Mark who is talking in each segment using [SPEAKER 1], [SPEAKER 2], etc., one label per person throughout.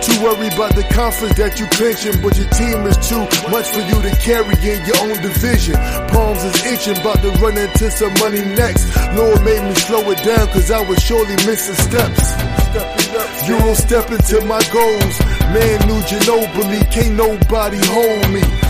[SPEAKER 1] Too worried about the conference that you clinching, but your team is too much for you to carry in your own division. Palms is itching, about to run into some money next. Lord made me slow it down, cause I was surely missing steps. You don't step into my goals. Man, New Ginobili, can't nobody hold me.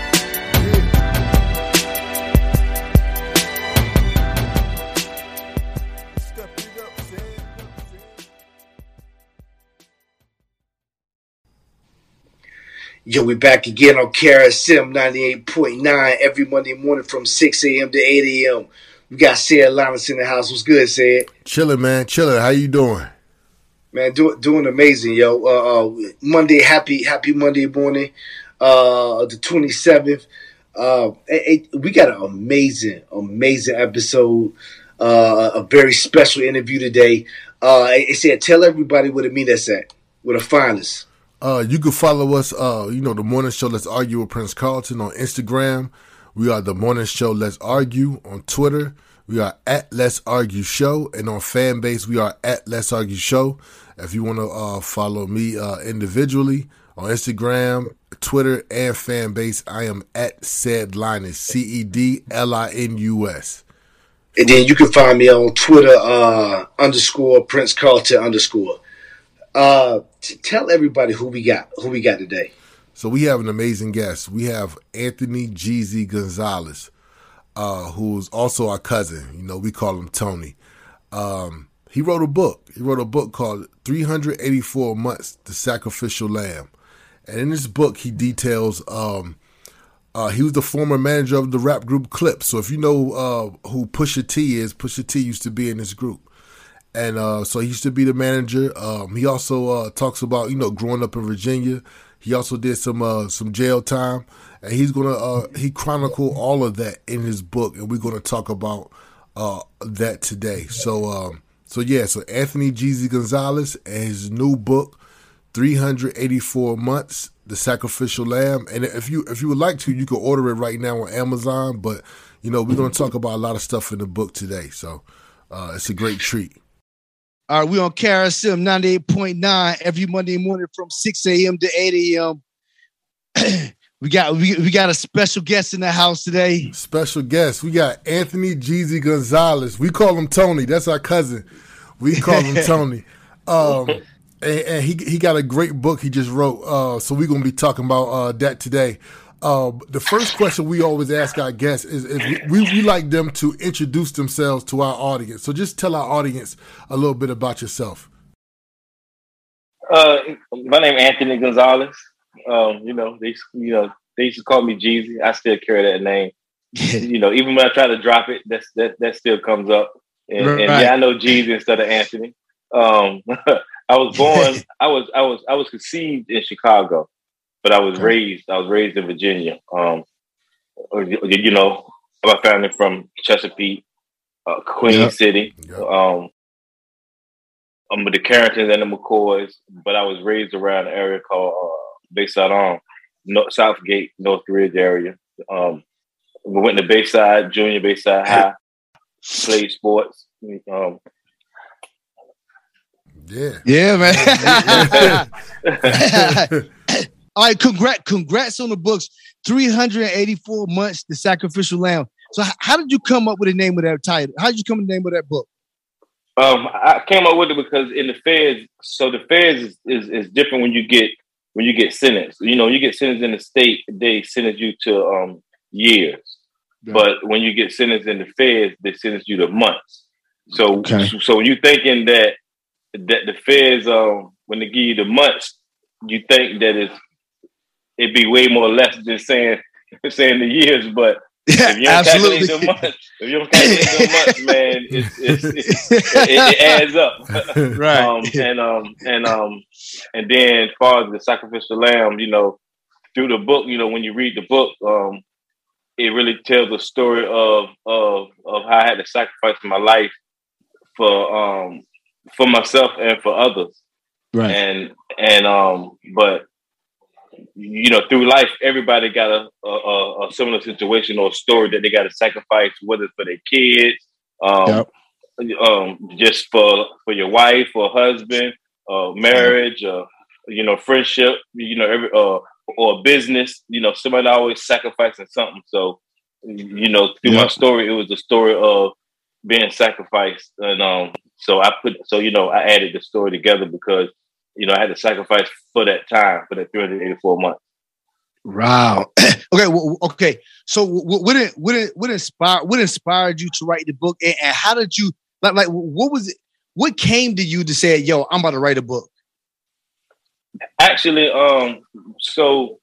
[SPEAKER 2] Yo, we back again on KRSM 98.9 every Monday morning from 6 a.m. to 8 a.m. We got Ced Linus in the house. What's good, Ced?
[SPEAKER 1] Chilling, man. Chilling. How you doing?
[SPEAKER 2] Man, do, doing amazing, yo. Uh, uh, Monday, happy happy Monday morning, uh, the 27th. Uh, it, it, we got an amazing, amazing episode. Uh, a very special interview today. Uh, it said, tell everybody what it mean that's at, with a finest.
[SPEAKER 1] Uh, you can follow us, uh, you know, the morning show Let's Argue with Prince Carlton on Instagram. We are the morning show Let's Argue on Twitter. We are at Let's Argue Show. And on Fanbase, we are at Let's Argue Show. If you want to uh, follow me uh, individually on Instagram, Twitter, and Fanbase, I am at Ced Linus, C E D L I N U S.
[SPEAKER 2] And then you can find me on Twitter, uh, underscore Prince Carlton underscore. Uh, tell everybody who we got, who we got today.
[SPEAKER 1] So we have an amazing guest. We have Anthony Geezy Gonzalez, uh, who's also our cousin. You know, we call him Tony. Um, he wrote a book. He wrote a book called 384 Months, The Sacrificial Lamb. And in this book, he details, um, uh, he was the former manager of the rap group Clipse. So if you know uh, who Pusha T is, Pusha T used to be in this group and uh, so he used to be the manager. Um, he also uh, talks about you know growing up in Virginia. He also did some uh, some jail time, and he's gonna uh, he chronicle all of that in his book, and we're gonna talk about uh, that today. So um, so yeah, so Anthony Geezy Gonzalez and his new book, 384 months, the sacrificial lamb. And if you if you would like to, you can order it right now on Amazon. But you know we're gonna talk about a lot of stuff in the book today, so uh, it's a great treat.
[SPEAKER 3] All right, we on KRSM 98.9 every Monday morning from 6 a.m. to 8 a.m. we got we, we got a special guest in the house today.
[SPEAKER 1] Special guest. We got Anthony Geezy Gonzalez. We call him Tony. That's our cousin. We call him Tony. Um, and, and, he he got a great book he just wrote. Uh, so we're gonna be talking about uh, that today. Uh, the first question we always ask our guests is, is we, we like them to introduce themselves to our audience. So just tell our audience a little bit about yourself.
[SPEAKER 4] Uh, my name is Anthony Gonzalez. Um, you know, they you know they used to call me Geezy. I still carry that name. you know, even when I try to drop it, that's that that still comes up. And, right. and yeah, I know Geezy instead of Anthony. Um, I was born. I was I was I was conceived in Chicago, but I was okay. raised. I was raised in Virginia. Um, you know, my family from Chesapeake, uh, Queen yep. City. Yep. Um, I'm with the Carringtons and the McCoys, but I was raised around an area called uh, Bayside on North, Southgate, North Ridge area. Um, we went to Bayside, Junior Bayside High, played sports. Um,
[SPEAKER 1] yeah.
[SPEAKER 3] Yeah, man. All right, congrats, congrats on the books. 384 months, The Sacrificial Lamb. So how did you come up with the name of that title? How did you come up with the name of that book?
[SPEAKER 4] Um, I came up with it because in the feds, so the feds is, is, is different when you get when you get sentenced. You know, you get sentenced in the state, they sentence you to um, years. Yeah. But when you get sentenced in the feds, they sentence you to months. So okay. so when you're thinking that that the feds um when they give you the months, you think that it's it'd be way more less than saying saying the years, but if you don't Absolutely. calculate the months, if you don't calculate the months, man, it's, it's, it's, it, it, adds up.
[SPEAKER 3] right.
[SPEAKER 4] Um, and um and um and then as far as the sacrificial lamb, you know, through the book, you know, when you read the book, um, it really tells the story of of of how I had to sacrifice my life for um for myself and for others.
[SPEAKER 3] Right.
[SPEAKER 4] And and um, but you know, through life, everybody got a, a, a similar situation or story that they got to sacrifice, whether it's for their kids, um, yep. um, just for for your wife or husband, uh, marriage, uh, you know, friendship, you know, every uh, or business. You know, somebody always sacrificing something. So, you know, through yep. my story, it was a story of being sacrificed, and um, so I put so you know I added the story together because you know, I had to sacrifice for that time, for that 384 months.
[SPEAKER 3] Wow. okay. Well, okay. So, what what what inspired what inspired you to write the book, and, and, how did you like like what was it? What came to you to say, "Yo, I'm about to write a book"?
[SPEAKER 4] Actually, um, so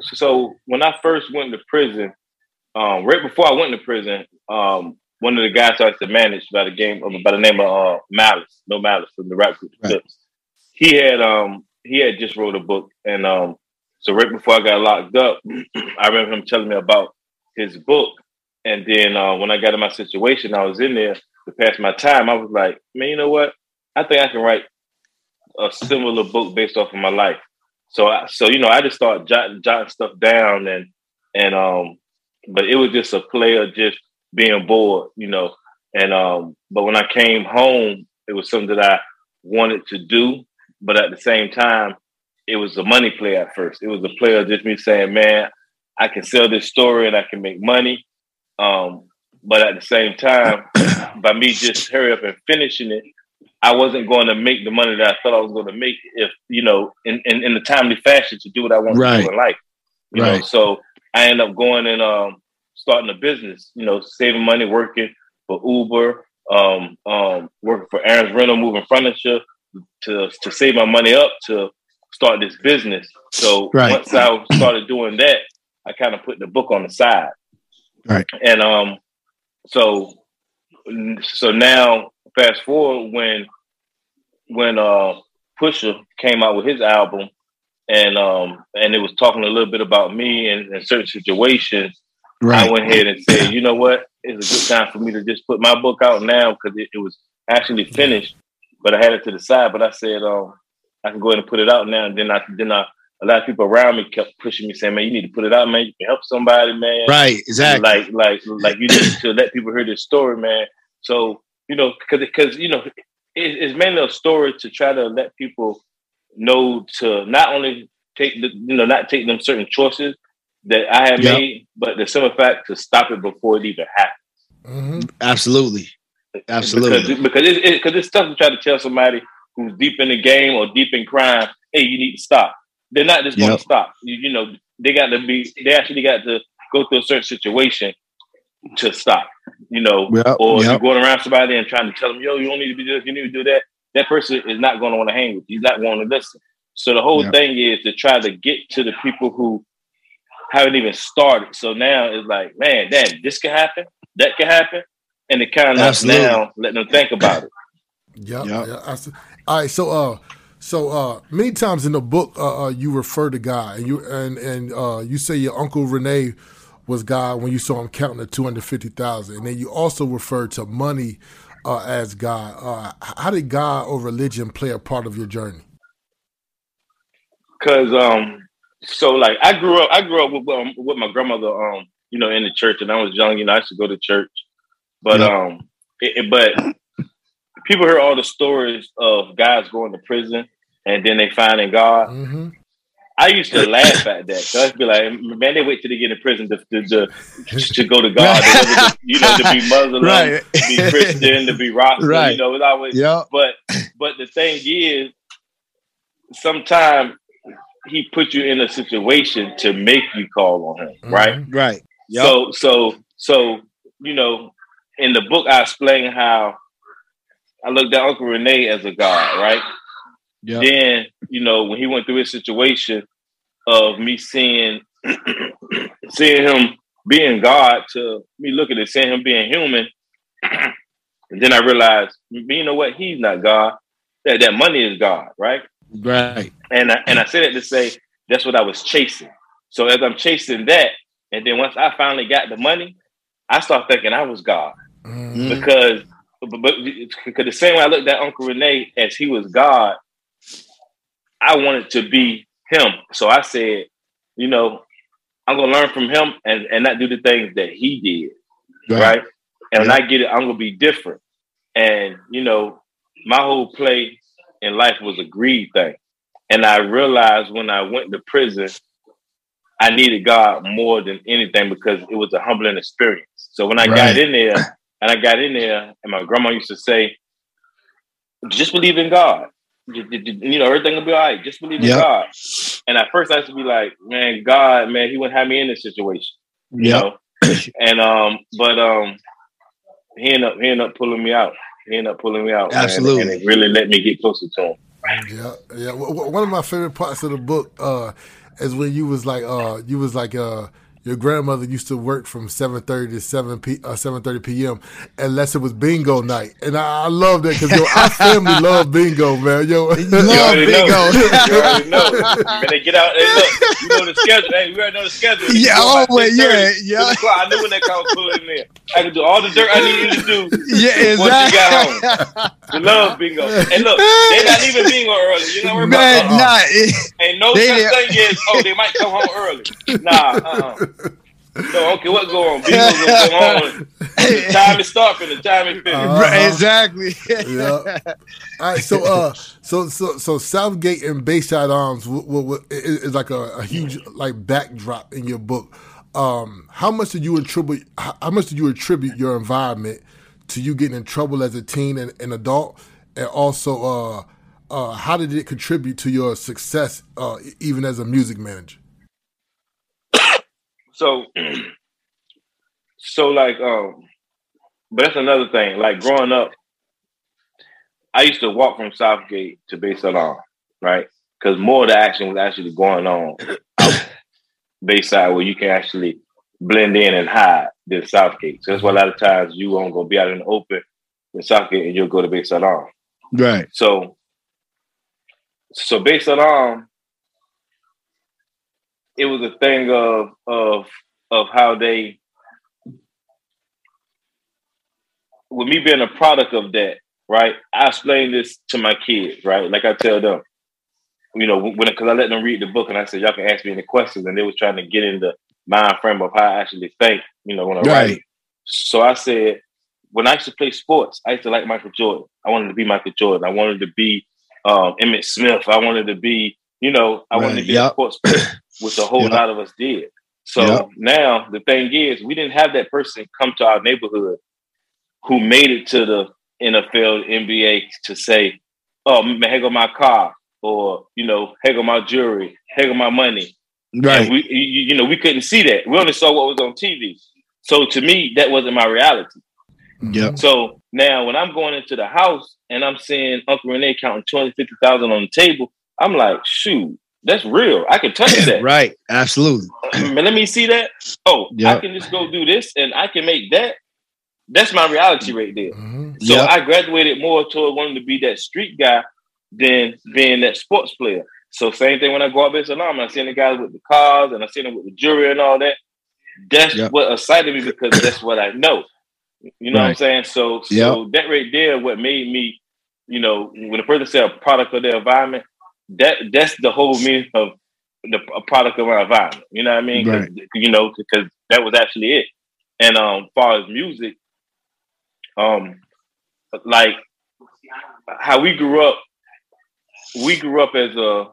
[SPEAKER 4] so when I first went to prison, um, right before I went to prison, um, one of the guys I used to manage by the game by the name of uh, Malice, no Malice from the rap group right he had um he had just wrote a book, and um so right before I got locked up, I remember him telling me about his book, and then uh, when I got in my situation, I was in there to pass my time. I was like, man, you know what? I think I can write a similar book based off of my life. So, I, so you know, I just started jotting, jotting stuff down, and and um, but it was just a play of just being bored, you know. And um, but when I came home, it was something that I wanted to do, but at the same time, it was a money play at first. It was a play of just me saying, man, I can sell this story and I can make money. Um, but at the same time, by me just hurry up and finishing it, I wasn't going to make the money that I thought I was going to make if, you know, in, in, in the timely fashion to do what I want right. to do in life. You right. know, so I end up going and um, starting a business, you know, saving money, working for Uber, um, um, working for Aaron's Rental, moving furniture, to to save my money up to start this business. So right. once I started doing that, I kind of put the book on the side.
[SPEAKER 3] Right.
[SPEAKER 4] And um, so so now fast forward when when uh Pusha came out with his album and um and it was talking a little bit about me and, and certain situations. Right. I went ahead and said, you know what? It's a good time for me to just put my book out now because it, it was actually finished but I had it to the side. But I said, um, I can go ahead and put it out now. And then I then I a lot of people around me kept pushing me, saying, "Man, you need to put it out, man. You can help somebody, man."
[SPEAKER 3] Right, exactly.
[SPEAKER 4] Like like like you need to let people hear this story, man. So you know, because because you know, it, it's mainly a story to try to let people know to not only take the you know not take them certain choices that I have yep. made, but the simple fact to stop it before it even happens.
[SPEAKER 3] Mm-hmm. Absolutely. Absolutely.
[SPEAKER 4] Because because it's, it, it's tough to try to tell somebody who's deep in the game or deep in crime, hey, you need to stop. They're not just going to stop. You, you, know, they got to be. They actually got to go through a certain situation to stop. You know, yep. or yep. you're going around somebody and trying to tell them, yo, you don't need to be this, you need to do that. that person is not going to want to hang with you. He's not going to listen. So the whole thing is to try to get to the people who haven't even started. So now it's like, man, damn, this could happen, that could happen, and it kind of
[SPEAKER 3] Absolutely.
[SPEAKER 4] now let them think about it.
[SPEAKER 1] Yeah,
[SPEAKER 3] Yep.
[SPEAKER 1] yeah. I see. All right, so uh, so uh, many times in the book, uh, uh you refer to God, and you and and uh, you say your uncle Renee was God when you saw him counting the two hundred fifty thousand, and then you also refer to money uh, as God. Uh, how did God or religion play a part of your journey?
[SPEAKER 4] Cause um, so like I grew up, I grew up with um, with my grandmother, um, you know, in the church, and I was young, you know, I used to go to church, but
[SPEAKER 3] Yeah.
[SPEAKER 4] um, it, it- but people hear all the stories of guys going to prison and then they finding God.
[SPEAKER 1] Mm-hmm.
[SPEAKER 4] I used to laugh at that. Cause I'd be like, man, they wait till they get in prison to to, to, to go to God, just, you know, to be Muslim,
[SPEAKER 3] Right.
[SPEAKER 4] to be Christian, to be Rasta,
[SPEAKER 3] Right.
[SPEAKER 4] you know, it's always
[SPEAKER 3] Yeah.
[SPEAKER 4] but but the thing is, sometimes he put you in a situation to make you call on him, right?
[SPEAKER 3] Right. Yep.
[SPEAKER 4] So so so you know, in the book I explain how I looked at Uncle Renee as a god, right?
[SPEAKER 3] Yep.
[SPEAKER 4] Then you know when he went through his situation of me seeing seeing him being God to me looking at seeing him being human, and then I realized, you know what? He's not God. That that money is God, right?
[SPEAKER 3] Right.
[SPEAKER 4] And I, and I said it to say that's what I was chasing. So as I'm chasing that, and then once I finally got the money, I start thinking I was God
[SPEAKER 1] Mm-hmm.
[SPEAKER 3] Mhm.
[SPEAKER 4] because but, but because the same way I looked at Uncle Renee as he was God, I wanted to be him. So I said, you know, I'm gonna learn from him and, and not do the things that he did right? And when I get it, I'm gonna be different. And you know, my whole play in life was a greed thing. And I realized when I went to prison, I needed God more than anything because it was a humbling experience. So when I
[SPEAKER 3] Right.
[SPEAKER 4] got in there, and I got in there, and my grandma used to say, "Just believe in God. You you know, everything will be all right. Just believe in
[SPEAKER 3] Yep.
[SPEAKER 4] God." And at first, I used to be like, "Man, God, man, He wouldn't have me in this situation." you
[SPEAKER 3] Yep.
[SPEAKER 4] know. and um, but um, he ended up he ended up pulling me out. He ended up pulling me out, man,
[SPEAKER 3] Absolutely.
[SPEAKER 4] and it really let me get closer to him.
[SPEAKER 1] Yeah, yeah. W- w- One of my favorite parts of the book uh, is when you was like, uh, you was like, uh, your grandmother used to work from seven thirty to seven p uh, seven thirty p.m. unless it was bingo night, and I, I love that because yo, our family love bingo, man. Yo,
[SPEAKER 3] Love
[SPEAKER 4] You already
[SPEAKER 3] bingo.
[SPEAKER 4] know. you already know. When they get out, hey, look, you know the schedule. Hey, we already know the schedule. You
[SPEAKER 3] Yeah,
[SPEAKER 4] go about
[SPEAKER 3] wait,
[SPEAKER 4] 10:30,
[SPEAKER 3] yeah, yeah.
[SPEAKER 4] I knew when that car was pulling in there. I could do all the dirt I needed to do
[SPEAKER 3] Yeah,
[SPEAKER 4] once you got
[SPEAKER 3] exactly.
[SPEAKER 4] home. We love bingo. And look, they not even bingo early. You know, we're about
[SPEAKER 3] Man,
[SPEAKER 4] uh-uh.
[SPEAKER 3] nah, it-
[SPEAKER 4] Ain't no
[SPEAKER 3] They
[SPEAKER 4] such
[SPEAKER 3] there-
[SPEAKER 4] thing as oh they might come home early. Nah, uh-uh. No, okay, what go on? Bingo gonna go on. From the time is start from the time is finish.
[SPEAKER 1] Uh,
[SPEAKER 3] Right, exactly.
[SPEAKER 1] yeah. All right, so uh, so so so Southgate and Bayside Arms w- w- w- is, is like a, a huge like backdrop in your book. Um, how much did you attribute? How how much did you attribute your environment to you getting in trouble as a teen and an adult, and also uh, uh, how did it contribute to your success uh, even as a music manager?
[SPEAKER 4] So, so like, um, but that's another thing. Like growing up, I used to walk from Southgate to Bayside Arms, right? Because more of the action was actually going on Bayside, where you can actually blend in and hide than Southgate. So that's why a lot of times you won't go be out in the open in Southgate, and you'll go to Bayside Arms.
[SPEAKER 3] Right.
[SPEAKER 4] So, so based on um, it was a thing of of of how they, with me being a product of that, right? I explain this to my kids, right? Like I tell them, you know, when because I let them read the book and I said y'all can ask me any questions, and they was trying to get in the mind frame of how I actually think, you know, when I write. So I said, when I used to play sports, I used to like Michael Jordan. I wanted to be Michael Jordan. I wanted to be um, Emmitt Smith. I wanted to be, you know, I wanted to be
[SPEAKER 3] yep.
[SPEAKER 4] a sports player, which a whole lot of us did. So now the thing is, we didn't have that person come to our neighborhood who made it to the NFL, NBA to say, "Oh, man, go my car," or you know, "Here go my jewelry," "Here go my money."
[SPEAKER 3] Right.
[SPEAKER 4] And we, you, you know, we couldn't see that. We only saw what was on TV. So to me, that wasn't my reality.
[SPEAKER 3] Yeah.
[SPEAKER 4] So now when I'm going into the house and I'm seeing Uncle Renee counting 250,000 on the table, I'm like, shoot, that's real. I can touch that.
[SPEAKER 3] right. Absolutely.
[SPEAKER 4] Let me see that. Oh,
[SPEAKER 3] Yep.
[SPEAKER 4] I can just go do this and I can make that. That's my reality right there.
[SPEAKER 1] Mhm.
[SPEAKER 4] So
[SPEAKER 3] Yep.
[SPEAKER 4] I graduated more toward wanting to be that street guy than being that sports player. So same thing when I go out in Salam, I seen the guys with the cars and I see them with the jewelry and all that. That's
[SPEAKER 3] Yep.
[SPEAKER 4] what excited me because that's what I know. You know what I'm saying? So so that right there, what made me, you know, when a person said a product of their environment, that that's the whole meaning of the a product of our environment. You know what I mean? 'Cause, You know, because that was actually it. And um, far as music, um, like how we grew up, we grew up as a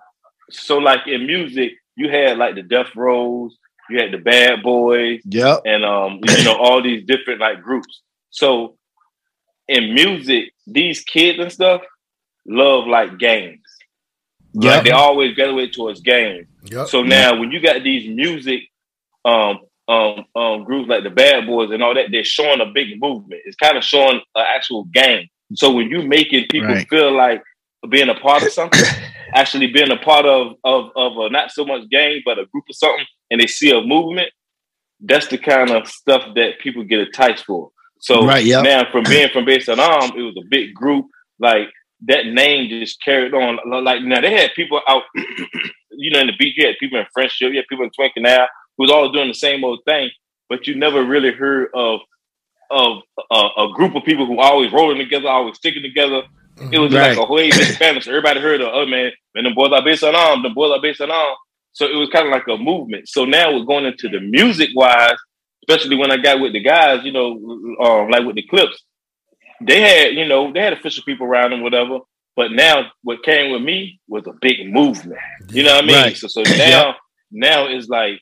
[SPEAKER 4] so like in music, you had like the Death Rows, you had the Bad Boys,
[SPEAKER 3] yeah,
[SPEAKER 4] and um, you know all these different like groups. So in music, these kids and stuff love like games. Like
[SPEAKER 3] Yep.
[SPEAKER 4] they always graduate towards games.
[SPEAKER 1] Yep.
[SPEAKER 4] So now when you got these music um um um groups like the Bad Boys and all that, they're showing a big movement. It's kind of showing an actual game. So when you making people
[SPEAKER 3] Right.
[SPEAKER 4] feel like being a part of something, actually being a part of of of a not so much game, but a group of something, and they see a movement, that's the kind of stuff that people get enticed for. So
[SPEAKER 3] Right, yeah.
[SPEAKER 4] now from being from Bayside Arms, it was a big group. Like that name just carried on. Like now they had people out, you know, in the beach. You had people in Friendship, you had people in Twin Canal who was all doing the same old thing, but you never really heard of of uh, a group of people who always rolling together, always sticking together. It was
[SPEAKER 3] Right.
[SPEAKER 4] like a whole big Spanish. Everybody heard of, oh man, man, the boys are based on arm, the boys are based on arm. So it was kind of like a movement. So now we're going into the music wise, especially when I got with the guys, you know, um, like with the Clipse, they had, you know, they had official people around them, whatever. But now what came with me was a big movement. You know what I mean?
[SPEAKER 3] Right.
[SPEAKER 4] So so now now it's like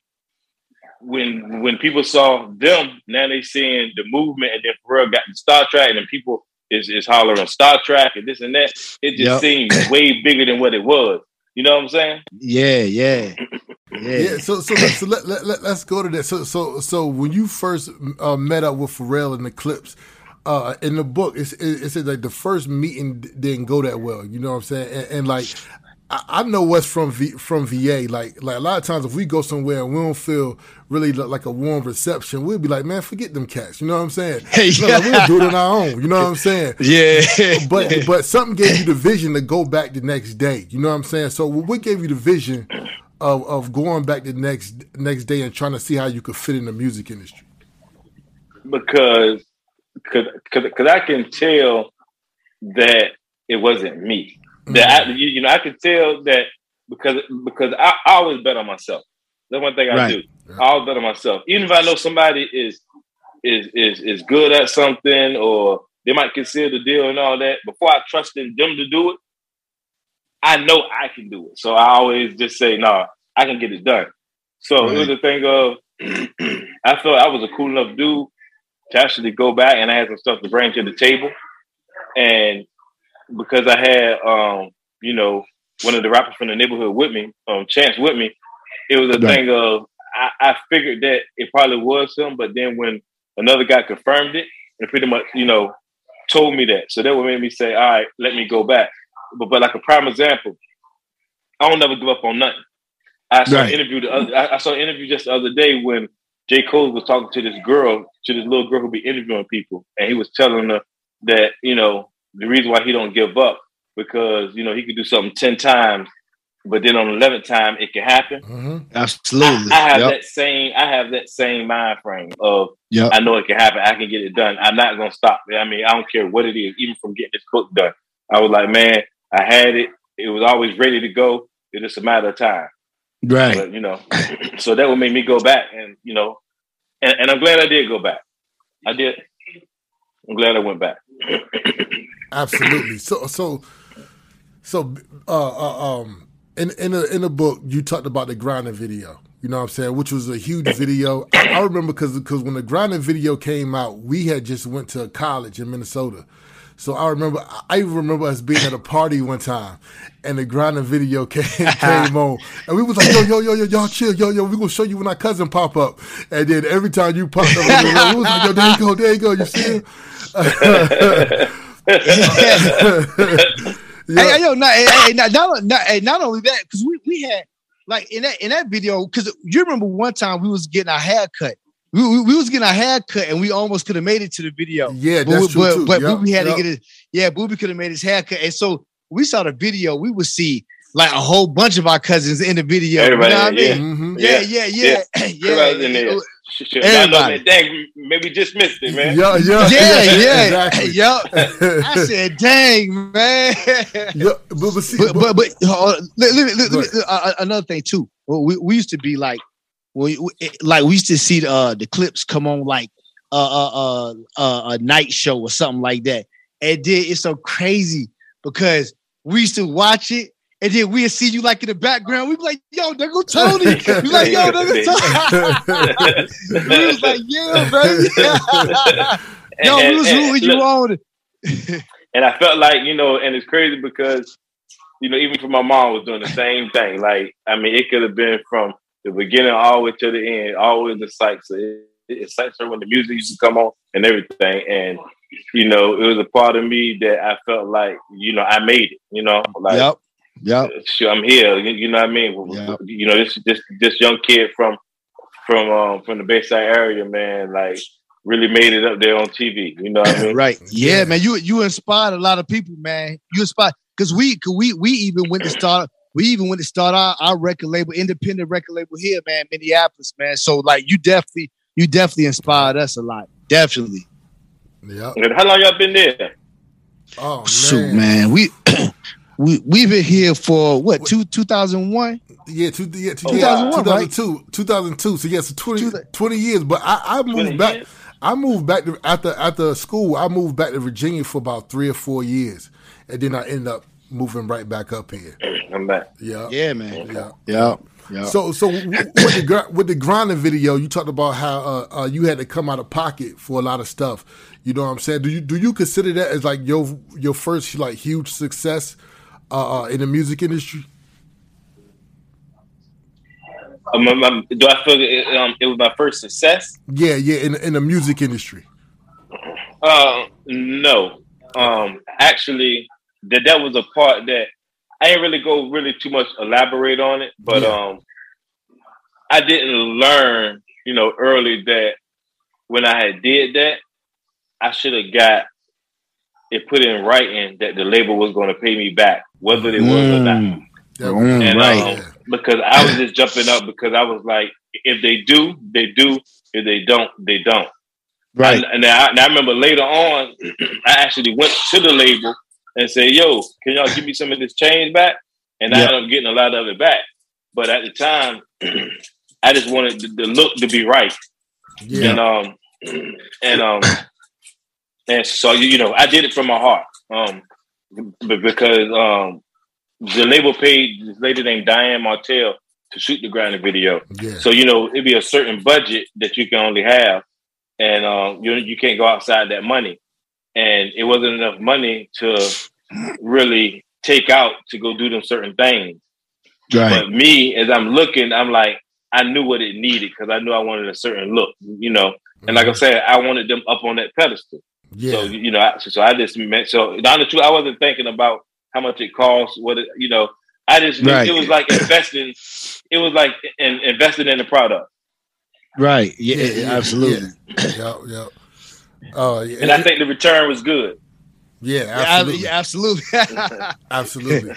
[SPEAKER 4] when when people saw them, now they seeing the movement, and then Pharrell got the Star Trak, and then people is is hollering Star Trak and this and that. It just
[SPEAKER 3] Yep.
[SPEAKER 4] seemed way bigger than what it was. You know what I'm saying?
[SPEAKER 3] Yeah. Yeah. Yeah.
[SPEAKER 1] Yeah, so so let, so let, let, let, us go to that. So so so when you first uh, met up with Pharrell in the Clipse, uh, in the book, it's, it, it said like the first meeting didn't go that well. You know what I'm saying? And, and like, I, I know what's from v, from VA. Like like a lot of times, if we go somewhere and we don't feel really like a warm reception, we'll be like, man, forget them cats. You know what I'm saying?
[SPEAKER 3] Hey,
[SPEAKER 1] No, like, we'll do it on our own. You know what I'm saying?
[SPEAKER 3] Yeah.
[SPEAKER 1] but but something gave you the vision to go back the next day. You know what I'm saying? So what gave you the vision of of going back the next next day and trying to see how you could fit in the music industry?
[SPEAKER 4] Because cause, cause, cause I can tell that it wasn't me. That I, mm. you, you know, I can tell that because because I, I always bet on myself. That's one thing I
[SPEAKER 3] Right.
[SPEAKER 4] do. I always bet on myself. Even if I know somebody is is is is good at something or they might consider the deal and all that, before I trust in them to do it, I know I can do it. So I always just say, no, nah, I can get it done. So it was a thing of I felt I was a cool enough dude to actually go back and I had some stuff to bring to the table. And because I had um, you know, one of the rappers from the neighborhood with me, um, Chance with me, it was a
[SPEAKER 3] Right.
[SPEAKER 4] thing of I, I figured that it probably was him, but then when another guy confirmed it and pretty much, you know, told me that. So that would make me say, all right, let me go back. But but like a prime example, I don't never give up on nothing. I saw
[SPEAKER 3] Right.
[SPEAKER 4] an interview the other, I, I saw an interview just the other day when J. Cole was talking to this girl, to this little girl who be interviewing people, and he was telling her that, you know, the reason why he don't give up because, you know, he could do something 10 times, but then on the 11th time it can happen.
[SPEAKER 1] Mm-hmm.
[SPEAKER 3] Absolutely.
[SPEAKER 4] I, I have
[SPEAKER 3] Yep.
[SPEAKER 4] that same I have that same mind frame of
[SPEAKER 3] Yep.
[SPEAKER 4] I know it can happen. I can get it done. I'm not gonna stop. I mean, I don't care what it is, even from getting this book done. I was like, man, I had it. It was always ready to go. It's just a matter of time.
[SPEAKER 3] Right.
[SPEAKER 4] But you know, so that would make me go back, and you know, and, and I'm glad I did go back. I did. I'm glad I went back.
[SPEAKER 1] Absolutely. So so so uh, uh um in in the in the book you talked about the grinding video. You know what I'm saying? Which was a huge video. I, I remember because because when the grinding video came out, we had just went to college in Minnesota. So I remember, I even remember us being at a party one time, and the grinding video came, came on, and we was like, yo, yo, yo, yo, y'all chill, yo, yo, we gonna show you when our cousin pop up, and then every time you pop up, we was like, yo, there you go, there you go, you see him.
[SPEAKER 3] yeah. Hey, yo, not, hey, not, not, not, hey, not only that, because we, we had like in that in that video, because you remember one time we was getting our hair cut we, we, we, was getting our hair cut and we almost could have made it to the video.
[SPEAKER 1] Yeah, that's
[SPEAKER 3] but,
[SPEAKER 1] true
[SPEAKER 3] but,
[SPEAKER 1] too.
[SPEAKER 3] But
[SPEAKER 1] yep,
[SPEAKER 3] Booby had
[SPEAKER 1] yep.
[SPEAKER 3] to get it. Yeah, Booby could have made his hair cut. And so we saw the video, we would see like a whole bunch of our cousins in the video.
[SPEAKER 4] Everybody,
[SPEAKER 3] you know what I mean?
[SPEAKER 1] Mhm.
[SPEAKER 3] Yeah, yeah, yeah, yeah. yeah.
[SPEAKER 4] Everybody's in there. Shit, shit. I know,
[SPEAKER 3] Everybody.
[SPEAKER 4] man, dang, maybe just missed it, man.
[SPEAKER 1] Yeah, yeah,
[SPEAKER 3] Yeah, yeah,
[SPEAKER 1] exactly.
[SPEAKER 3] Yup. I said, "Dang, man!"
[SPEAKER 1] Yeah, but, but see,
[SPEAKER 3] but but but uh, let, let me- let me- let uh, another thing too. Well, we, we used to be like, we, we, it- like we used to see the uh, the Clipse come on like uh, uh, uh, uh, a night show or something like that. And then it's so crazy because we used to watch it. And then we'd see you like in the background. We'd be like, yo, go Tony. We like, yo, there Tony. we was like, yeah, baby. yo, we was rooting you on.
[SPEAKER 4] and I felt like, you know, and it's crazy because, you know, even for my mom was doing the same thing. Like, I mean, it could have been from the beginning all the way to the end, always the sights. It, it excites her when the music used to come on and everything. And, you know, it was a part of me that I felt like, you know, I made it, you know, like,
[SPEAKER 3] Yep. Yep.
[SPEAKER 4] sure, I'm here. You, you know what I mean?
[SPEAKER 3] Yeah.
[SPEAKER 4] You know, this this this young kid from from um, from the Bayside area, man, like really made it up there on TV. You know what I mean?
[SPEAKER 3] Right. Yeah, man. You you inspired a lot of people, man. You inspired because we cause we we even went to start we even went to start our, our record label, independent record label here, man, Minneapolis, man. So like you definitely you definitely inspired us a lot. Definitely.
[SPEAKER 1] yeah.
[SPEAKER 4] And how long y'all been there?
[SPEAKER 1] Oh man.
[SPEAKER 3] Shoot, man. We we we've been here for what two two thousand one?
[SPEAKER 1] Yeah, two, yeah, two,
[SPEAKER 4] Oh,
[SPEAKER 1] yeah,
[SPEAKER 3] wow.
[SPEAKER 1] 2002, 2002. So yes, yeah, so 20, 20 years. But I, I moved back.
[SPEAKER 4] years?
[SPEAKER 1] I moved back to after after school. I moved back to Virginia for about three or four years, and then I ended up moving right back up here.
[SPEAKER 4] I'm back.
[SPEAKER 1] Yeah,
[SPEAKER 3] Yeah, man.
[SPEAKER 1] yeah.
[SPEAKER 3] Yeah. Yeah.
[SPEAKER 1] So, so with the gr- with the grinding video, you talked about how uh, uh, you had to come out of pocket for a lot of stuff. You know what I'm saying? Do you do you consider that as like your your first like huge success uh, uh, in the music industry?
[SPEAKER 4] Um, um, um, do I feel it, um, it was my first success?
[SPEAKER 1] Yeah, yeah, in in the music industry.
[SPEAKER 4] Uh, no. Um, actually, that that was a part that I didn't really go really too much elaborate on it, but
[SPEAKER 1] Yeah.
[SPEAKER 4] um, I didn't learn, you know, early that when I had did that, I should have got it put in writing that the label was going to pay me back, whether it was or not.
[SPEAKER 3] Mm, Mm,
[SPEAKER 4] And
[SPEAKER 3] right.
[SPEAKER 4] um, because I was just jumping up because I was like, if they do, they do. If they don't, they don't.
[SPEAKER 3] right.
[SPEAKER 4] And, and I, and I remember later on, I actually went to the label and say, "Yo, can y'all give me some of this change back?" And I
[SPEAKER 3] Yeah.
[SPEAKER 4] ended up getting a lot of it back. But at the time, I just wanted the, the look to be right,
[SPEAKER 1] yeah,
[SPEAKER 4] and um, and um, and so you you know, I did it from my heart, um, because um, the label paid this lady named Diane Martel to shoot the grinding video.
[SPEAKER 1] yeah.
[SPEAKER 4] So you know, it'd be a certain budget that you can only have, and um, you you can't go outside that money. And it wasn't enough money to really take out to go do them certain things.
[SPEAKER 3] Right.
[SPEAKER 4] But me, as I'm looking, I'm like, I knew what it needed because I knew I wanted a certain look, you know. And like I mm-hmm. said, I wanted them up on that pedestal.
[SPEAKER 1] yeah.
[SPEAKER 4] So you know, I, so I just meant so. Down the honest truth, I wasn't thinking about how much it costs. What it, you know, I just
[SPEAKER 3] Right.
[SPEAKER 4] it was like investing. It was like in, investing in the product,
[SPEAKER 3] Right. Yeah,
[SPEAKER 1] Yeah, yeah,
[SPEAKER 3] absolutely.
[SPEAKER 1] yeah, yeah. Uh, yeah,
[SPEAKER 4] and I think the return was good.
[SPEAKER 1] yeah,
[SPEAKER 3] Yeah,
[SPEAKER 1] absolutely,
[SPEAKER 3] yeah, absolutely.
[SPEAKER 1] absolutely.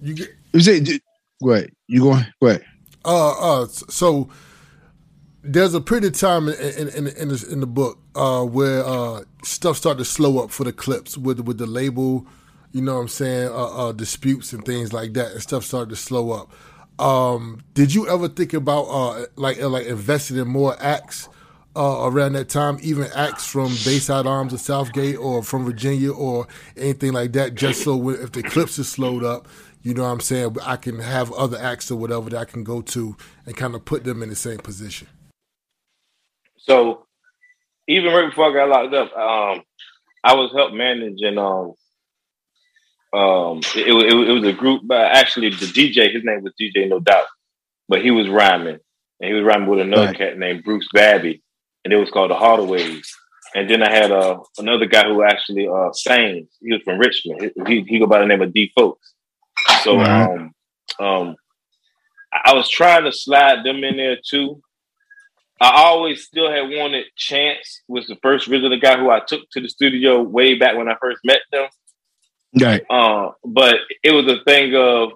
[SPEAKER 1] You get
[SPEAKER 3] You say, d- go ahead. You going? Go ahead.
[SPEAKER 1] uh uh so there's a period of time in in in, in, the, in the book uh where uh stuff started to slow up for the Clipse with with the label you know what i'm saying uh, uh disputes and things like that and stuff started to slow up um did you ever think about uh like uh, like investing in more acts uh, around that time, even acts from Bayside Arms or Southgate or from Virginia or anything like that, just so when, if the Clipse is slowed up, you know what I'm saying, I can have other acts or whatever that I can go to and kind of put them in the same position.
[SPEAKER 4] So even right before I got locked up, um, I was help managing um um it, it, it was a group but actually the DJ his name was DJ No Doubt but he was rhyming and he was rhyming with another right. cat named Bruce Babby and it was called the Hardaways and then I had uh, another guy who actually uh sang he was from Richmond he, he go by the name of D Folks so right. um um I was trying to slide them in there too I always still had wanted Chance was the first original guy who I took to the studio way back when I first met them.
[SPEAKER 3] Right.
[SPEAKER 4] Uh, but it was a thing of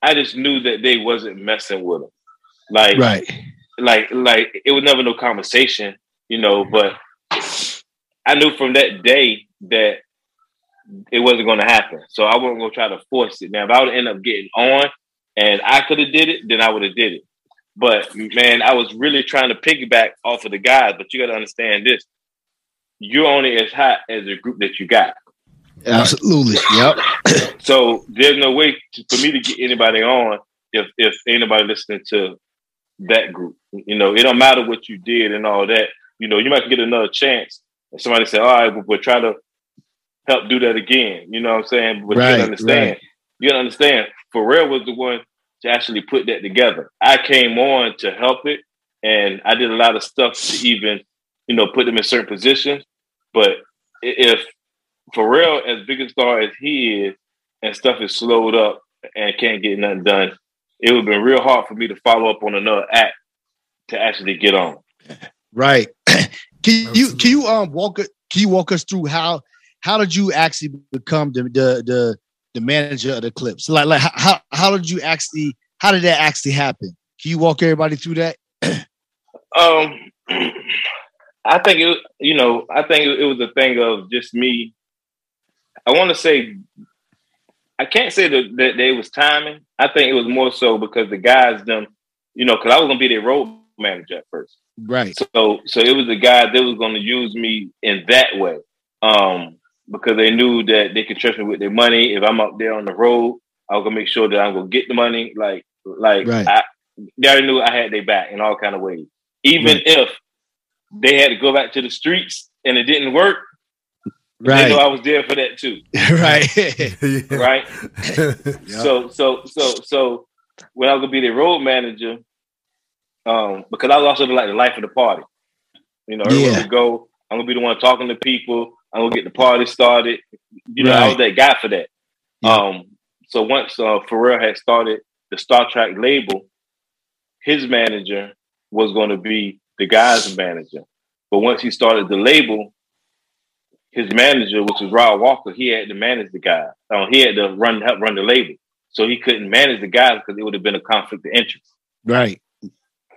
[SPEAKER 4] I just knew that they wasn't messing with them. Like
[SPEAKER 3] right.
[SPEAKER 4] Like like it was never no conversation, you know, mm-hmm. but I knew from that day that it wasn't gonna happen. So I wasn't gonna try to force it. Now if I would end up getting on and I could have did it, then I would have did it. But man, I was really trying to piggyback off of the guys. But you got to understand this: you're only as hot as the group that you got.
[SPEAKER 3] Absolutely. Yep.
[SPEAKER 4] so there's no way to, for me to get anybody on if if anybody listening to that group. You know, it don't matter what you did and all that. You know, you might get another chance. And somebody say, "All right, we'll try to help do that again." You know what I'm saying? But right, you understand. Right. You understand. Pharrell was the one to actually put that together. I came on to help it, and I did a lot of stuff to even, you know, put them in certain positions. But if Pharrell, as big a star as he is, and stuff is slowed up and can't get nothing done, it would have been real hard for me to follow up on another act to actually get on.
[SPEAKER 3] Right. can you can you um walk can you walk us through how how did you actually become the the the the manager of the Clipse? Like, like how how did you actually how did that actually happen? Can you walk everybody through that?
[SPEAKER 4] um, I think it. You know, I think it was a thing of just me. I want to say, I can't say that, that it was timing. I think it was more so because the guys, them, you know, because I was gonna be their road manager at first,
[SPEAKER 3] right?
[SPEAKER 4] So, so it was the guy that was gonna use me in that way. Um, because they knew that they could trust me with their money. If I'm up there on the road, I was gonna make sure that I'm gonna get the money. Like, like right. I, they already knew I had their back in all kind of ways. Even right. if they had to go back to the streets and it didn't work, right. they know I was there for that too.
[SPEAKER 3] right,
[SPEAKER 4] right. yep. So, so, so, so when I was gonna be the road manager, um, because I was also like the life of the party. You know, everyone yeah. would go. I'm gonna be the one talking to people. I'm gonna get the party started. You know, right. I was that guy for that. Yeah. Um, so once uh, Pharrell had started the Star Trak label, his manager was going to be the guy's manager. But once he started the label, his manager, which was Rob Walker, he had to manage the guy. Um, he had to run help run the label, so he couldn't manage the guys because it would have been a conflict of interest.
[SPEAKER 3] Right.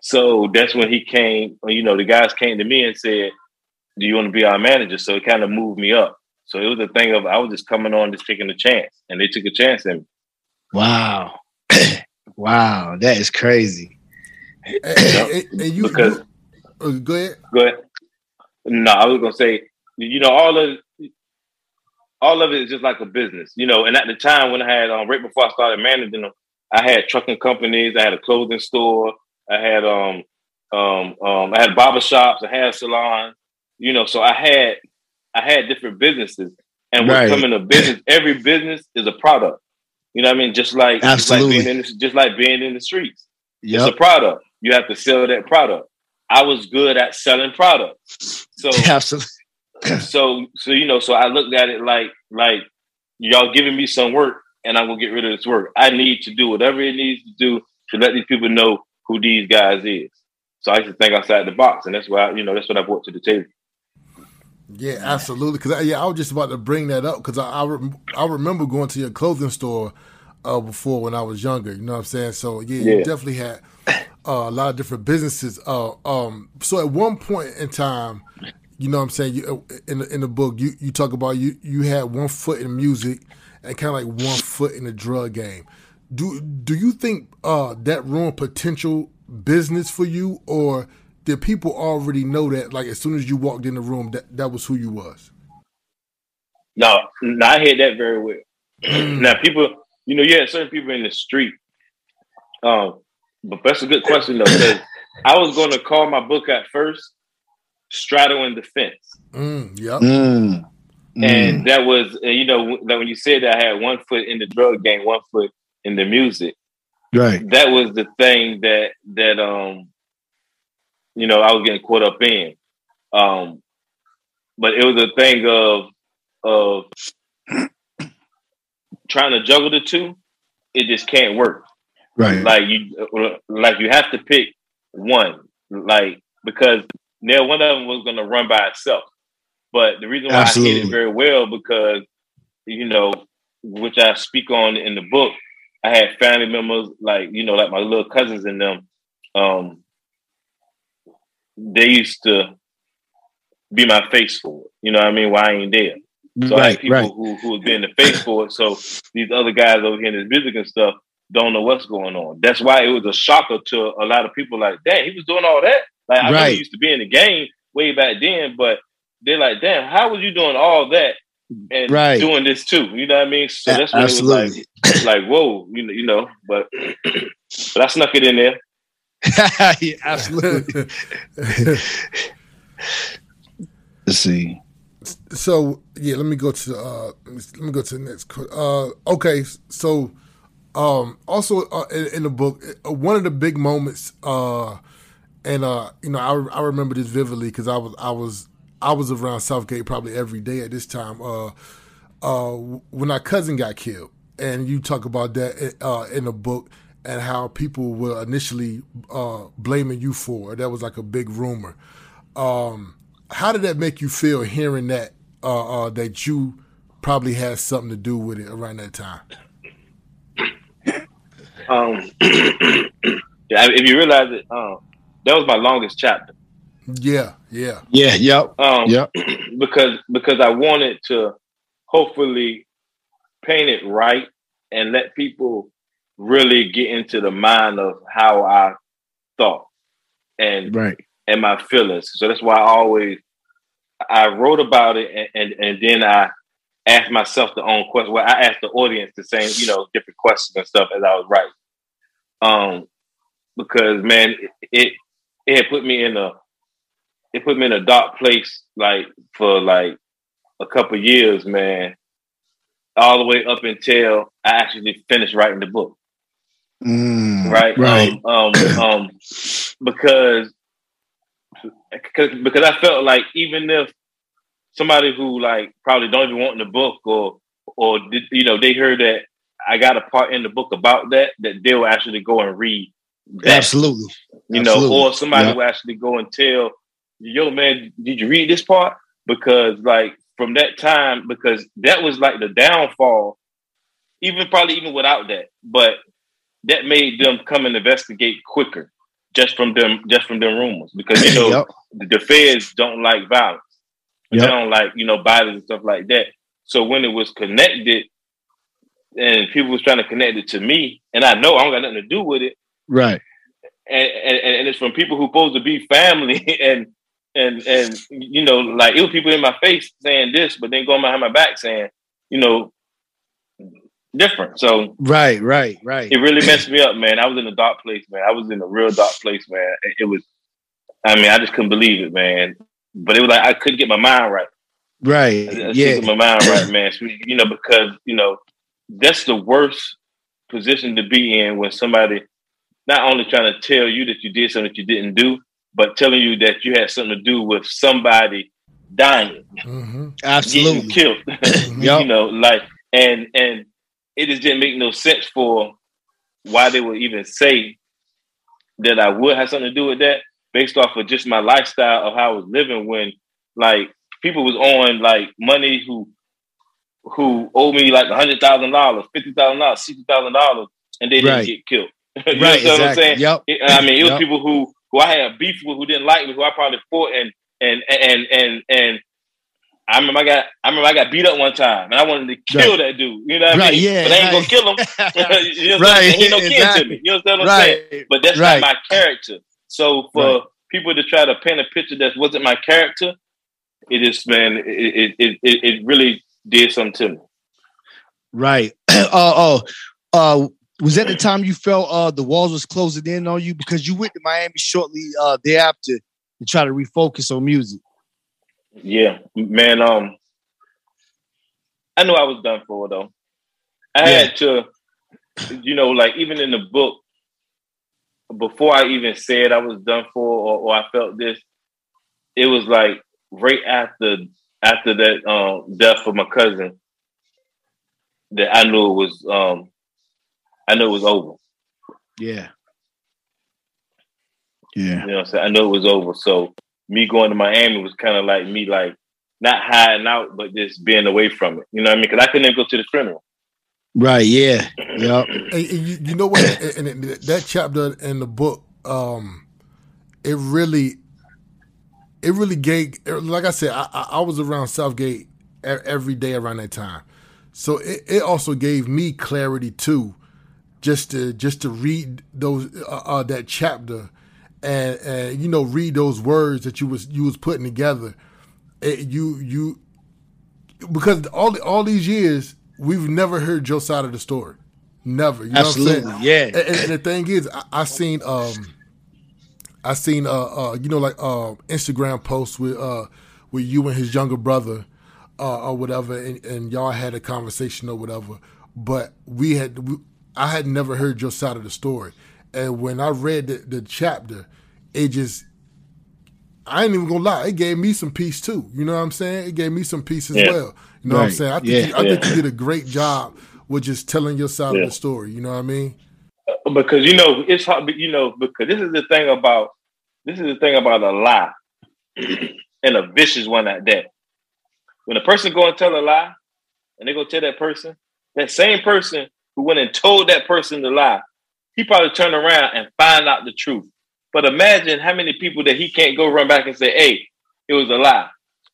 [SPEAKER 4] So that's when he came. You know, the guys came to me and said, do you want to be our manager? So it kind of moved me up. So it was a thing of I was just coming on, just taking a chance, and they took a chance in me.
[SPEAKER 3] Wow, wow, that is crazy.
[SPEAKER 1] And, and, and you, because you, uh, go ahead.
[SPEAKER 4] Go ahead. No, I was gonna say, you know, all of all of it is just like a business, you know. And at the time when I had um, right before I started managing them, I had trucking companies, I had a clothing store, I had um um um I had barber shops, I had salons, you know, so I had I had different businesses. And when right. coming to business, every business is a product. You know what I mean? Just like
[SPEAKER 3] Absolutely.
[SPEAKER 4] just like being in the, just like being in the streets.
[SPEAKER 3] Yep.
[SPEAKER 4] It's a product. You have to sell that product. I was good at selling products. So
[SPEAKER 3] Absolutely.
[SPEAKER 4] so so you know, so I looked at it like like y'all giving me some work and I'm gonna get rid of this work. I need to do whatever it needs to do to let these people know who these guys is. So I used to think outside the box, and that's why you know that's what I brought to the table.
[SPEAKER 1] Yeah, absolutely. Because yeah, I was just about to bring that up because I I, re- I, remember going to your clothing store uh, before when I was younger. You know what I'm saying? So yeah, yeah. you definitely had uh, a lot of different businesses. Uh, um, so at one point in time, you know what I'm saying? You, uh, in the, in the book, you, you talk about you you had one foot in music and kind of like one foot in the drug game. Do do you think uh, that ruined potential business for you, or did people already know that? Like as soon as you walked in the room, that that was who you was.
[SPEAKER 4] No, no I hear that very well. Mm. now, people, you know, yeah, certain people in the street. Um, but that's a good question though. I was going to call my book out first, straddling the fence.
[SPEAKER 1] Mm, yep.
[SPEAKER 3] Mm.
[SPEAKER 4] And that was, you know, like when you said that I had one foot in the drug game, one foot in the music.
[SPEAKER 3] right.
[SPEAKER 4] That was the thing that that um, you know, I was getting caught up in. Um, but it was a thing of of trying to juggle the two. It just can't work.
[SPEAKER 3] Right.
[SPEAKER 4] Like you, like you have to pick one, like because now one of them was going to run by itself. But the reason why I hit
[SPEAKER 3] Absolutely.
[SPEAKER 4] it very well because you know, which I speak on in the book, I had family members like you know, like my little cousins and them. Um, they used to be my face for it. You know what I mean? Why I ain't there. So I had people
[SPEAKER 3] Right.
[SPEAKER 4] who who have been the face for it. So these other guys over here in this music and stuff don't know what's going on. That's why it was a shocker to a lot of people. Like, damn, he was doing all that. Like, I know
[SPEAKER 3] Right.
[SPEAKER 4] used to be in the game way back then, but they're like, damn, how was you doing all that and
[SPEAKER 3] Right.
[SPEAKER 4] doing this too? You know what I mean? So that's when
[SPEAKER 3] absolutely.
[SPEAKER 4] it was like, like, whoa, you know, you know. But but I snuck it in there.
[SPEAKER 3] yeah, absolutely. Let's see.
[SPEAKER 1] so yeah, let me go to uh let me, go to the next. que- Uh, okay, so um also uh, in, in the book, uh, one of the big moments, uh, and uh, you know, I I remember this vividly because I was I was I was around Southgate probably every day at this time. Uh, uh, when our cousin got killed, and you talk about that uh, in the book, and how people were initially uh, blaming you for it. That was like a big rumor. Um, how did that make you feel hearing that uh, uh, that you probably had something to do with it around that time?
[SPEAKER 4] Um, if you realize it, um, that was my longest chapter.
[SPEAKER 1] Yeah, yeah,
[SPEAKER 3] Yeah. Yep.
[SPEAKER 4] Um,
[SPEAKER 3] Yep.
[SPEAKER 4] because because I wanted to hopefully paint it right and let people really get into the mind of how I thought and
[SPEAKER 3] Right.
[SPEAKER 4] and my feelings. So that's why I always I wrote about it and and, and then I asked myself the own question. Well, I asked the audience the same, you know, different questions and stuff as I was writing. Um, because man, it it, it had put me in a it put me in a dark place like for like a couple years, man. All the way up until I actually finished writing the book
[SPEAKER 3] Mm,
[SPEAKER 4] right?
[SPEAKER 3] Right.
[SPEAKER 4] Um, um, um, because because because I felt like even if somebody who like probably don't even want the book or or you know they heard that I got a part in the book about that that they'll actually go and read that
[SPEAKER 3] Absolutely.
[SPEAKER 4] you know,
[SPEAKER 3] Absolutely.
[SPEAKER 4] or somebody
[SPEAKER 3] Yeah.
[SPEAKER 4] will actually go and tell, yo, man, did you read this part? Because like from that time, because that was like the downfall, even probably even without that, but that made them come and investigate quicker just from them just from them rumors. Because you know
[SPEAKER 3] Yep.
[SPEAKER 4] the, feds don't like violence. They don't like, you know, violence and stuff like that. So when it was connected and people was trying to connect it to me, and I know I don't got nothing to do with it,
[SPEAKER 3] Right.
[SPEAKER 4] and, and and it's from people who supposed to be family and and and you know like it was people in my face saying this but then going behind my back saying you know different so
[SPEAKER 3] Right. Right. Right.
[SPEAKER 4] it really messed me up man i was in a dark place man i was in a real dark place man it, was i mean i just couldn't believe it man but it was like i couldn't get my mind right I, I
[SPEAKER 3] Right. Yeah.
[SPEAKER 4] my mind right man you know because you know that's the worst position to be in when somebody not only trying to tell you that you did something that you didn't do, but telling you that you had something to do with somebody dying,
[SPEAKER 1] hmm
[SPEAKER 4] getting
[SPEAKER 3] Absolutely.
[SPEAKER 4] killed.
[SPEAKER 3] Yup.
[SPEAKER 4] you know, like and and it just didn't make no sense for why they would even say that I would have something to do with that based off of just my lifestyle of how I was living when like people was on like money who who owed me like a hundred thousand dollars, fifty thousand dollars, sixty thousand dollars, and they didn't
[SPEAKER 3] Right.
[SPEAKER 4] get killed. you
[SPEAKER 3] Right.
[SPEAKER 4] know what I'm
[SPEAKER 3] Exactly.
[SPEAKER 4] saying?
[SPEAKER 3] Yep.
[SPEAKER 4] I mean, it was
[SPEAKER 3] Yep.
[SPEAKER 4] people who who I had beef with, who didn't like me, who I probably fought and and and and and I remember I got I remember I got beat up one time, and I wanted to kill that dude. You know what I
[SPEAKER 3] Right,
[SPEAKER 4] mean?
[SPEAKER 3] yeah,
[SPEAKER 4] but I ain't
[SPEAKER 3] right.
[SPEAKER 4] gonna kill him. you know
[SPEAKER 3] Right.
[SPEAKER 4] He ain't no kin to me. You understand what I'm saying?
[SPEAKER 3] right.
[SPEAKER 4] But that's
[SPEAKER 3] Right.
[SPEAKER 4] not my character. So for
[SPEAKER 3] Right.
[SPEAKER 4] people to try to paint a picture that wasn't my character, it is man, it it it, it, it really did something to me.
[SPEAKER 3] Right. uh, oh, uh, was that the time you felt uh the walls was closing in on you because you went to Miami shortly uh thereafter to try to refocus on music?
[SPEAKER 4] Yeah, man. Um, I knew I was done for though. I
[SPEAKER 3] Yeah.
[SPEAKER 4] had to, you know, like even in the book, before I even said I was done for or, or I felt this, it was like right after after that um, death of my cousin that I knew it was um, I knew it was over.
[SPEAKER 3] Yeah. Yeah.
[SPEAKER 4] You know what I'm saying? I knew it was over. So me going to Miami was kind of like me like not hiding out, but just being away from it. You know what I mean? Because I couldn't even go to the funeral.
[SPEAKER 3] Right. Yeah. Yep.
[SPEAKER 1] And, and you, you know what? and, and that chapter in the book, um, it really, it really gave. Like I said, I, I I was around Southgate every day around that time, so it, it also gave me clarity too, just to just to read those uh, uh, that chapter, and and you know read those words that you was you was putting together. It, you you because all all these years we've never heard your side of the story. Never. You know
[SPEAKER 3] Absolutely.
[SPEAKER 1] What I'm saying?
[SPEAKER 3] Yeah.
[SPEAKER 1] And, and- and the thing is, I, I seen um, I seen uh, uh, you know, like uh, Instagram posts with uh, with you and his younger brother, uh, or whatever, and, and y'all had a conversation or whatever. But we had, we, I had never heard your side of the story, and when I read the, the chapter, it just. I ain't even gonna lie. It gave me some peace too. You know what I'm saying? It gave me some peace as
[SPEAKER 4] Yeah.
[SPEAKER 1] well. You know what I'm saying? I think,
[SPEAKER 3] Yeah.
[SPEAKER 1] you, I think you did a great job with just telling your side
[SPEAKER 4] Yeah.
[SPEAKER 1] of the story. You know what I mean?
[SPEAKER 4] Uh, because you know it's hard. but You know because this is the thing about this is the thing about a lie and a vicious one at that. When a person go and tell a lie, and they go tell that person, that same person who went and told that person the lie, he probably turn around and find out the truth. But imagine how many people that he can't go run back and say, "Hey, it was a lie."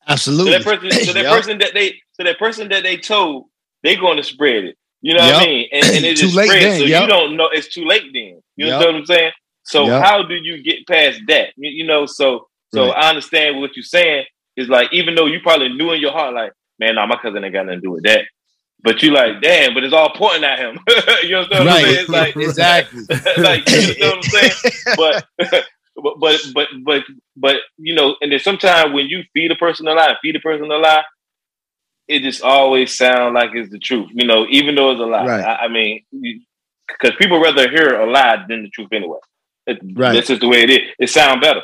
[SPEAKER 4] So
[SPEAKER 3] Absolutely.
[SPEAKER 4] that person, so that
[SPEAKER 3] Yep.
[SPEAKER 4] person that they, so that person that they told, they going to spread it. You know what I mean? And, and it
[SPEAKER 3] Too
[SPEAKER 4] just
[SPEAKER 3] late
[SPEAKER 4] spreads,
[SPEAKER 3] then,
[SPEAKER 4] so
[SPEAKER 3] yep.
[SPEAKER 4] you don't know. It's too late then. You know what I'm saying? So
[SPEAKER 3] Yep.
[SPEAKER 4] how do you get past that? You, you know, so so
[SPEAKER 3] Right.
[SPEAKER 4] I understand what you're saying. Is like even though you probably knew in your heart, like, man, nah, my cousin ain't got nothing to do with that. But you like, damn, but it's all pointing at him. you understand what I'm saying? It's like
[SPEAKER 3] exactly.
[SPEAKER 4] like you know what I'm saying? But but but but but but you know, and then sometimes when you feed a person a lie, feed a person a lie, it just always sounds like it's the truth. You know, even though it's a lie.
[SPEAKER 3] Right.
[SPEAKER 4] I, I mean, because people rather hear a lie than the truth anyway. It,
[SPEAKER 3] Right.
[SPEAKER 4] That's just the way it is. It sounds better.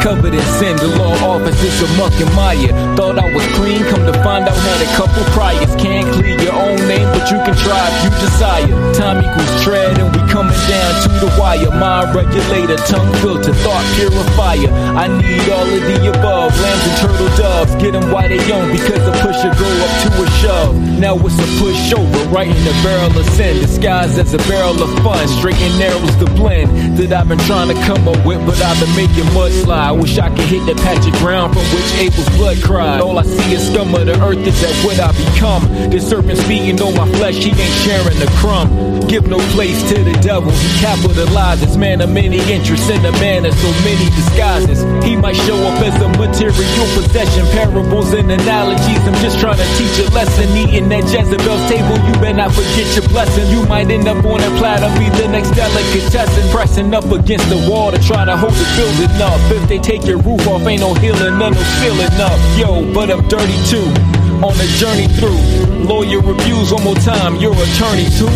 [SPEAKER 5] Covered in sin, the law offices of muck and mire. Thought I was clean, come to find out had a couple priors. Can't clear your own name, but you can try if you desire. Time equals tread, and we coming down to the wire. Mind regulator, tongue filter, thought purifier. I need all of the above. Lambs and turtle doves, get them while they young because the pusher go up to a shove. Now it's a pushover, right in the barrel of sin. Disguised as a barrel of fun, straight and narrows the blend that I've been trying to come up with, but I've been making mudslide. Wish I could hit that patch of ground from which Abel's blood cried. All I see is scum of the earth, is that what I become? The serpent's feeding on my flesh, he ain't sharing the crumb. Give no place to the devil, he capitalizes. Man of many interests in a man of so many disguises. He might show up as a material possession, parables and analogies. I'm just trying to teach a lesson. Eating at Jezebel's table, you better not forget your blessing. You might end up on a platter, be the next delicatessen. Pressing up against the wall to try to hold the building up. If they take your roof off, ain't no healing, none no feeling up. Yo, but I'm dirty too. On a journey through lawyer reviews one more time. Your attorney too.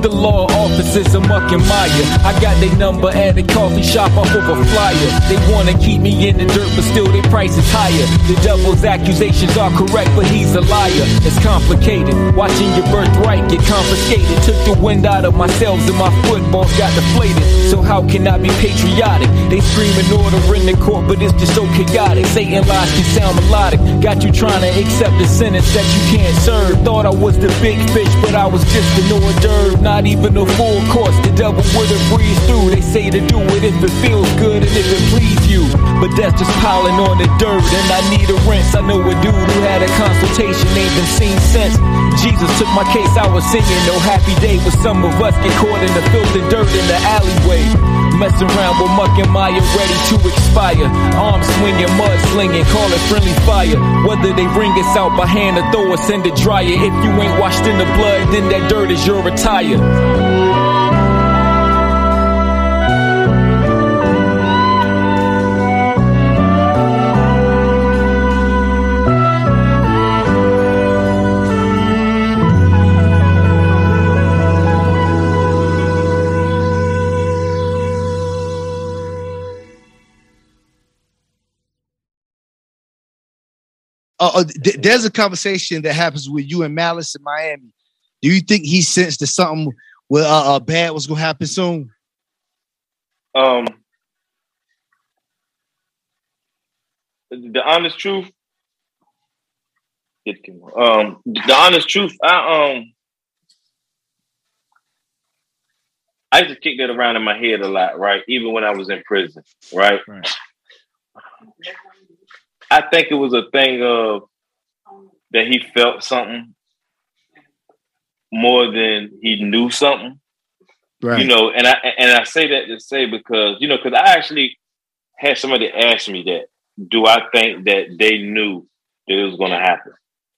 [SPEAKER 5] The law offices of Muck and Mire. I got their number at a coffee shop off of a flyer. They wanna keep me in the dirt, but still their price is higher. The devil's accusations are correct, but he's a liar. It's complicated. Watching your birthright get confiscated. Took the wind out of my sails and my footballs got deflated. So how can I be patriotic? They screaming order in the court, but it's just so chaotic. Satan lies can sound melodic. Got you trying to accept the sentence that you can't serve. Thought I was the big fish, but I was just an hors d'oeuvre. Not even a full course. The devil would have breezed through. They say to do it if it feels good and if it please you. but that's just piling on the dirt. And I need a rinse. I know a dude who had a consultation ain't been seen since. Jesus took my case, I was singing no happy day. But some of us get caught in the filthy dirt in the alleyway. Messing around with muck and mire, ready to expire. Arms swinging, mud slinging, call it friendly fire. Whether they bring us out by hand or throw us in the dryer. If you ain't washed in the blood, then that dirt is your attire.
[SPEAKER 3] Uh, uh, th- there's a conversation that happens with you and Malice in Miami. Do you think he sensed that something well, uh, uh, bad was gonna happen soon?
[SPEAKER 4] Um, the honest truth. Um, the honest truth. I um, I used to kick that around in my head a lot, right? Even when I was in prison, right? right. I think it was a thing of that he felt something more than he knew something. Right. You know, and I and I say that to say because you know because I actually had somebody ask me that. Do I think that they knew that it was going to happen?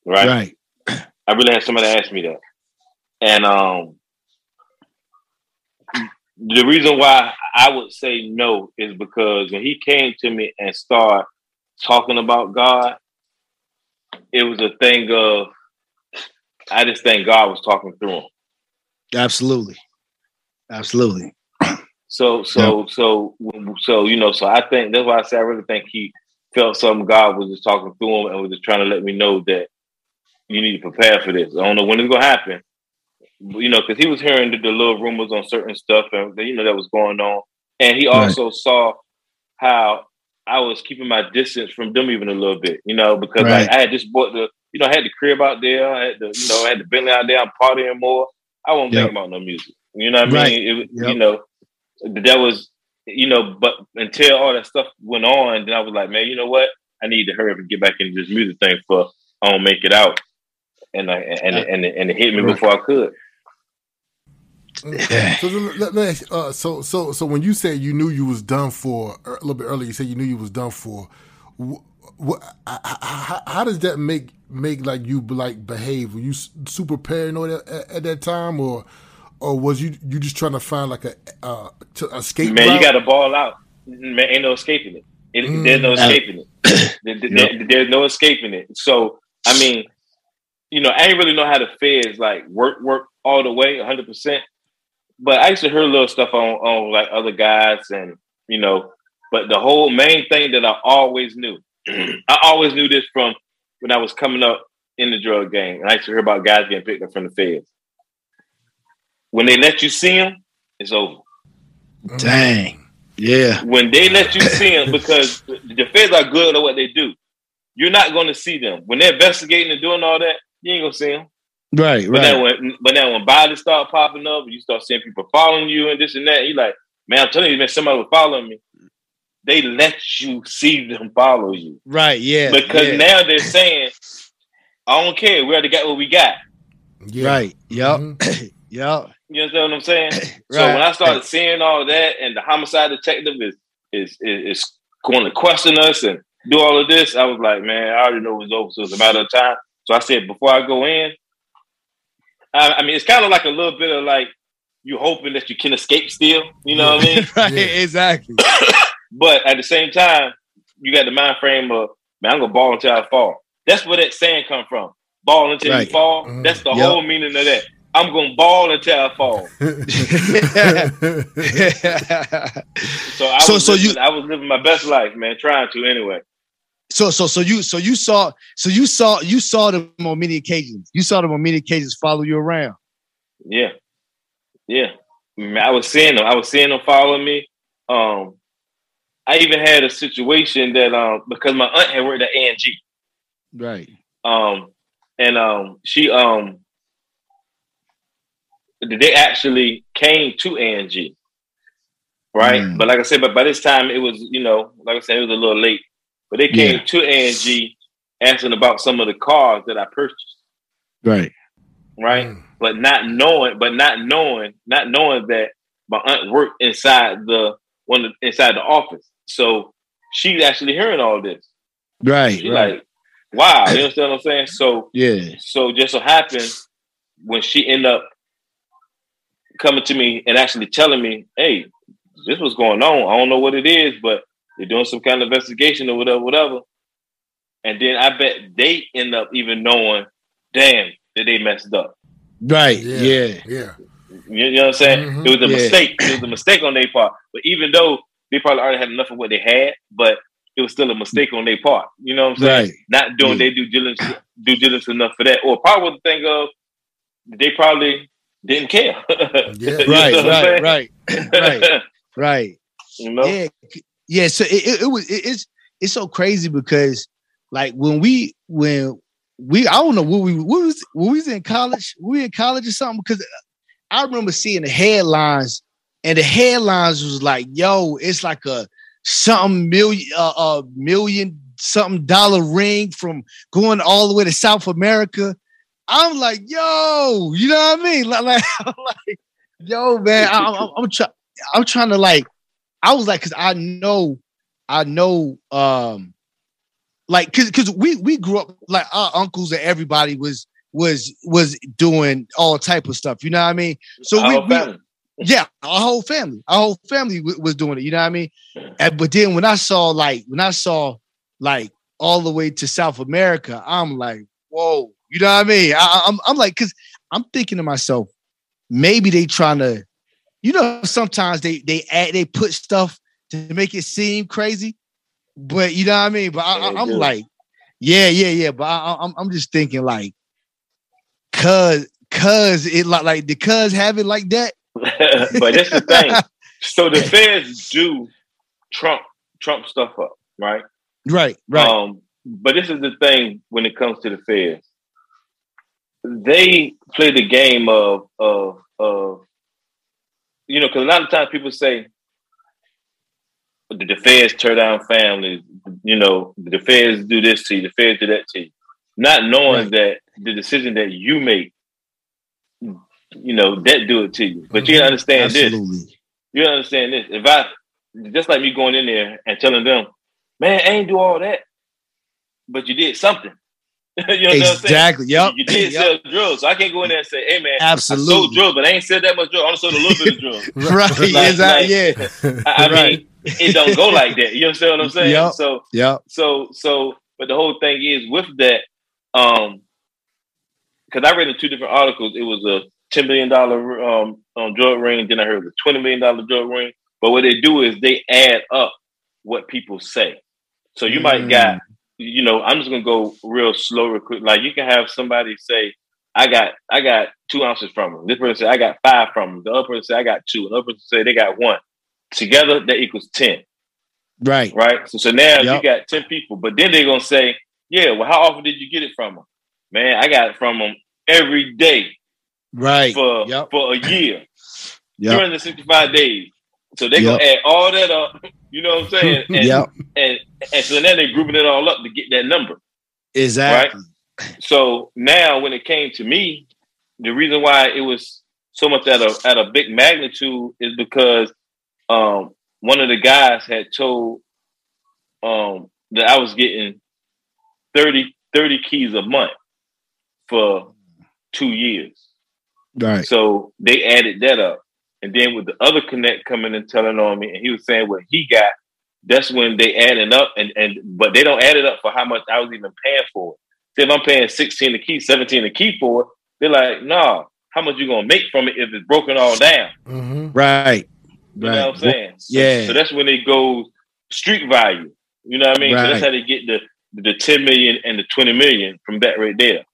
[SPEAKER 4] Right. Right. I really had somebody ask me that, and um, the reason why I would say no is because when he came to me and started talking about God, it was a thing of I just think God was talking through him.
[SPEAKER 3] Absolutely. Absolutely.
[SPEAKER 4] So so yep. so so you know, so I think that's why I say I really think he felt something God was just talking through him and was just trying to let me know that you need to prepare for this. I don't know when it's gonna happen. You know, because he was hearing the, the, little rumors on certain stuff and you know that was going on. And he also right. saw how I was keeping my distance from them even a little bit, you know, because right. like I had just bought the, you know, I had the crib out there, I had the, you know, I had the Bentley out there, I'm partying more. I won't yep. think about no music. You know what I right. mean? It, yep. You know, that was, you know, but until all that stuff went on, then I was like, man, you know what? I need to hurry up and get back into this music thing for I don't make it out. And I and and, and, and it hit me right. before I could.
[SPEAKER 1] So let, me ask, uh, so so so when you said you knew you was done for a little bit earlier, you said you knew you was done for. What, how, how, does that make make like you like behave? Were you super paranoid at, at, that time, or or was you you just trying to find like a uh, to escape?
[SPEAKER 4] Man, route? you got to ball out. Man, ain't no escaping it. it mm. There's no escaping it. there, there, there's no escaping it. So I mean, you know, I ain't really know how the feds like work work all the way, 100. percent but I used to hear little stuff on on like other guys and you know, but the whole main thing that I always knew, I always knew this from when I was coming up in the drug game, and I used to hear about guys getting picked up from the feds. When they let you see them, it's over.
[SPEAKER 3] Dang. Yeah.
[SPEAKER 4] When they let you see them, because the feds are good at what they do, you're not going to see them. When they're investigating and doing all that, you ain't going to see them.
[SPEAKER 3] Right,
[SPEAKER 4] but
[SPEAKER 3] right.
[SPEAKER 4] Then when, but then when bodies start popping up, and you start seeing people following you and this and that, you like, man, I'm telling you, man, somebody was following me. They let you see them follow you.
[SPEAKER 3] Right, yeah.
[SPEAKER 4] Because
[SPEAKER 3] yeah.
[SPEAKER 4] now they're saying, I don't care. We already got what we got.
[SPEAKER 3] Yeah. Right. Yep. Mm-hmm. yep.
[SPEAKER 4] You understand what I'm saying? right. So when I started seeing all that, and the homicide detective is is is, is going to question us and do all of this, I was like, man, I already know it was over. So it's a matter of time. So I said, before I go in, I, I mean, it's kind of like a little bit of like you hoping that you can escape still. You know what I mean?
[SPEAKER 3] right, yeah. exactly.
[SPEAKER 4] but at the same time, you got the mind frame of man, I'm gonna ball until I fall. That's where that saying come from. Ball until right. you fall. Mm, That's the yep. whole meaning of that. I'm gonna ball until I fall. so I so, was so living, you, I was living my best life, man. Trying to anyway.
[SPEAKER 3] So so so you so you saw so you saw you saw them on many occasions. You saw them on many occasions follow you around.
[SPEAKER 4] Yeah, yeah. I was seeing them. I was seeing them follow me. Um, I even had a situation that um because my aunt had worked at ANG.
[SPEAKER 3] Right.
[SPEAKER 4] Um, and um she um they actually came to ANG right?
[SPEAKER 3] Mm.
[SPEAKER 4] But like I said, but by this time it was, you know, like I said, it was a little late. But they came
[SPEAKER 3] Yeah.
[SPEAKER 4] to ANG asking about some of the cars that I purchased,
[SPEAKER 3] Right.
[SPEAKER 4] right?
[SPEAKER 2] Mm.
[SPEAKER 4] But not knowing, but not knowing, not knowing that my aunt worked inside the one of- inside the office. So she's actually hearing all this.
[SPEAKER 3] Right.
[SPEAKER 4] She's
[SPEAKER 3] right.
[SPEAKER 4] like, wow, you understand what I'm saying? So
[SPEAKER 3] yeah.
[SPEAKER 4] so just so happened when she end up coming to me and actually telling me, hey, this was going on. I don't know what it is, but they're doing some kind of investigation or whatever, whatever. And then I bet they end up even knowing, damn, that they messed up.
[SPEAKER 3] Right.
[SPEAKER 2] Yeah.
[SPEAKER 3] Yeah.
[SPEAKER 2] Yeah.
[SPEAKER 4] You, you know what I'm saying?
[SPEAKER 2] Mhm.
[SPEAKER 4] It was a
[SPEAKER 3] Yeah.
[SPEAKER 4] mistake. It was a mistake on their part. But even though they probably already had enough of what they had, but it was still a mistake on their part. You know what I'm saying?
[SPEAKER 3] Right.
[SPEAKER 4] Not doing
[SPEAKER 3] Yeah.
[SPEAKER 4] their due diligence, due diligence enough for that. Or probably was the thing of they probably didn't care.
[SPEAKER 2] Yeah.
[SPEAKER 4] You
[SPEAKER 3] Right. Right. Right. Right. Right.
[SPEAKER 4] you know?
[SPEAKER 3] Yeah, c- yeah. So it, it, it was it- it's it's so crazy because like when we when we I don't know what we what was when we was in college we in college or something because I remember seeing the headlines and the headlines was like yo it's like a something million uh, uh million something dollar ring from going all the way to South America. I'm like yo, you know what I mean? Like, like, like yo man, I, I'm, I'm trying. I'm trying to like, I was like, cause I know, I know, um, like, cause, cause we we grew up like our uncles and everybody was was was doing all type of stuff. You know what I mean? So
[SPEAKER 4] Our
[SPEAKER 3] we, we yeah, our whole family, our whole family w- was doing it. You know what I mean? And, but then when I saw like when I saw like all the way to South America, I'm like, whoa, you know what I mean? I, I'm I'm like, cause I'm thinking to myself, maybe they trying to, you know, sometimes they they add they put stuff to make it seem crazy, but you know what I mean. But I,
[SPEAKER 4] do.
[SPEAKER 3] like, yeah, yeah, yeah. But I, I- I'm I'm just thinking like, cause cause it like like the cuz have it like that.
[SPEAKER 4] but that's the thing. So the feds do Trump Trump stuff up, right?
[SPEAKER 3] Right, right.
[SPEAKER 4] Um, but this is the thing when it comes to the feds. They play the game of of of you know, because a lot of times people say the, feds tear down families, you know, the feds do this to you, the feds do that to you. Not knowing that the decision that you make, you know, that do it to you. But you mm-hmm. understand this you understand this. If I just like me going in there and telling them, man, I ain't do all that, but you did something. you know what I'm saying?
[SPEAKER 3] Exactly. Yep.
[SPEAKER 4] You did
[SPEAKER 3] Yep.
[SPEAKER 4] sell drugs. So I can't go in there and say, hey man, I sold drugs, but I ain't sold that much drugs. I only sold a little bit of drugs.
[SPEAKER 3] Right.
[SPEAKER 4] Like-
[SPEAKER 3] exactly. yeah.
[SPEAKER 4] I, I
[SPEAKER 3] Right.
[SPEAKER 4] mean, it don't go like that. You understand what I'm saying?
[SPEAKER 3] Yep.
[SPEAKER 4] So
[SPEAKER 3] Yep.
[SPEAKER 4] so so but the whole thing is with that, um, because I read in two different articles, it was a ten million dollar um, um drug ring, then I heard a twenty million dollar drug ring. But what they do is they add up what people say. So you might
[SPEAKER 3] Mm.
[SPEAKER 4] got, you know, I'm just gonna go real slow, real quick. Like you can have somebody say, I got I got two ounces from them. This person say I got five from them. The other person say I got two. Another person say they got one. Together that equals ten
[SPEAKER 3] Right.
[SPEAKER 4] right? So, so now
[SPEAKER 3] Yep.
[SPEAKER 4] you got 10 people, but then they're gonna say, Yeah, well, how often did you get it from them? Man, I got it from them every day
[SPEAKER 3] Right.
[SPEAKER 4] for
[SPEAKER 3] Yep.
[SPEAKER 4] for a year,
[SPEAKER 3] Yep.
[SPEAKER 4] 365 days. So they're gonna add all that up, you know what I'm saying? And,
[SPEAKER 3] Yep.
[SPEAKER 4] and and so now they're grouping it all up to get that number.
[SPEAKER 3] Exactly.
[SPEAKER 4] So now when it came to me, the reason why it was so much at a at a big magnitude is because um one of the guys had told um that I was getting 30, 30 keys a month for two years.
[SPEAKER 3] Right.
[SPEAKER 4] So they added that up. And then with the other connect coming and telling on me, and he was saying what he got, that's when they adding up and and but they don't add it up for how much I was even paying for it. So if I'm paying 16 a key, 17 a key for it, they're like, nah, how much you gonna make from it if it's broken all down?
[SPEAKER 2] hmm
[SPEAKER 3] Right.
[SPEAKER 4] You
[SPEAKER 3] Right.
[SPEAKER 4] know what I'm saying? So,
[SPEAKER 3] yeah.
[SPEAKER 4] So that's when they go street value. You know what I mean? So that's how they get the the 10 million and the 20 million from that right there.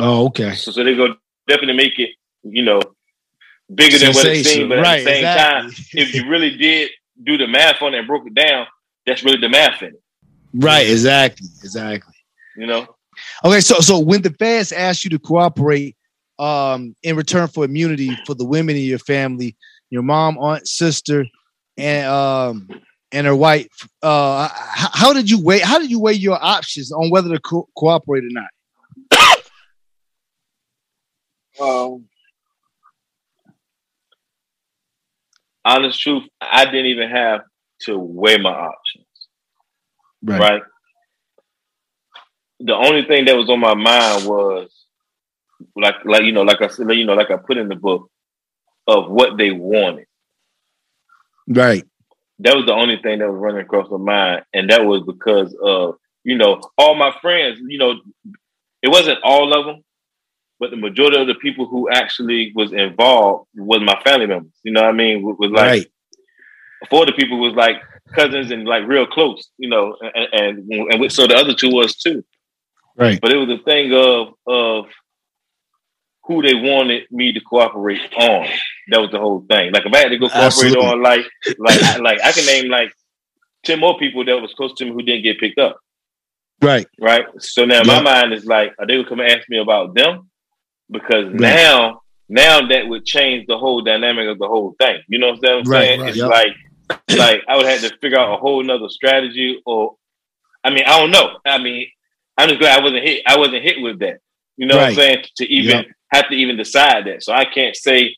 [SPEAKER 3] Oh, okay.
[SPEAKER 4] So, so they go definitely make it, you know, bigger than what it seemed. But
[SPEAKER 3] right.
[SPEAKER 4] at the same time, if you really did do the math on it and broke it down, that's really the math in it.
[SPEAKER 3] right. Exactly. Exactly.
[SPEAKER 4] You know?
[SPEAKER 3] Okay. So so when the feds ask you to cooperate um in return for immunity for the women in your family, your mom, aunt, sister, and um and her wife. Uh, how, how did you weigh? How did you weigh your options on whether to co- cooperate or not?
[SPEAKER 4] Um, honest truth, I didn't even have to weigh my options.
[SPEAKER 3] Right.
[SPEAKER 4] Right. The only thing that was on my mind was like, like you know, like I said, you know, like I put in the book of what they wanted.
[SPEAKER 3] Right.
[SPEAKER 4] That was the only thing that was running across my mind, and that was because of you know all my friends. You know, it wasn't all of them, but the majority of the people who actually was involved was my family members. You know what I mean? Was, was like
[SPEAKER 3] Right.
[SPEAKER 4] four of the people was like cousins and like real close. You know, and and, and so the other two was too.
[SPEAKER 3] Right.
[SPEAKER 4] But it was a thing of of who they wanted me to cooperate on. That was the whole thing. Like if I had to go cooperate
[SPEAKER 3] Absolutely.
[SPEAKER 4] on like like I- like I can name like ten more people that was close to me who didn't get picked up.
[SPEAKER 3] Right.
[SPEAKER 4] Right. So now
[SPEAKER 3] Yeah.
[SPEAKER 4] my mind is like, are they gonna come and ask me about them? Because
[SPEAKER 3] Right.
[SPEAKER 4] now now that would change the whole dynamic of the whole thing. You know what I'm
[SPEAKER 3] Right,
[SPEAKER 4] saying?
[SPEAKER 3] right,
[SPEAKER 4] it's
[SPEAKER 3] yep.
[SPEAKER 4] like like I would have to figure out a whole nother strategy or I mean, I don't know. I mean, I'm just glad I wasn't hit. I wasn't hit with that. You know what I'm saying? To even
[SPEAKER 3] Yep.
[SPEAKER 4] have to even decide that. So I can't say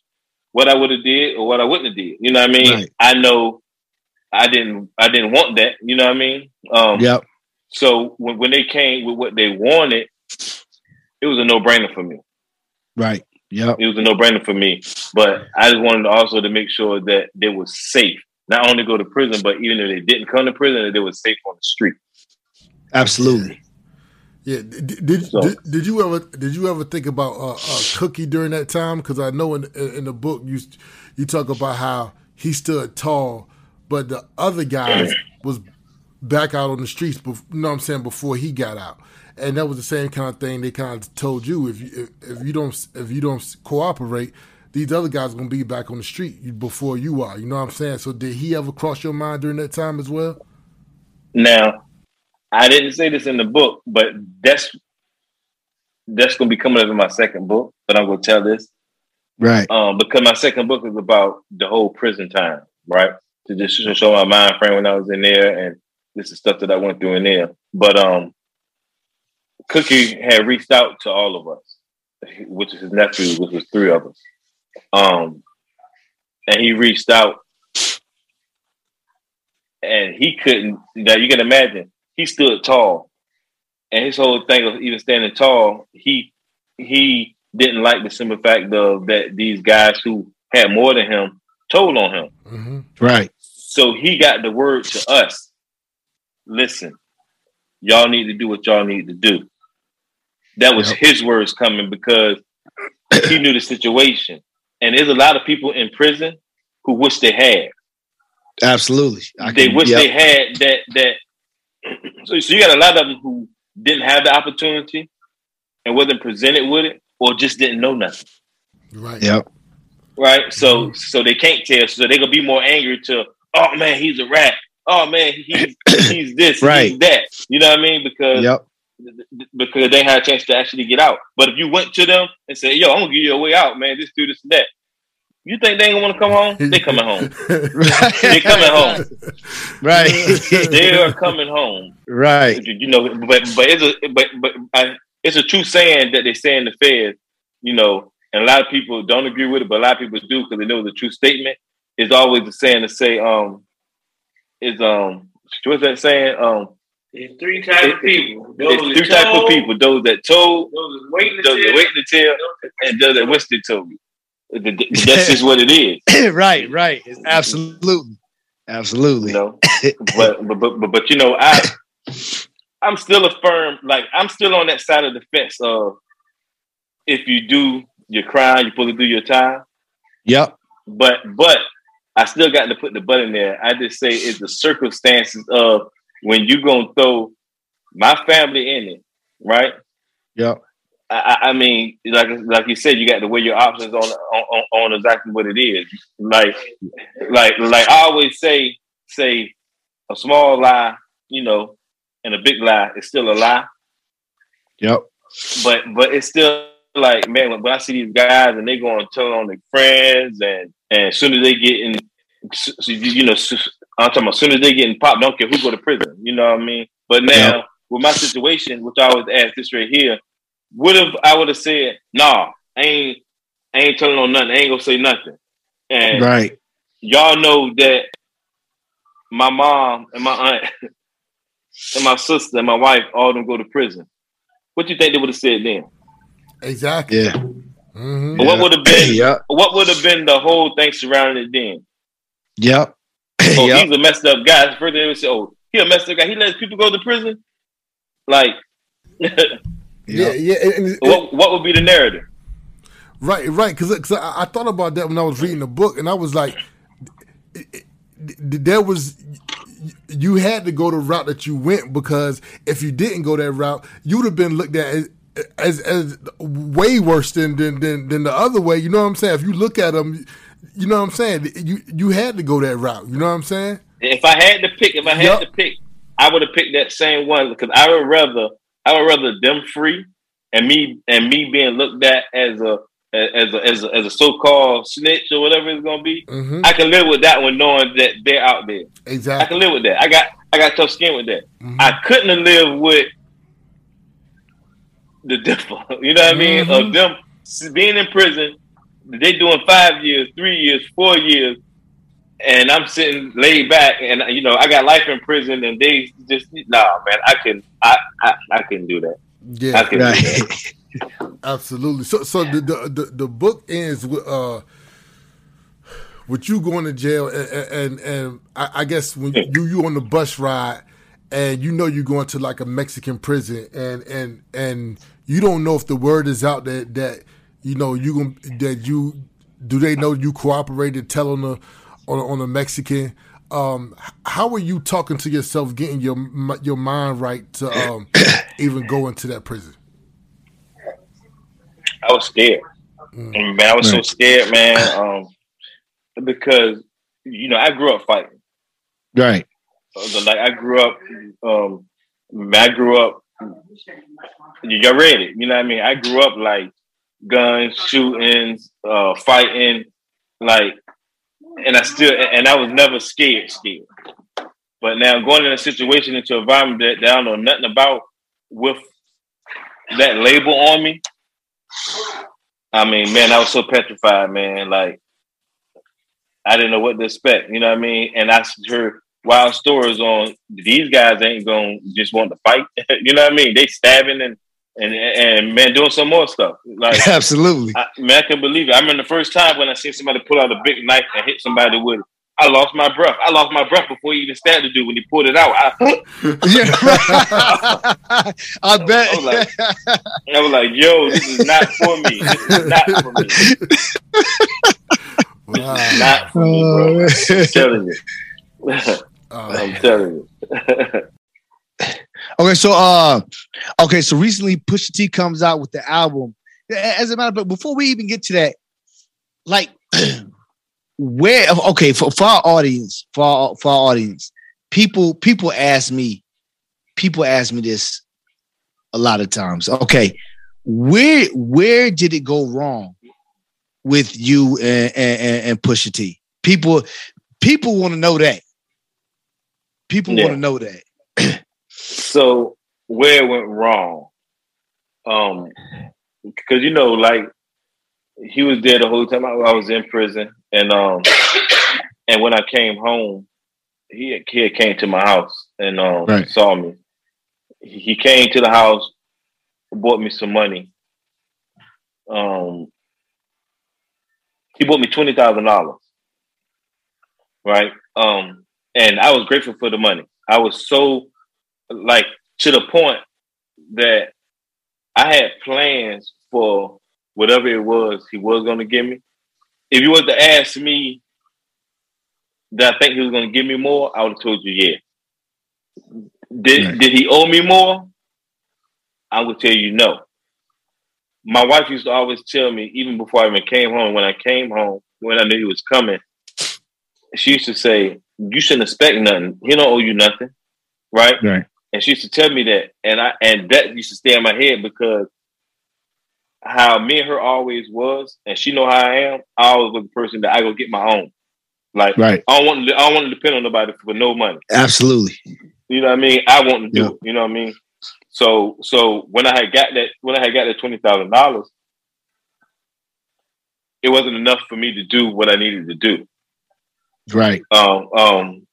[SPEAKER 4] what I would have did or what I wouldn't have did. You know what I mean?
[SPEAKER 3] Right.
[SPEAKER 4] I know I didn't I didn't want that. You know what I mean? Um
[SPEAKER 3] Yep.
[SPEAKER 4] so when, when they came with what they wanted, it was a no brainer for me.
[SPEAKER 3] Right. Yeah.
[SPEAKER 4] It was a no brainer for me. But I just wanted to also to make sure that they were safe. Not only go to prison, but even if they didn't come to prison, that they were safe on the street.
[SPEAKER 3] Absolutely.
[SPEAKER 1] Yeah, did did,
[SPEAKER 4] So-
[SPEAKER 1] did, did you ever did you ever think about uh, uh, Cookie during that time? Because I know in in the book you you talk about how he stood tall, but the other guys was back out on the streets. Bef- you know what I'm saying before he got out, and that was the same kind of thing they kind of told you if you if, if you don't if you don't cooperate. These other guys are gonna be back on the street before you are. You know what I'm saying? So did he ever cross your mind during that time as well?
[SPEAKER 4] Now, I didn't say this in the book, but that's that's gonna be coming up in my second book, but I'm gonna tell this.
[SPEAKER 3] Right.
[SPEAKER 4] um, because my second book is about the whole prison time, right? To just show my mind frame when I was in there, and this is stuff that I went through in there. But um, Cookie had reached out to all of us, which is his nephew, which was three of us. Um, and he reached out, and he couldn't. Now you can imagine he stood tall, and his whole thing of even standing tall, he he didn't like the simple fact of that these guys who had more than him told on him.
[SPEAKER 1] Mm-hmm.
[SPEAKER 3] Right.
[SPEAKER 4] So he got the word to us. Listen, y'all need to do what y'all need to do. That was
[SPEAKER 3] Yep.
[SPEAKER 4] his words coming because he knew the situation. And there's a lot of people in prison who wish they had.
[SPEAKER 3] Absolutely. I
[SPEAKER 4] they
[SPEAKER 3] can-
[SPEAKER 4] wish
[SPEAKER 3] yep.
[SPEAKER 4] they had that that so, so you got a lot of them who didn't have the opportunity and wasn't presented with it or just didn't know nothing.
[SPEAKER 1] Right.
[SPEAKER 3] Yep.
[SPEAKER 4] right? So mm-hmm. so they can't tell. So they gonna be more angry to, oh man, he's a rat. Oh man, he's he's this,
[SPEAKER 3] Right.
[SPEAKER 4] he's that. You know what I mean? Because
[SPEAKER 3] Yep.
[SPEAKER 4] Because they had a chance to actually get out. But if you went to them and said, "Yo, I'm gonna give you a way out, man. This do this and that," you think they ain't gonna want to come home? They coming home. They coming home.
[SPEAKER 3] Right.
[SPEAKER 4] They are coming home.
[SPEAKER 3] right.
[SPEAKER 4] You know, but but it's a but but I, it's a true saying that they say in the Fed. You know, and a lot of people don't agree with it, but a lot of people do because they know it's a true statement. It's always the saying to say, um, is um, what's that saying? Um,
[SPEAKER 6] There's three types of people. Those
[SPEAKER 4] it's
[SPEAKER 6] that
[SPEAKER 4] three types of
[SPEAKER 6] told,
[SPEAKER 4] people: those that told,
[SPEAKER 6] Those that waiting to
[SPEAKER 4] those that
[SPEAKER 6] tell,
[SPEAKER 4] waiting to tell, and those that wish they told you. That's just what it is,
[SPEAKER 3] right. Right. It's Absolutely. Absolutely.
[SPEAKER 4] you know. But but but but, but you know, I I'm still a firm, like I'm still on that side of the fence of if you do your crime, you're supposed to do your time.
[SPEAKER 3] Yep.
[SPEAKER 4] But but I still got to put the butt in there. I just say it's the circumstances of when you gonna throw my family in it, right?
[SPEAKER 3] Yep.
[SPEAKER 4] I, I- mean, like like you said, you got to weigh your options on, on on exactly what it is. Like like like I always say, say a small lie, you know, and a big lie is still a lie.
[SPEAKER 3] Yep.
[SPEAKER 4] But but it's still like man, when, when I see these guys and they go and tell on their friends and and as soon as they get in you, know, I'm talking about as soon as they getting popped, don't care who go to prison. You know what I mean? But now
[SPEAKER 3] Yeah.
[SPEAKER 4] with my situation, which I always ask this right here, would have I would have said, nah, I ain't I ain't telling on nothing, I ain't gonna say nothing. And
[SPEAKER 3] Right.
[SPEAKER 4] y'all know that my mom and my aunt and my sister and my wife all them go to prison. What do you think they would have said then?
[SPEAKER 1] Exactly.
[SPEAKER 3] Yeah.
[SPEAKER 1] hmm
[SPEAKER 4] But What would have been
[SPEAKER 3] Yep.
[SPEAKER 4] what would have been the whole thing surrounding it then?
[SPEAKER 3] Yep.
[SPEAKER 4] Oh,
[SPEAKER 3] yep.
[SPEAKER 4] he's a messed up guy. That's the First thing they would say, oh, he a messed up guy. He lets people go to prison. Like,
[SPEAKER 1] Yeah, yeah. and- and
[SPEAKER 4] what what would be the narrative?
[SPEAKER 1] Right, right. Because I, I thought about that when I was reading the book, and I was like, it- it- there was you had to go the route that you went because if you didn't go that route, you would have been looked at as as, as way worse than, than than than the other way. You know what I'm saying? If you look at them, you know what I'm saying. You you had to go that route. You know what I'm saying?
[SPEAKER 4] If I had to pick, if I had
[SPEAKER 1] Yup.
[SPEAKER 4] to pick, I would have picked that same one because I would rather I would rather them free and me and me being looked at as a as a as a, as a so called snitch or whatever it's gonna be.
[SPEAKER 1] hmm
[SPEAKER 4] I can live with that one, knowing that they're out there.
[SPEAKER 1] Exactly, I
[SPEAKER 4] can live with that. I got I got tough skin with that.
[SPEAKER 1] Mhm.
[SPEAKER 4] I couldn't have lived with the differ. You know what I mean? Of them being in prison, they doing five years, three years, four years, and I'm sitting laid back, and you know I got life in prison, and they just nah, man, I can I I, I couldn't do that. I
[SPEAKER 1] Yeah,
[SPEAKER 4] couldn't do that.
[SPEAKER 1] absolutely. So so the the the, the book ends with uh with you going to jail and and, and I, I guess when you you on the bus ride and you know you're going to like a Mexican prison and and and you don't know if the word is out that that you know you gon- that you do they know you cooperated telling the on a, on a Mexican um how are you talking to yourself getting your your mind right to um even go into that prison
[SPEAKER 4] I was scared. And, man, I was so scared, man, um, because you know I grew up fighting.
[SPEAKER 3] Right.
[SPEAKER 4] Like I grew up, um, I grew up. You read it, you know what I mean. I grew up like guns, shootings, uh, fighting, like, and I still, and I was never scared, scared. But now going in a situation into an environment that, that I don't know nothing about with that label on me. I mean, man, I was so petrified, man. Like, I didn't know what to expect. You know what I mean? And I heard wild stories on these guys ain't gonna just want to fight. you know what I mean? They stabbing and and and man doing some more stuff. Like,
[SPEAKER 3] Absolutely.
[SPEAKER 4] I, man, I can believe it. I remember the first time when I seen somebody pull out a big knife and hit somebody with it. I lost my breath. I lost my breath before he even stabbed the dude when he pulled it out. I,
[SPEAKER 3] Yeah. I bet.
[SPEAKER 4] I was like- I was like, "Yo, this is not for me. This is not for me.
[SPEAKER 1] wow.
[SPEAKER 4] Not for me, bro. I'm telling you.
[SPEAKER 1] Uh,
[SPEAKER 4] I'm telling you.
[SPEAKER 3] Okay, so uh, okay, so recently Pusha T comes out with the album. As a matter, but before we even get to that, like, where? Okay, for, for our audience, for our, for our audience, people people ask me, people ask me this a lot of times. Okay, where where did it go wrong with you and and, and Pusha T? People people want to know that. People
[SPEAKER 4] Yeah.
[SPEAKER 3] want to know that.
[SPEAKER 4] So where it went wrong? Um, because you know, like he was there the whole time I, I was in prison, and um, and when I came home, he had, he had came to my house and um
[SPEAKER 3] Right.
[SPEAKER 4] saw me. He came to the house, bought me some money. Um, he bought me twenty thousand dollars, right? Um, and I was grateful for the money. I was so like to the point that I had plans for whatever it was he was going to give me. If you was to ask me that I think he was going to give me more, I would have told you yeah. Did
[SPEAKER 3] Right.
[SPEAKER 4] did he owe me more? I would tell you no. My wife used to always tell me, even before I even came home, when I came home, when I knew he was coming, she used to say, "You shouldn't expect nothing. He don't owe you nothing, right?"
[SPEAKER 3] Right.
[SPEAKER 4] And she used to tell me that, and I and that used to stay in my head because how me and her always was, and she know how I am. I always was the person that I go get my own. Like
[SPEAKER 3] Right.
[SPEAKER 4] I don't want to, I don't want to depend on nobody for no money.
[SPEAKER 3] Absolutely.
[SPEAKER 4] You know what I mean? I want to do
[SPEAKER 3] Yeah.
[SPEAKER 4] it. You know what I mean? So so when I had got that when I had got that twenty thousand dollars, it wasn't enough for me to do what I needed to do.
[SPEAKER 3] Right.
[SPEAKER 4] Um um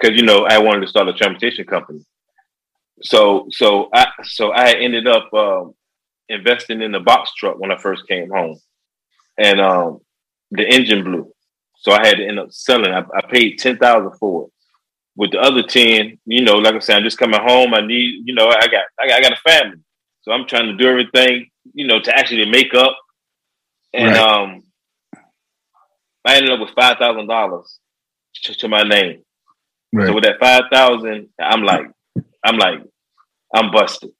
[SPEAKER 4] because you know I wanted to start a transportation company. So so I so I ended up um investing in the box truck when I first came home. And um the engine blew. So I had to end up selling. I, I paid ten thousand for it with the other 10, you know, like I said, I'm just coming home. I need, you know, I got, I got, I got a family. So I'm trying to do everything, you know, to actually make up. And,
[SPEAKER 3] Right.
[SPEAKER 4] um, I ended up with $5,000 to, to my name. So with that 5,000, I'm like, I'm like, I'm busted.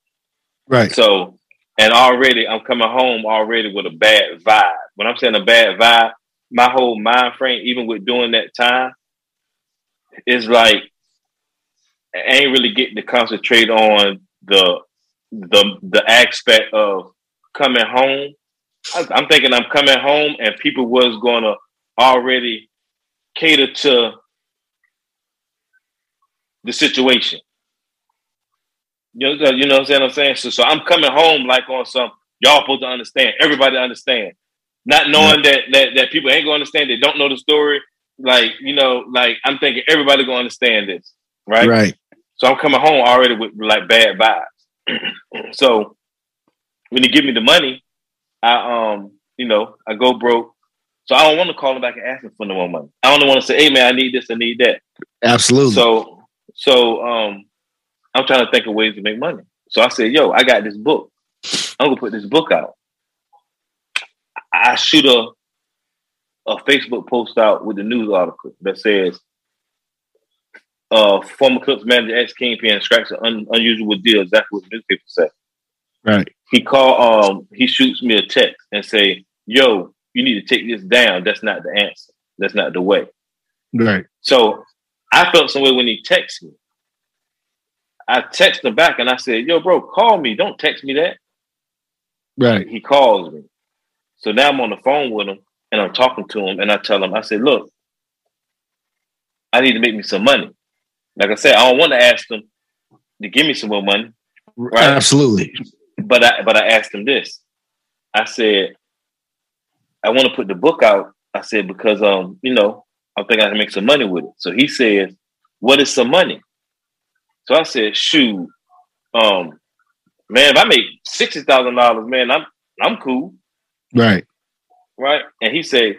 [SPEAKER 3] Right.
[SPEAKER 4] So, and already I'm coming home already with a bad vibe. When I'm saying a bad vibe, my whole mind frame, even with doing that time, is like I ain't really getting to concentrate on the the the aspect of coming home. I- I'm thinking I'm coming home and people was gonna already cater to the situation. You know, you know what I'm saying? I'm saying so. So I'm coming home like on some y'all supposed to understand. Everybody understand, not knowing that that that people ain't gonna understand. They don't know the story. Like you know, like I'm thinking everybody gonna understand this, right?
[SPEAKER 3] Right.
[SPEAKER 4] So I'm coming home already with like bad vibes. so when they give me the money, I um, you know, I go broke. So I don't want to call them back and ask them for no more money. I don't want to say, hey man, I need this, I need that.
[SPEAKER 3] Absolutely.
[SPEAKER 4] So so um I'm trying to think of ways to make money. So I said, yo, I got this book. I'm gonna put this book out. I shoot a a Facebook post out with the news article that says uh former Clipse manager ex Kingpin strikes an un- unusual deal, exactly what the newspaper said.
[SPEAKER 3] right.
[SPEAKER 4] He call um he shoots me a text and say, Yo, you need to take this down. That's not the answer. That's not the way.
[SPEAKER 3] Right.
[SPEAKER 4] So I felt some way when he texted me. I texted him back and I said, Yo, bro, call me. Don't text me that.
[SPEAKER 3] Right.
[SPEAKER 4] He calls me. So now I'm on the phone with him and I'm talking to him and I tell him, I said, Look, I need to make me some money. Like I said, I don't want to ask him to give me some more money, Right.
[SPEAKER 3] Absolutely.
[SPEAKER 4] but I but I asked him this. I said, I want to put the book out. I said, because um, you know, I think I can make some money with it. So he says, What is some money? So I said, shoot, um, man, if I make sixty thousand dollars, man, I'm I'm cool,
[SPEAKER 3] Right.
[SPEAKER 4] right? And he said,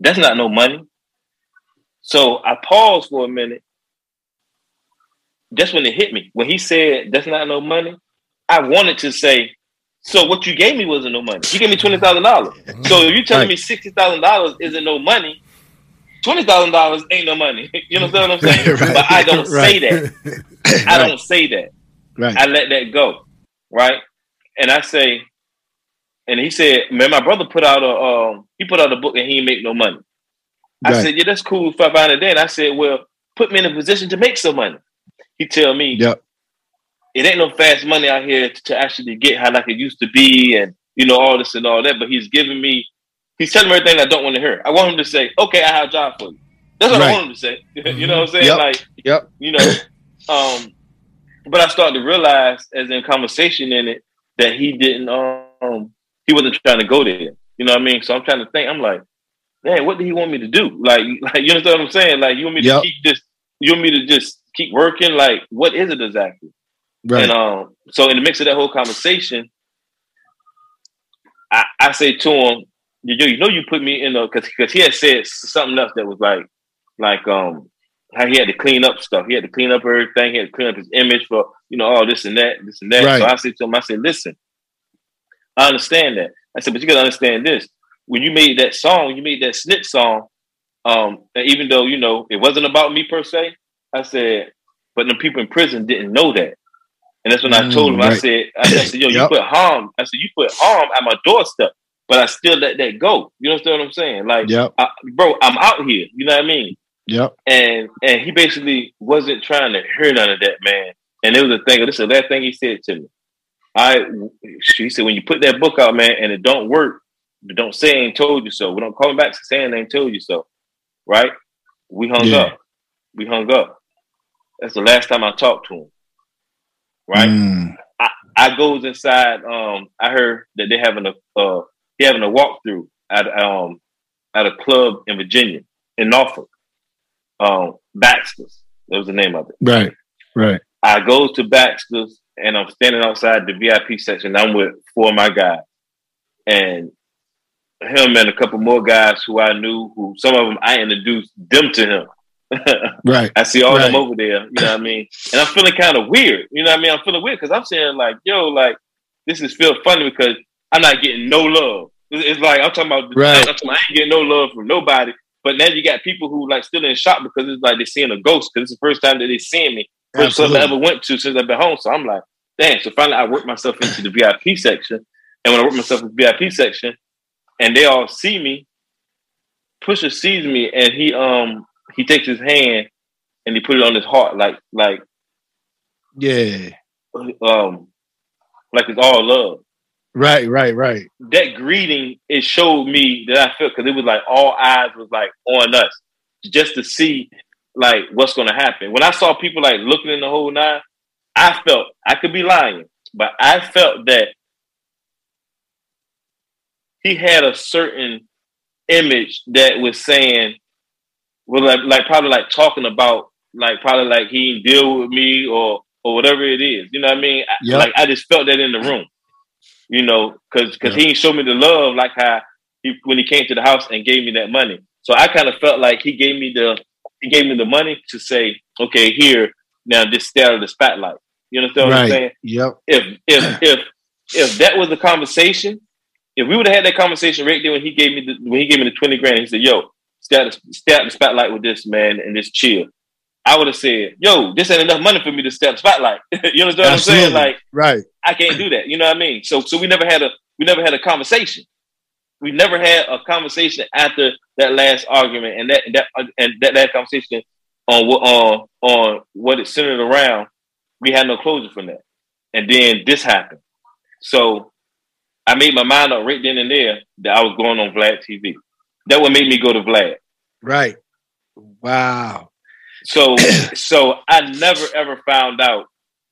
[SPEAKER 4] That's not no money. So I paused for a minute. That's when it hit me. When he said that's not no money, I wanted to say, so what you gave me wasn't no money. You gave me twenty thousand dollars. So if you're telling
[SPEAKER 3] Right.
[SPEAKER 4] me sixty thousand dollars isn't no money, twenty thousand dollars ain't no money. you know what I'm saying?
[SPEAKER 3] Right.
[SPEAKER 4] But I don't say
[SPEAKER 3] Right.
[SPEAKER 4] that. I don't say that.
[SPEAKER 3] Right.
[SPEAKER 4] I let that go, right? And I say, and he said, man, my brother put out a um, he put out a book and he ain't make no money. I said, yeah, that's cool if I find it then. I said, well, put me in a position to make some money. He tell me,
[SPEAKER 3] Yep.
[SPEAKER 4] it ain't no fast money out here to, to actually get how like it used to be, and you know all this and all that. But he's giving me, he's telling me everything I don't want to hear. I want him to say, okay, I have a job for you. That's what I want him to say. you know what I'm saying?
[SPEAKER 3] Yep.
[SPEAKER 4] Like,
[SPEAKER 3] Yep.
[SPEAKER 4] you know, um, but I started to realize as in conversation in it that he didn't um he wasn't trying to go there. You know what I mean? So I'm trying to think, I'm like, man, what did he want me to do? Like, like you understand what I'm saying? Like you want me
[SPEAKER 3] Yep.
[SPEAKER 4] to keep this you want me to just keep working? Like, what is it exactly?
[SPEAKER 3] Right.
[SPEAKER 4] And um, so in the mix of that whole conversation, I, I say to him, yo, you know, you put me in a because because he had said something else that was like like um how he had to clean up stuff. He had to clean up everything. He had to clean up his image for you know all this and that, this and that.
[SPEAKER 3] Right.
[SPEAKER 4] So I said to him, I said, listen, I understand that. I said, but you got to understand this. When you made that song, you made that snip song. Um, and even though you know it wasn't about me per se, I said, but the people in prison didn't know that. And that's when I
[SPEAKER 3] Mm,
[SPEAKER 4] told him, I
[SPEAKER 3] right.
[SPEAKER 4] said, I said, yo, you
[SPEAKER 3] Yep.
[SPEAKER 4] put harm. I said, you put harm at my doorstep, but I still let that go. You understand what I'm saying? Like,
[SPEAKER 3] Yep.
[SPEAKER 4] I, bro, I'm out here. You know what I mean?
[SPEAKER 3] Yep.
[SPEAKER 4] And and he basically wasn't trying to hear none of that, man. And it was a thing. This is the last thing he said to me. I she said when you put that book out, man, and it don't work, don't say I ain't told you so. We don't call him back saying I ain't told you so. right? We hung
[SPEAKER 3] Yeah.
[SPEAKER 4] up. We hung up. That's the last time I talked to him. Right?
[SPEAKER 3] Mm.
[SPEAKER 4] I goes inside. Um, I heard that they're having a uh, he having a walkthrough at um at a club in Virginia in Norfolk. Um, Baxter's. That was the name of it.
[SPEAKER 3] Right. Right.
[SPEAKER 4] I go to Baxter's and I'm standing outside the VIP section. I'm with four of my guys, and him and a couple more guys who I knew. Who some of them I introduced them to him.
[SPEAKER 3] Right.
[SPEAKER 4] I see all them over there. You know what I mean? And I'm feeling kind of weird. You know what I mean? I'm feeling weird because I'm saying like, yo, like this is feel funny because I'm not getting no love. It's like I'm talking about.
[SPEAKER 3] Right.
[SPEAKER 4] I'm talking, I ain't getting no love from nobody. But now you got people who like still in shock because it's like they're seeing a ghost because it's the first time that they seeing me. First club I ever went to since I've been home. So I'm like, damn. So finally, I worked myself into the VIP section, and when I worked myself in the VIP section, and they all see me, Pusha sees me, and he um he takes his hand and he put it on his heart, like like
[SPEAKER 3] Yeah.
[SPEAKER 4] um like it's all love.
[SPEAKER 3] Right. Right. Right.
[SPEAKER 4] That greeting it showed me that I felt because it was like all eyes was like on us, just to see like what's gonna happen. When I saw people like looking in the whole nine, I felt I could be lying, but I felt that he had a certain image that was saying, well, like, like probably like talking about like probably like he didn't deal with me or or whatever it is. You know what I mean?
[SPEAKER 3] Yep.
[SPEAKER 4] Like I just felt that in the room. You know, because because
[SPEAKER 3] Yep.
[SPEAKER 4] he didn't me the love like how he when he came to the house and gave me that money. So I kind of felt like he gave me the he gave me the money to say, okay, here now just stay out of the spotlight. You understand what I'm saying?
[SPEAKER 3] Yep.
[SPEAKER 4] if if if if that was the conversation, if we would have had that conversation right there when he gave me the when he gave me the twenty grand, he said, "Yo, stay out, the, stay out the spotlight with this man and just chill." I would have said, "Yo, this ain't enough money for me to step spotlight." you understand what I'm saying? Like
[SPEAKER 3] Right.
[SPEAKER 4] I can't do that. You know what I mean? So so we never had a we never had a conversation. We never had a conversation after that last argument, and that that and that, that conversation on what on on what it centered around. We had no closure from that, and then this happened. So I made my mind up right then and there that I was going on Vlad TV. That would make me go to Vlad.
[SPEAKER 3] Right. Wow.
[SPEAKER 4] So so I never ever found out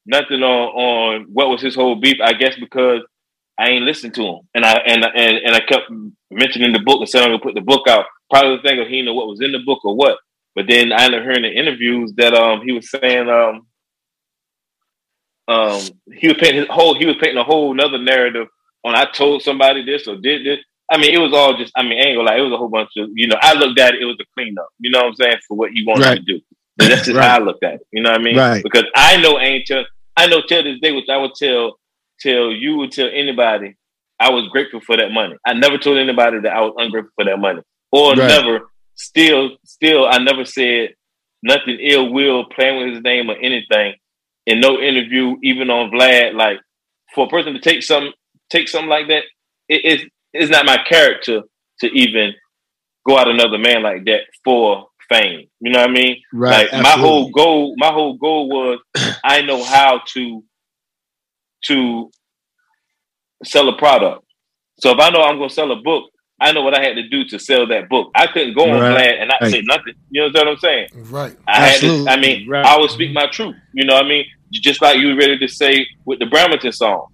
[SPEAKER 4] nothing on on what was his whole beef. I guess because I ain't listened to him, and I and and and I kept mentioning the book and said I'm gonna put the book out. Probably thinking he didn't know what was in the book or what. But then I ended up hearing in interviews that um he was saying um um he was painting his whole he was painting a whole another narrative on I told somebody this or did this. I mean, it was all just I mean, I ain't gonna lie, it was a whole bunch of you know, I looked at it, it was a cleanup, you know what I'm saying, for what he wanted
[SPEAKER 3] Right.
[SPEAKER 4] to do. But that's just
[SPEAKER 3] Right.
[SPEAKER 4] how I looked at it. You know what I mean?
[SPEAKER 3] Right.
[SPEAKER 4] Because I know ain't tell I know till this day, which I would tell tell you would tell anybody, I was grateful for that money. I never told anybody that I was ungrateful for that money. Or
[SPEAKER 3] Right.
[SPEAKER 4] never still still I never said nothing ill will playing with his name or anything in no interview, even on Vlad. Like for a person to take some take something like that, it is it's not my character to even go out another man like that for fame. You know what I mean?
[SPEAKER 3] Right.
[SPEAKER 4] Like my whole goal, my whole goal was I know how to to sell a product. So if I know I'm gonna sell a book, I know what I had to do to sell that book. I couldn't go on
[SPEAKER 3] Right.
[SPEAKER 4] Vlad and not
[SPEAKER 3] Right.
[SPEAKER 4] say nothing. You know what I'm saying?
[SPEAKER 1] Right.
[SPEAKER 4] I had to,
[SPEAKER 3] Absolutely.
[SPEAKER 4] I mean,
[SPEAKER 3] Right.
[SPEAKER 4] I would speak my truth. You know what I mean? Just like you were ready to say with the Brambleton song.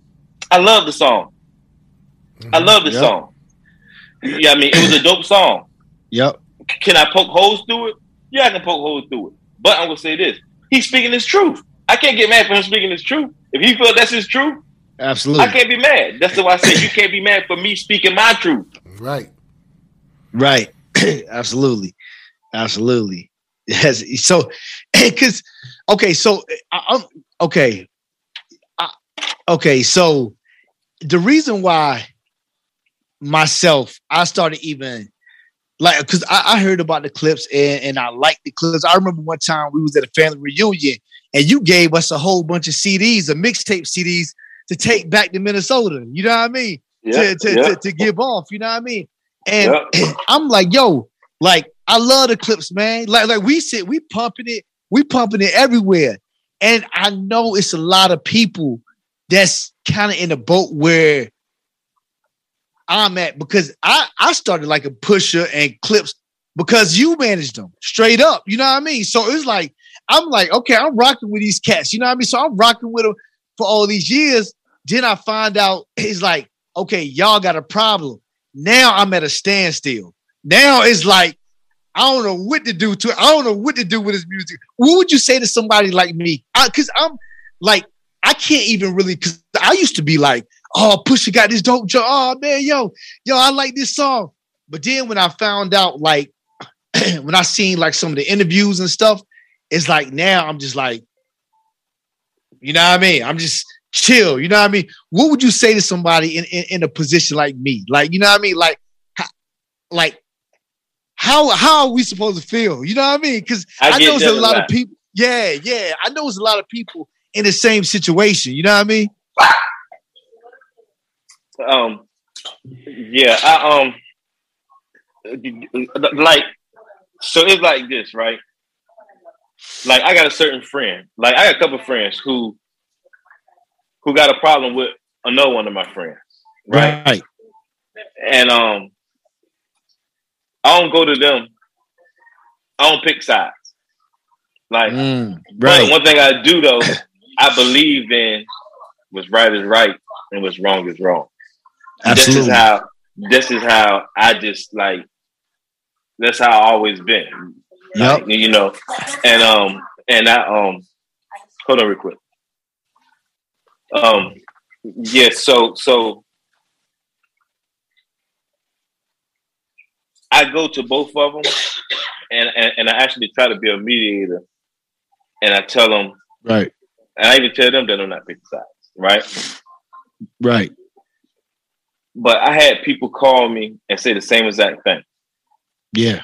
[SPEAKER 4] I love the song. I mm-hmm. love the
[SPEAKER 3] Yep.
[SPEAKER 4] song. Yeah, I mean, it was a dope song.
[SPEAKER 3] Yep.
[SPEAKER 4] Can I poke holes through it? Yeah, I can poke holes through it. But I'm gonna say this: He's speaking his truth. I can't get mad for him speaking his truth. If he feel that's his truth,
[SPEAKER 3] Absolutely.
[SPEAKER 4] I can't be mad. That's why I say you can't be mad for me speaking my truth.
[SPEAKER 1] Right.
[SPEAKER 3] Right. Absolutely. Absolutely. Yes. So, because okay, so I'm okay. I, okay, so the reason why myself I started even like because I, I heard about the Clipse and, and I liked the Clipse. I remember one time we was at a family reunion and you gave us a whole bunch of CDs, a mixtape CDs to take back to Minnesota. You know what I mean? to, to, to, to give off. You know what I mean? And I'm like, yo, like I love the Clipse, man. Like, like we sit, we pumping it, we pumping it everywhere. And I know it's a lot of people that's kind of in a boat where I'm at because I I started like a Pusha and Clipse because you managed them straight up. You know what I mean? So it's like I'm like, okay, I'm rocking with these cats. You know what I mean? So I'm rocking with them for all these years. Then I find out it's like, okay, y'all got a problem. Now I'm at a standstill. Now it's like I don't know what to do to it. I don't know what to do with his music. What would you say to somebody like me? Because I'm like, I can't even really. Because I used to be like, oh, Pusha got this dope joke. Oh man, yo, yo, I like this song. But then when I found out, like, when I seen like some of the interviews and stuff, it's like now I'm just like, you know what I mean? I'm just chill. You know what I mean? What would you say to somebody in, in, in a position like me? Like, you know what I mean? Like, like how how are we supposed to feel? You know what I mean? Because I, I know there's a lot, lot of people. Yeah, yeah. I know there's a lot of people in the same situation. You know what I mean?
[SPEAKER 4] Um, yeah, I um, like, so it's like this, right? Like, I got a certain friend. Like, I got a couple friends who who got a problem with another one of my friends, right? Right. And um, I don't go to them. I don't pick sides. Like, mm, right. one thing I do though, I believe in what's right is right and what's wrong is wrong. Absolutely. This is how. This is how I just like. That's how I always been. Yep. Like, you know, and um, and I um, hold on real quick. Um, yes. Yeah, so so I go to both of them, and, and and I actually try to be a mediator, and I tell them
[SPEAKER 3] right,
[SPEAKER 4] and I even tell them that I'm not picking sides, right,
[SPEAKER 3] right.
[SPEAKER 4] But I had people call me and say the same exact thing.
[SPEAKER 3] Yeah,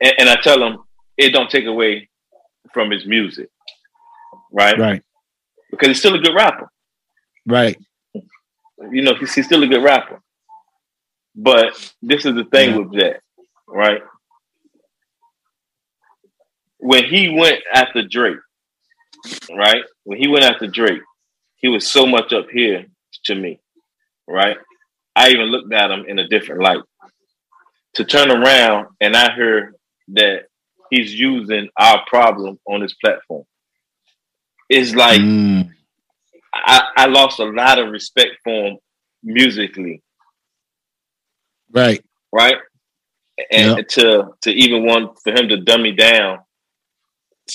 [SPEAKER 4] and, and I tell them it don't take away from his music, right,
[SPEAKER 3] right,
[SPEAKER 4] because he's still a good rapper,
[SPEAKER 3] right.
[SPEAKER 4] You know, he's, he's still a good rapper. But this is the thing yeah. with that, right? When he went after Drake, right? When he went after Drake, he was so much up here to me, right? I even looked at him in a different light. To turn around and I heard that he's using our problem on his platform. It's like mm. I, I lost a lot of respect for him musically
[SPEAKER 3] Right.
[SPEAKER 4] Right. And yep. to to even want for him to dumb me down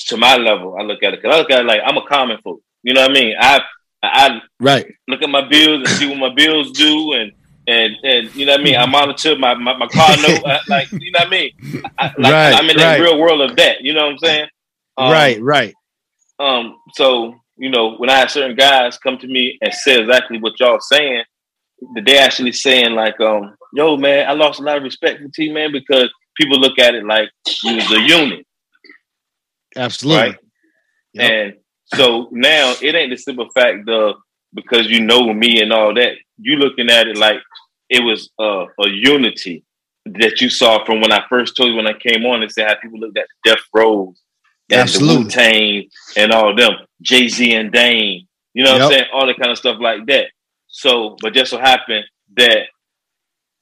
[SPEAKER 4] to my level, I look at it because I look at it like I'm a common folk. You know what I mean? I I
[SPEAKER 3] right
[SPEAKER 4] look at my bills and see what my bills do and and and you know what I mean. I monitor my my, my car note, like you know what I mean. I, like, right, I'm in right. that real world of that. You know what I'm saying?
[SPEAKER 3] Um, right, right.
[SPEAKER 4] Um. So you know, when I have certain guys come to me and say exactly what y'all saying, that they actually saying like, um, yo, man, I lost a lot of respect for T man because people look at it like you was a unit.
[SPEAKER 3] Absolutely. Right?
[SPEAKER 4] Yep. And so now it ain't the simple fact of because you know me and all that. You looking at it like it was a unity that you saw from when I first told you when I came on and said how people looked at Death Rows and Absolutely. the Wu Tang and all them, Jay Z and Dame. You know what yep. I'm saying? All the kind of stuff like that. So, but just so happened that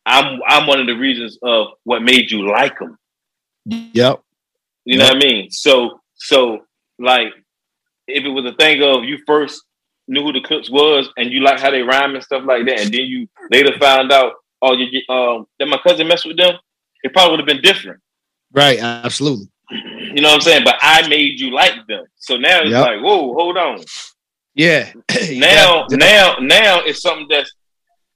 [SPEAKER 4] I'm I'm one of the reasons of what made you like them.
[SPEAKER 3] Yep.
[SPEAKER 4] You know what I mean? So so like if it was a thing of you first knew who the Clipse was and you like how they rhyme and stuff like that, and then you later found out, oh, you um that my cousin messed with them, it probably would have been different.
[SPEAKER 3] Right, absolutely.
[SPEAKER 4] You know what I'm saying? But I made you like them. So now it's yep. like, whoa, hold on.
[SPEAKER 3] Yeah.
[SPEAKER 4] now, now, now it's something that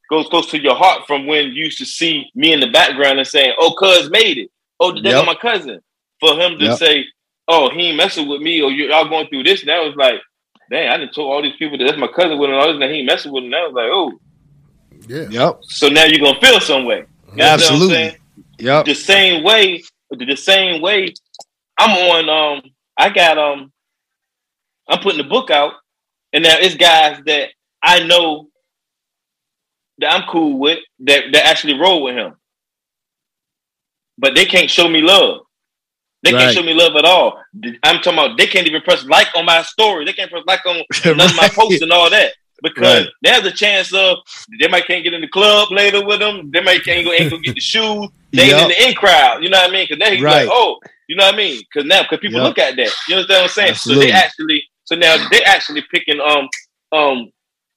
[SPEAKER 4] goes close to your heart from when you used to see me in the background and saying, "Oh, cuz made it. Oh, that's yep. my cousin." For him to yep. say, "Oh, he ain't messing with me," or y'all going through this, now it's like, dang, I didn't told all these people that that's my cousin with and all this, and he ain't messing with him. Now was like, oh,
[SPEAKER 3] yeah, yep.
[SPEAKER 4] So now you're gonna feel some way.
[SPEAKER 3] You Absolutely.
[SPEAKER 4] Yep. The same way. The same way. I'm on. Um, I got um. I'm putting the book out and now it's guys that I know that I'm cool with that, that actually roll with him. But they can't show me love. They right. can't show me love at all. I'm talking about they can't even press like on my story. They can't press like on none right. of my posts and all that. Because right. there's a chance of they might can't get in the club later with them. They might can't go ain't go get the shoes. They
[SPEAKER 3] Yep.
[SPEAKER 4] in the in crowd. You know what I mean? Because then he's
[SPEAKER 3] Right.
[SPEAKER 4] like, oh, you know what I mean? Because now, because people
[SPEAKER 3] Yep.
[SPEAKER 4] look at that. You understand what I'm saying?
[SPEAKER 3] Absolutely.
[SPEAKER 4] So they actually, so now they're actually picking, um, um,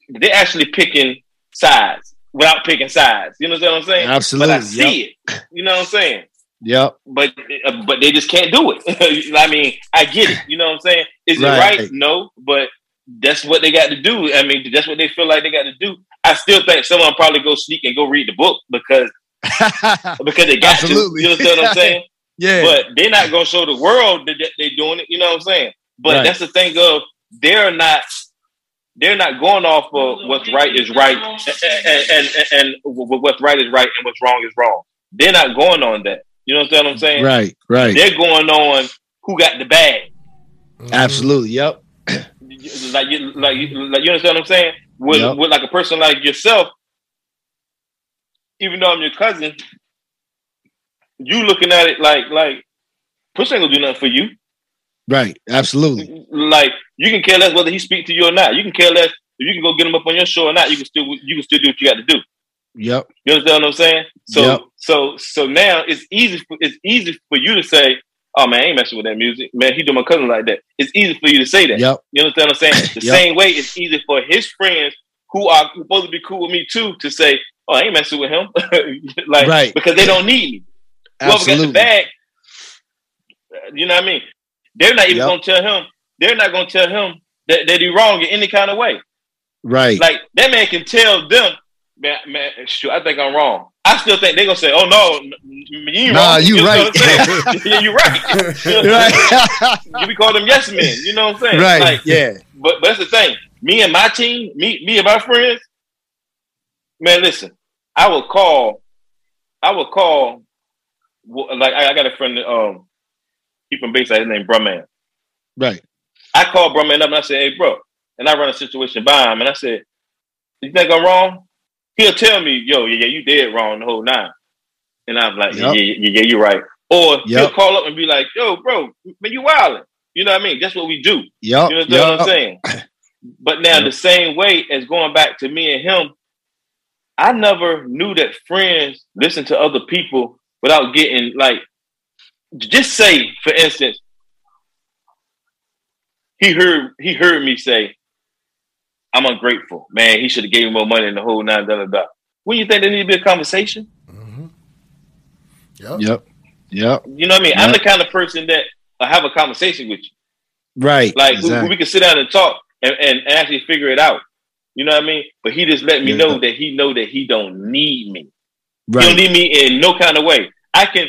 [SPEAKER 4] they're actually picking sides without picking sides. You know what I'm saying?
[SPEAKER 3] Absolutely.
[SPEAKER 4] But I see it. You know what I'm saying?
[SPEAKER 3] Yep.
[SPEAKER 4] But uh, but they just can't do it. I mean, I get it. You know what I'm saying? Is
[SPEAKER 3] Right.
[SPEAKER 4] it right? No, but that's what they got to do. I mean, that's what they feel like they got to do. I still think someone probably go sneak and go read the book because because they got
[SPEAKER 3] Absolutely.
[SPEAKER 4] to. You know what I'm saying?
[SPEAKER 3] yeah.
[SPEAKER 4] But they're not gonna show the world that that they're doing it. You know what I'm saying? But
[SPEAKER 3] Right.
[SPEAKER 4] that's the thing of they're not they're not going off of what's right is right and and, and, and what's right is right and what's wrong is wrong. They're not going on that. You know what I'm saying?
[SPEAKER 3] right. Right.
[SPEAKER 4] They're going on who got the bag. Mm-hmm.
[SPEAKER 3] Absolutely. Yep.
[SPEAKER 4] Like you, like you, like you understand what I'm saying? With,
[SPEAKER 3] Yep.
[SPEAKER 4] with like a person like yourself, even though I'm your cousin, you looking at it like like push ain't gonna do nothing for you.
[SPEAKER 3] Right. Absolutely.
[SPEAKER 4] Like you can care less whether he speak to you or not. You can care less if you can go get him up on your show or not. You can still you can still do what you got to do.
[SPEAKER 3] Yep.
[SPEAKER 4] You understand what I'm saying? So
[SPEAKER 3] Yep.
[SPEAKER 4] So so now it's easy for, it's easy for you to say, "Oh man, I ain't messing with that music, man. He do my cousin like that." It's easy for you to say that.
[SPEAKER 3] Yep.
[SPEAKER 4] You understand what I'm saying? The
[SPEAKER 3] Yep.
[SPEAKER 4] same way it's easy for his friends who are supposed to be cool with me too to say, "Oh, I ain't messing with him," like
[SPEAKER 3] Right.
[SPEAKER 4] because they don't need me. Whoever got the
[SPEAKER 3] Absolutely.
[SPEAKER 4] bag, uh, you know what I mean? They're not even
[SPEAKER 3] Yep.
[SPEAKER 4] gonna tell him. They're not gonna tell him that, that he wrong in any kind of way.
[SPEAKER 3] Right.
[SPEAKER 4] Like that man can tell them, man, man, shoot, I think I'm wrong. I still think they're gonna say, "Oh no, you
[SPEAKER 3] Nah,
[SPEAKER 4] wrong."
[SPEAKER 3] you right.
[SPEAKER 4] what I'm saying? yeah, you right. You know what I'm saying?
[SPEAKER 3] right.
[SPEAKER 4] we call them yes men. You know what I'm saying?
[SPEAKER 3] right.
[SPEAKER 4] Like,
[SPEAKER 3] yeah.
[SPEAKER 4] but, but that's the thing. Me and my team, me me and my friends, man. Listen, I will call. I will call. Like I, I got a friend. Um, he from Bayside. His name Brumman.
[SPEAKER 3] Right.
[SPEAKER 4] I called Brumman up and I said, "Hey, bro," and I run a situation by him, and I said, "You think I'm wrong?" He'll tell me, "Yo, yeah, yeah, you did wrong the whole nine. and I'm like,
[SPEAKER 3] Yep.
[SPEAKER 4] "Yeah, yeah, yeah, you're right." Or he'll call up and be like, "Yo, bro, man, you wilding." You know what I mean? That's what we do.
[SPEAKER 3] Yep.
[SPEAKER 4] You know what I'm saying? But now
[SPEAKER 3] Yep.
[SPEAKER 4] the same way as going back to me and him, I never knew that friends listen to other people without getting like just say, for instance, he heard he heard me say, I'm ungrateful. Man, he should have gave me more money in the whole nine da da da. When you think there need to be a conversation? Mm-hmm.
[SPEAKER 1] Yep.
[SPEAKER 3] Yep. Yep.
[SPEAKER 4] You know what I mean? I'm the kind of person that I have a conversation with you.
[SPEAKER 3] Right.
[SPEAKER 4] Like we-
[SPEAKER 3] exactly.
[SPEAKER 4] we, can sit down and talk and, and, and actually figure it out. You know what I mean? But he just let me
[SPEAKER 3] Yeah.
[SPEAKER 4] know that he know that he don't need me. He don't need me in no kind of way. I can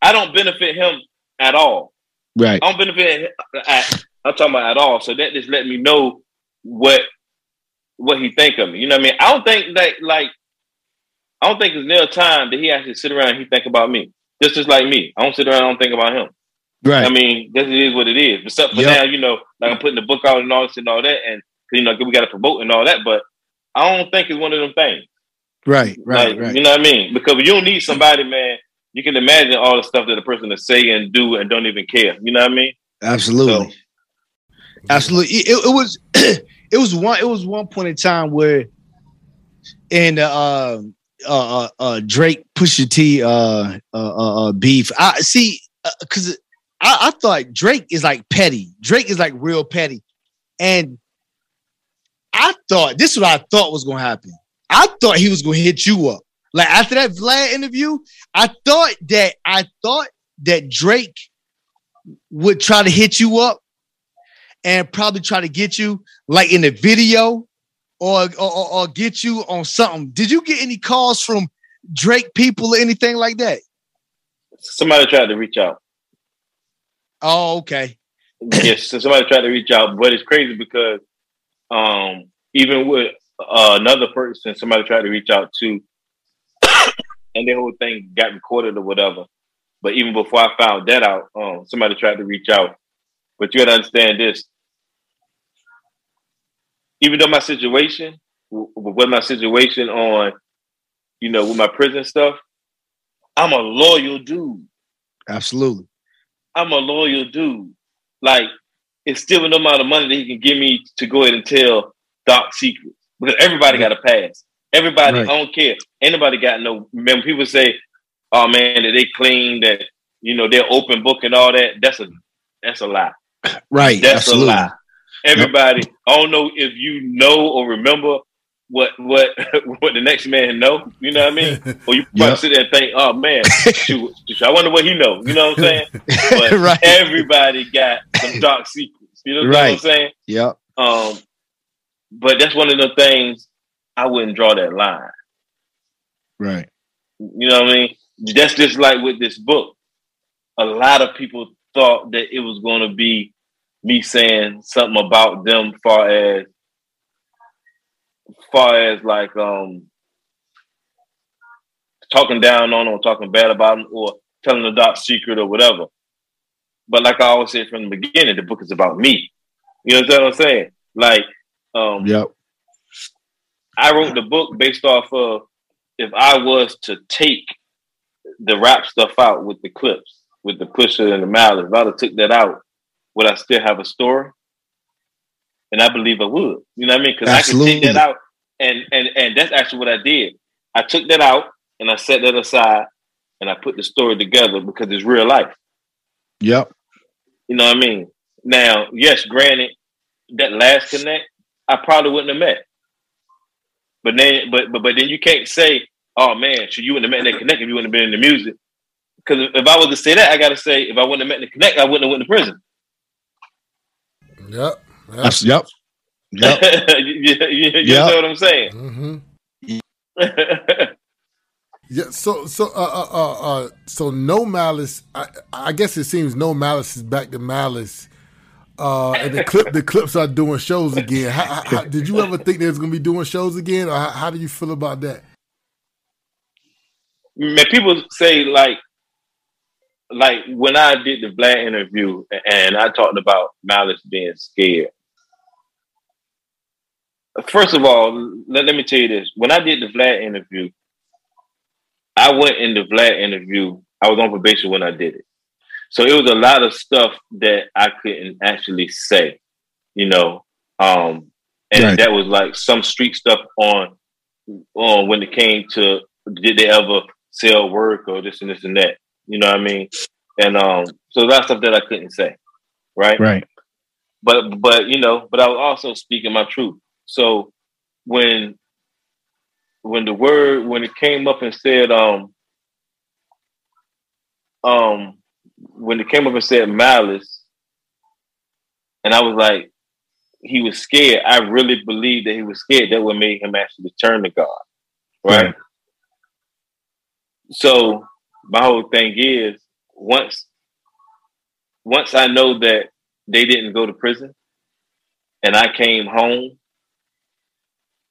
[SPEAKER 4] I don't benefit him at all.
[SPEAKER 3] Right.
[SPEAKER 4] I don't benefit at, I'm talking about at all. So that just let me know what what he think of me. You know what I mean? I don't think that like I don't think it's near time that he actually sit around and he think about me. Just just like me. I don't sit around and don't think about him.
[SPEAKER 3] Right.
[SPEAKER 4] I mean, this is what it is. Except for
[SPEAKER 3] Yep.
[SPEAKER 4] now, you know, like I'm putting the book out and all this and all that, and you know, we got to promote and all that. But I don't think it's one of them things.
[SPEAKER 3] right. Right.
[SPEAKER 4] Like,
[SPEAKER 3] right.
[SPEAKER 4] You know what I mean? Because you don't need somebody, man. You can imagine all the stuff that a person to say and do and don't even care. You know what I mean?
[SPEAKER 3] Absolutely.
[SPEAKER 4] So-
[SPEAKER 3] Absolutely. It, it was it was one it was one point in time where in uh, uh, uh, uh, Drake Pusha T uh, uh, uh, uh, beef. I see because I, I thought Drake is like petty. Drake is like real petty, and I thought this is what I thought was gonna happen. I thought he was gonna hit you up. Like after that Vlad interview, I thought that I thought that Drake would try to hit you up and probably try to get you like in the video or, or, or, get you on something. Did you get any calls from Drake people or anything like that?
[SPEAKER 4] Somebody tried to reach out.
[SPEAKER 3] Oh, okay.
[SPEAKER 4] yes, so somebody tried to reach out, but it's crazy because um, even with uh, another person, somebody tried to reach out to, and the whole thing got recorded or whatever. But even before I found that out, um, somebody tried to reach out. But you got to understand this. Even though my situation, with my situation on, you know, with my prison stuff, I'm a loyal dude.
[SPEAKER 3] Absolutely.
[SPEAKER 4] I'm a loyal dude. Like, it's still no amount of money that he can give me to go ahead and tell dark secrets. Because everybody got a pass. Everybody,
[SPEAKER 3] Right.
[SPEAKER 4] I don't care. Anybody got no. Remember, people say, oh man, that they clean, that you know they're open book and all that. That's a that's a lie.
[SPEAKER 3] Right.
[SPEAKER 4] That's
[SPEAKER 3] absolutely.
[SPEAKER 4] a lie. Everybody, I don't know if you know or remember what what what the next man know. You know what I mean? Or you probably
[SPEAKER 3] Yep.
[SPEAKER 4] sit there and think, oh man, shoot, shoot, I wonder what he know. You know what I'm saying? But
[SPEAKER 3] Right.
[SPEAKER 4] everybody got some dark secrets. You know what I'm saying?
[SPEAKER 3] Yep.
[SPEAKER 4] Um, but that's one of the things I wouldn't draw that line.
[SPEAKER 3] Right.
[SPEAKER 4] You know what I mean? That's just like with this book. A lot of people thought that it was going to be me saying something about them, far as far as like um talking down on them, or talking bad about them, or telling a dark secret or whatever. But like I always said from the beginning, the book is about me. You know what I'm saying? Like, um,
[SPEAKER 3] Yep.
[SPEAKER 4] I wrote the book based off of if I was to take the rap stuff out with the Clipse, with the Pusha and the Malice, if I'd have took that out, would I still have a story? And I believe I would. You know what I mean? Because I can take that out, and and and that's actually what I did. I took that out and I set that aside, and I put the story together because it's real life.
[SPEAKER 3] Yep.
[SPEAKER 4] You know what I mean? Now, yes, granted, that last connect, I probably wouldn't have met. But then, but but but then you can't say, "Oh man, should you wouldn't have met that connect if you wouldn't have been in the music?" Because if I was to say that, I got to say, if I wouldn't have met in the connect, I wouldn't have went to prison.
[SPEAKER 1] Yep. Yep.
[SPEAKER 3] That's, yep. Yep.
[SPEAKER 4] you you, you
[SPEAKER 3] Yeah.
[SPEAKER 4] know what I'm saying?
[SPEAKER 1] hmm Yeah. So so uh uh uh, uh so No Malice. I, I guess it seems No Malice is back to malice. Uh, and the clip the Clipse are doing shows again. How, how, how- did you ever think they was gonna be doing shows again, or how, how do you feel about that?
[SPEAKER 4] man, people say like, like when I did the Vlad interview and I talked about Malice being scared. First of all, let, let me tell you this: when I did the Vlad interview, I went in the Vlad interview. I was on probation when I did it, so it was a lot of stuff that I couldn't actually say, you know. Um, and
[SPEAKER 3] Right.
[SPEAKER 4] that was like some street stuff on on when it came to did they ever sell work or this and this and that. You know what I mean? And um, so that's stuff that I couldn't say, right?
[SPEAKER 3] Right.
[SPEAKER 4] But but you know, but I was also speaking my truth. So when when the word when it came up and said um um when it came up and said Malice, and I was like, he was scared. I really believed that he was scared. That would make him actually turn to God, right?
[SPEAKER 3] Right.
[SPEAKER 4] So my whole thing is once once I know that they didn't go to prison and I came home,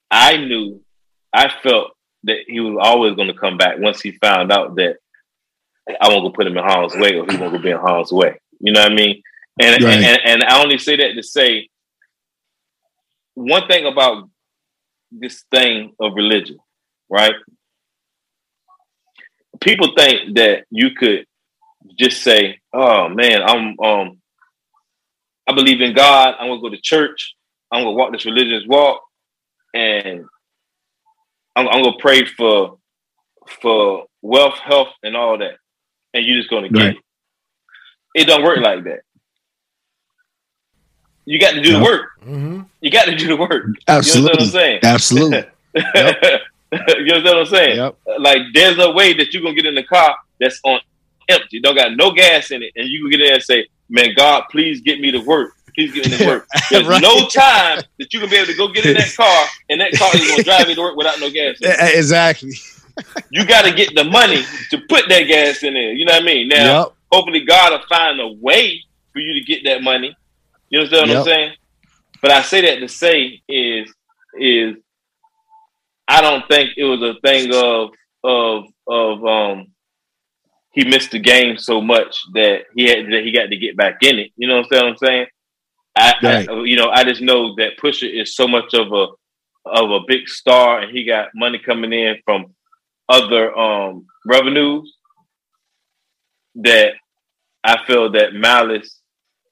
[SPEAKER 4] I knew I felt that he was always going to come back once he found out that I won't go put him in harm's way or he won't go be in harm's way. You know what I mean? And,
[SPEAKER 3] Right.
[SPEAKER 4] and and I only say that to say one thing about this thing of religion, right? People think that you could just say, "Oh man, I'm um, I believe in God. I'm gonna go to church. I'm gonna walk this religious walk, and I'm, I'm gonna pray for for wealth, health, and all that, and you're just gonna get
[SPEAKER 3] Right.
[SPEAKER 4] it. It don't work like that. You got to do
[SPEAKER 3] No.
[SPEAKER 4] the work.
[SPEAKER 1] Mm-hmm.
[SPEAKER 4] You got to do the work.
[SPEAKER 3] Absolutely.
[SPEAKER 4] You know what I'm saying?
[SPEAKER 3] Absolutely.
[SPEAKER 4] you know what I'm saying?
[SPEAKER 3] Yep.
[SPEAKER 4] Uh, like, there's a way that you're gonna get in the car that's on empty, don't got no gas in it, and you can get in there and say, "Man, God, please get me to work. Please get me to work." There's
[SPEAKER 3] Right.
[SPEAKER 4] no time that you can be able to go get in that car, and that car is gonna drive you to work without no gas. In it.
[SPEAKER 3] Exactly.
[SPEAKER 4] You got to get the money to put that gas in there. You know what I mean? Now,
[SPEAKER 3] Yep.
[SPEAKER 4] hopefully, God will find a way for you to get that money. You understand what
[SPEAKER 3] Yep.
[SPEAKER 4] I'm saying? But I say that to say is is I don't think it was a thing of of of um he missed the game so much that he had that he got to get back in it. You know what I'm saying? I,
[SPEAKER 3] Right.
[SPEAKER 4] I you know I just know that Pusha is so much of a of a big star and he got money coming in from other um revenues that I feel that Malice,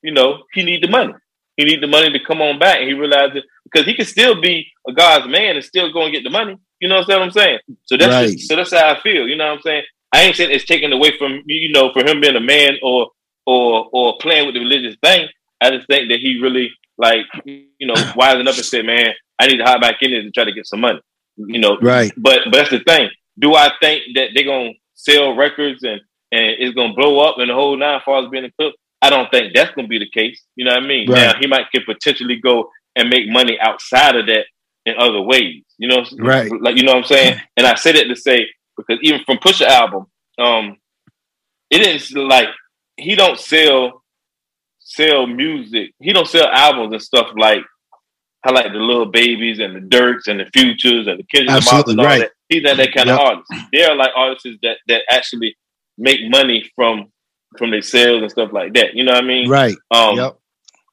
[SPEAKER 4] you know, he need the money. He need the money to come on back, and he realized it because he could still be a God's man and still go and get the money. You know what I'm saying? So that's
[SPEAKER 3] Right.
[SPEAKER 4] just, so that's how I feel. You know what I'm saying? I ain't saying it's taken away from you know for him being a man or or or playing with the religious thing. I just think that he really like you know wising up and said, "Man, I need to hop back in there to try to get some money." You know,
[SPEAKER 3] Right.
[SPEAKER 4] But but that's the thing. Do I think that they're gonna sell records and and it's gonna blow up and the whole nine far as being a cook? I don't think that's gonna be the case. You know what I mean?
[SPEAKER 3] Right.
[SPEAKER 4] Now he might could potentially go and make money outside of that in other ways. You know,
[SPEAKER 3] Right.
[SPEAKER 4] Like you know what I'm saying? And I said that to say because even from Pusha album, um, it is like he don't sell sell music. He don't sell albums and stuff like I like the little babies and the Durks and the Futures and the Kendrick Lamar
[SPEAKER 3] Absolutely,
[SPEAKER 4] and all
[SPEAKER 3] right.
[SPEAKER 4] that. He's not that kind
[SPEAKER 3] Yep.
[SPEAKER 4] of artist. They're like artists that that actually make money from from their sales and stuff like that. You know what I mean?
[SPEAKER 3] Right.
[SPEAKER 4] Um,
[SPEAKER 3] Yep.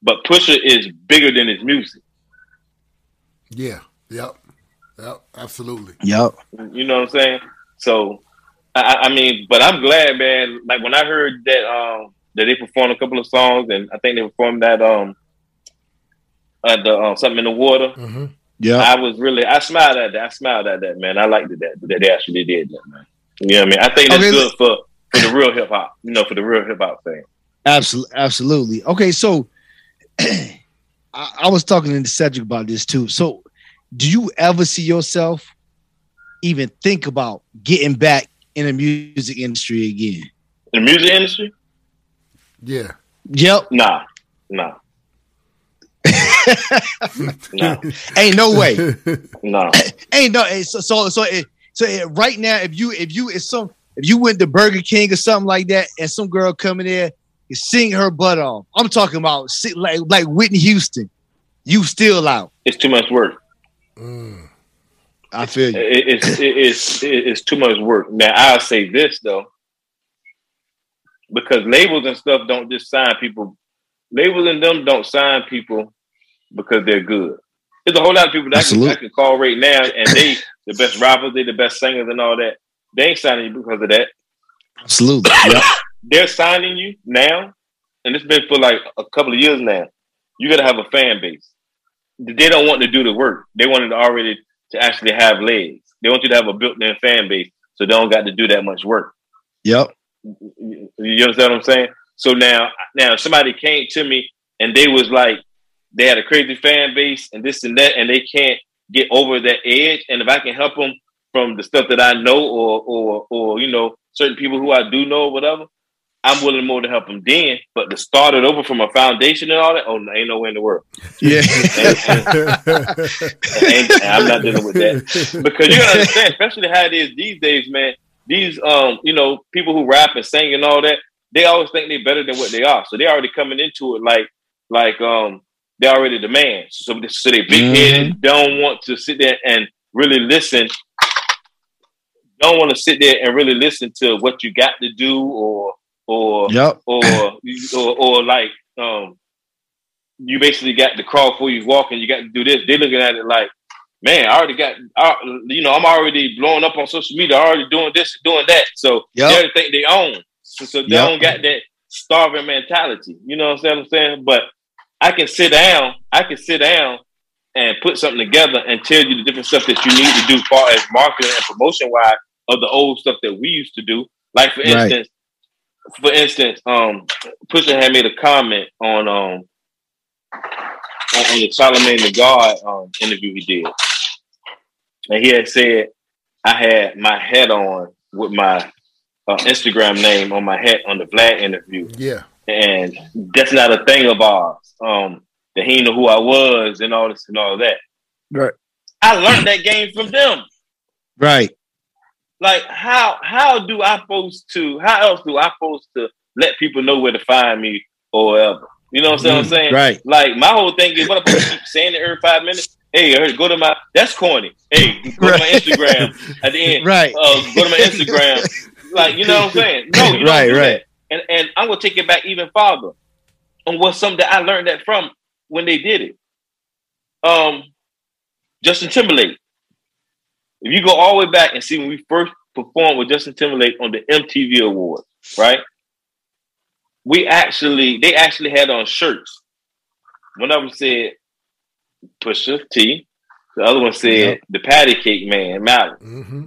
[SPEAKER 4] But Pusha is bigger than his music.
[SPEAKER 1] Yeah. Yep. Yep. Absolutely.
[SPEAKER 3] Yep.
[SPEAKER 4] You know what I'm saying? So, I, I I mean, but I'm glad, man. Like when I heard that um that they performed a couple of songs, and I think they performed that um at the um, something in the water.
[SPEAKER 1] hmm
[SPEAKER 3] Yep.
[SPEAKER 4] I was really I smiled at that. I smiled at that, man. I liked it that that they actually did that, man. You know what I mean? I think that's
[SPEAKER 3] Okay,
[SPEAKER 4] good for for the real hip hop. You know, for the real hip hop thing.
[SPEAKER 3] Absolutely, absolutely. Okay, so I, I was talking to Cedric about this too. So, do you ever see yourself even think about getting back in the music industry again?
[SPEAKER 4] The music industry?
[SPEAKER 1] Yeah.
[SPEAKER 3] Yep.
[SPEAKER 4] Nah, nah, nah,
[SPEAKER 3] Ain't no way.
[SPEAKER 4] nah.
[SPEAKER 3] Ain't no. eh, So so so it, so it, right now, if you if you if some if you went to Burger King or something like that, and some girl coming there and sing her butt off, I'm talking about like like Whitney Houston. You still out?
[SPEAKER 4] It's too much work.
[SPEAKER 1] Mm.
[SPEAKER 3] I feel you.
[SPEAKER 4] It, it's it, it's it, it's too much work. Now I'll say this though, because labels and stuff don't just sign people. Labels and them don't sign people because they're good. There's a whole lot of people that I can, I can call right now, and they the best rappers, they the best singers, and all that. They ain't signing you because of that.
[SPEAKER 3] Absolutely. Yep.
[SPEAKER 4] They're signing you now, and it's been for like a couple of years now. You got to have a fan base. They don't want to do the work. They wanted to already to actually have legs. They want you to have a built-in fan base, so they don't got to do that much work.
[SPEAKER 3] Yep.
[SPEAKER 4] You you understand what I'm saying? So now, now somebody came to me and they was like, they had a crazy fan base and this and that, and they can't get over that edge. And if I can help them from the stuff that I know, or or or you know, certain people who I do know, or whatever, I'm willing more to help them then. But to start it over from a foundation and all that, oh, ain't no way in the world.
[SPEAKER 3] Yeah.
[SPEAKER 4] And, and I'm not dealing with that because you understand, especially how it is these days, man. These um, you know, people who rap and sing and all that, they always think they're better than what they are. So they're already coming into it like like um they already the man. So so they big headed, don't want to sit there and really listen. Don't want to sit there and really listen to what you got to do or or
[SPEAKER 3] Yep.
[SPEAKER 4] or or, or like um you basically got to crawl before you walk and you got to do this. They're looking at it like, man, I already got, I, you know, I'm already blowing up on social media, already doing this and doing that. So
[SPEAKER 3] Yep.
[SPEAKER 4] they think they own. So, so they
[SPEAKER 3] Yep.
[SPEAKER 4] don't got that starving mentality. You know what I'm saying? But I can sit down, I can sit down and put something together and tell you the different stuff that you need to do as far as marketing and promotion wise of the old stuff that we used to do. Like for
[SPEAKER 3] Right.
[SPEAKER 4] instance, for instance, um, Pusha had made a comment on um on, on the Charlemagne the God um interview he did, and he had said I had my hat on with my uh, Instagram name on my hat on the Vlad interview,
[SPEAKER 1] yeah.
[SPEAKER 4] and that's not a thing of ours. Um, that he knew who I was and all this and all that.
[SPEAKER 3] Right.
[SPEAKER 4] I learned that game from them.
[SPEAKER 3] Right.
[SPEAKER 4] Like how how do I supposed to how else do I supposed to let people know where to find me or whatever? You know what I'm saying?
[SPEAKER 3] Right.
[SPEAKER 4] Like my whole thing is what I'm supposed to keep saying it every five minutes. Hey, I heard- go to my that's corny. Hey, go to my Instagram at the end.
[SPEAKER 3] Right.
[SPEAKER 4] Uh, go to my Instagram. like you know what I'm saying? No, you
[SPEAKER 3] Right, right.
[SPEAKER 4] And and I'm gonna take it back even farther. On what's something that I learned that from when they did it. Um, Justin Timberlake. If you go all the way back and see when we first performed with Justin Timberlake on the MTV Awards, right? We actually, they actually had on shirts. One of them said Pusha T. The other one said
[SPEAKER 3] Yep.
[SPEAKER 4] the Patty Cake Man, Malice.
[SPEAKER 1] hmm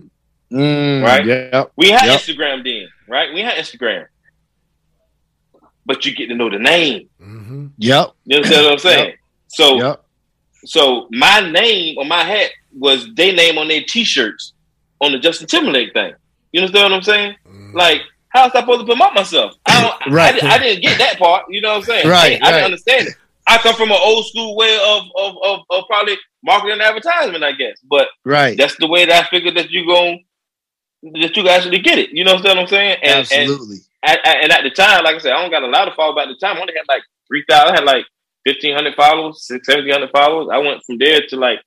[SPEAKER 3] Mm,
[SPEAKER 4] Right?
[SPEAKER 3] Yep.
[SPEAKER 4] We had
[SPEAKER 3] Yep.
[SPEAKER 4] Instagram then, right? We had Instagram. But you get to know the name.
[SPEAKER 1] Mm-hmm.
[SPEAKER 3] Yep.
[SPEAKER 4] You understand what I'm saying? So
[SPEAKER 3] Yep.
[SPEAKER 4] so my name on my hat was their name on their t-shirts on the Justin Timberlake thing. You understand what I'm saying? Mm. Like, how was I supposed to promote myself? I don't
[SPEAKER 3] Right.
[SPEAKER 4] I, I didn't get that part, you know what I'm saying?
[SPEAKER 3] Right,
[SPEAKER 4] I, I
[SPEAKER 3] right.
[SPEAKER 4] didn't understand it. I come from an old school way of of, of of probably marketing and advertisement, I guess. But
[SPEAKER 3] Right.
[SPEAKER 4] that's the way that I figured that you going that you actually get it. You know what I'm saying? And, and
[SPEAKER 3] Absolutely.
[SPEAKER 4] at- and at the time, like I said, I don't got a lot of followers. At the time, I only had like three thousand. I had like fifteen hundred followers, six, seventeen hundred followers. I went from there to like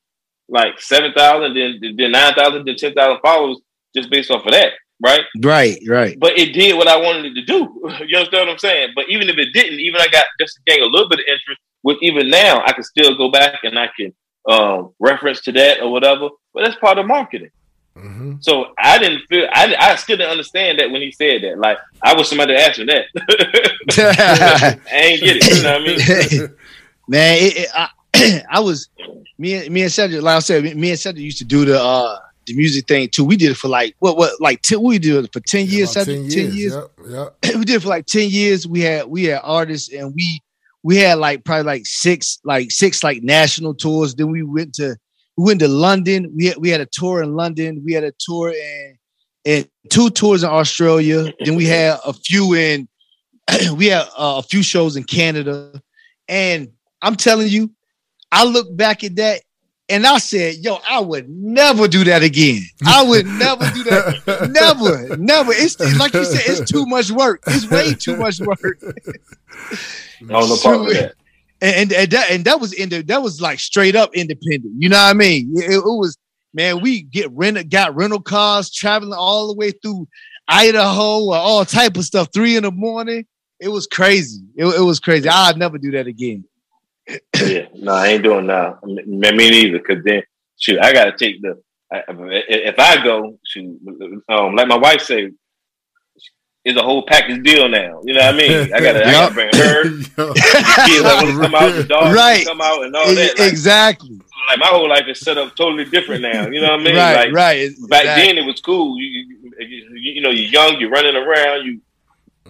[SPEAKER 4] like seven thousand, then then nine thousand, then ten thousand followers, just based off of that, right?
[SPEAKER 3] right. Right.
[SPEAKER 4] But it did what I wanted it to do. you understand what I'm saying? But even if it didn't, even I got just to gain a little bit of interest. With even now, I can still go back and I can um, reference to that or whatever. But that's part of marketing.
[SPEAKER 1] Mm-hmm.
[SPEAKER 4] So I didn't feel I, I still didn't understand that when he said that. Like I wish somebody ask me that. I ain't get it. You know what I mean?
[SPEAKER 3] Man, it, it, I, I was me and me and Cedric, like I said, me and Cedric used to do the uh the music thing too. We did it for like what what like ten, we did it for ten years,
[SPEAKER 1] About
[SPEAKER 3] Cedric, 10 years.
[SPEAKER 1] Yep. Yep.
[SPEAKER 3] we did it for like 10 years. We had we had artists and we we had like probably like six like six like national tours. Then we went to we went to London. We had we had a tour in London. We had a tour in and two tours in Australia. Then we had a few in we had uh, a few shows in Canada. And I'm telling you, I look back at that and I said, yo, I would never do that again. I would never do that. never, never. It's like you said, it's too much work. It's way too much work.
[SPEAKER 4] No, no problem with that.
[SPEAKER 3] And, and, and that and that was in the, that was like straight up independent. You know what I mean? It, it was man, we get rent got rental cars traveling all the way through Idaho or all type of stuff. Three in the morning. It was crazy. It, it was crazy. I'd never do that again.
[SPEAKER 4] Yeah, no, I ain't doing that. Me, me neither. Because then, shoot, I gotta take the. I, if I go, shoot, um, like my wife say, it's a whole package deal now. You know what I mean? I gotta, I gotta bring her. The kids that want to come out, the dogs
[SPEAKER 3] Right.
[SPEAKER 4] come out, and all that. Like,
[SPEAKER 3] exactly.
[SPEAKER 4] like my whole life is set up totally different now. You know what I mean?
[SPEAKER 3] right,
[SPEAKER 4] like,
[SPEAKER 3] right.
[SPEAKER 4] Back
[SPEAKER 3] exactly.
[SPEAKER 4] then it was cool. You, you, you, you know, you're young, you're running around. You,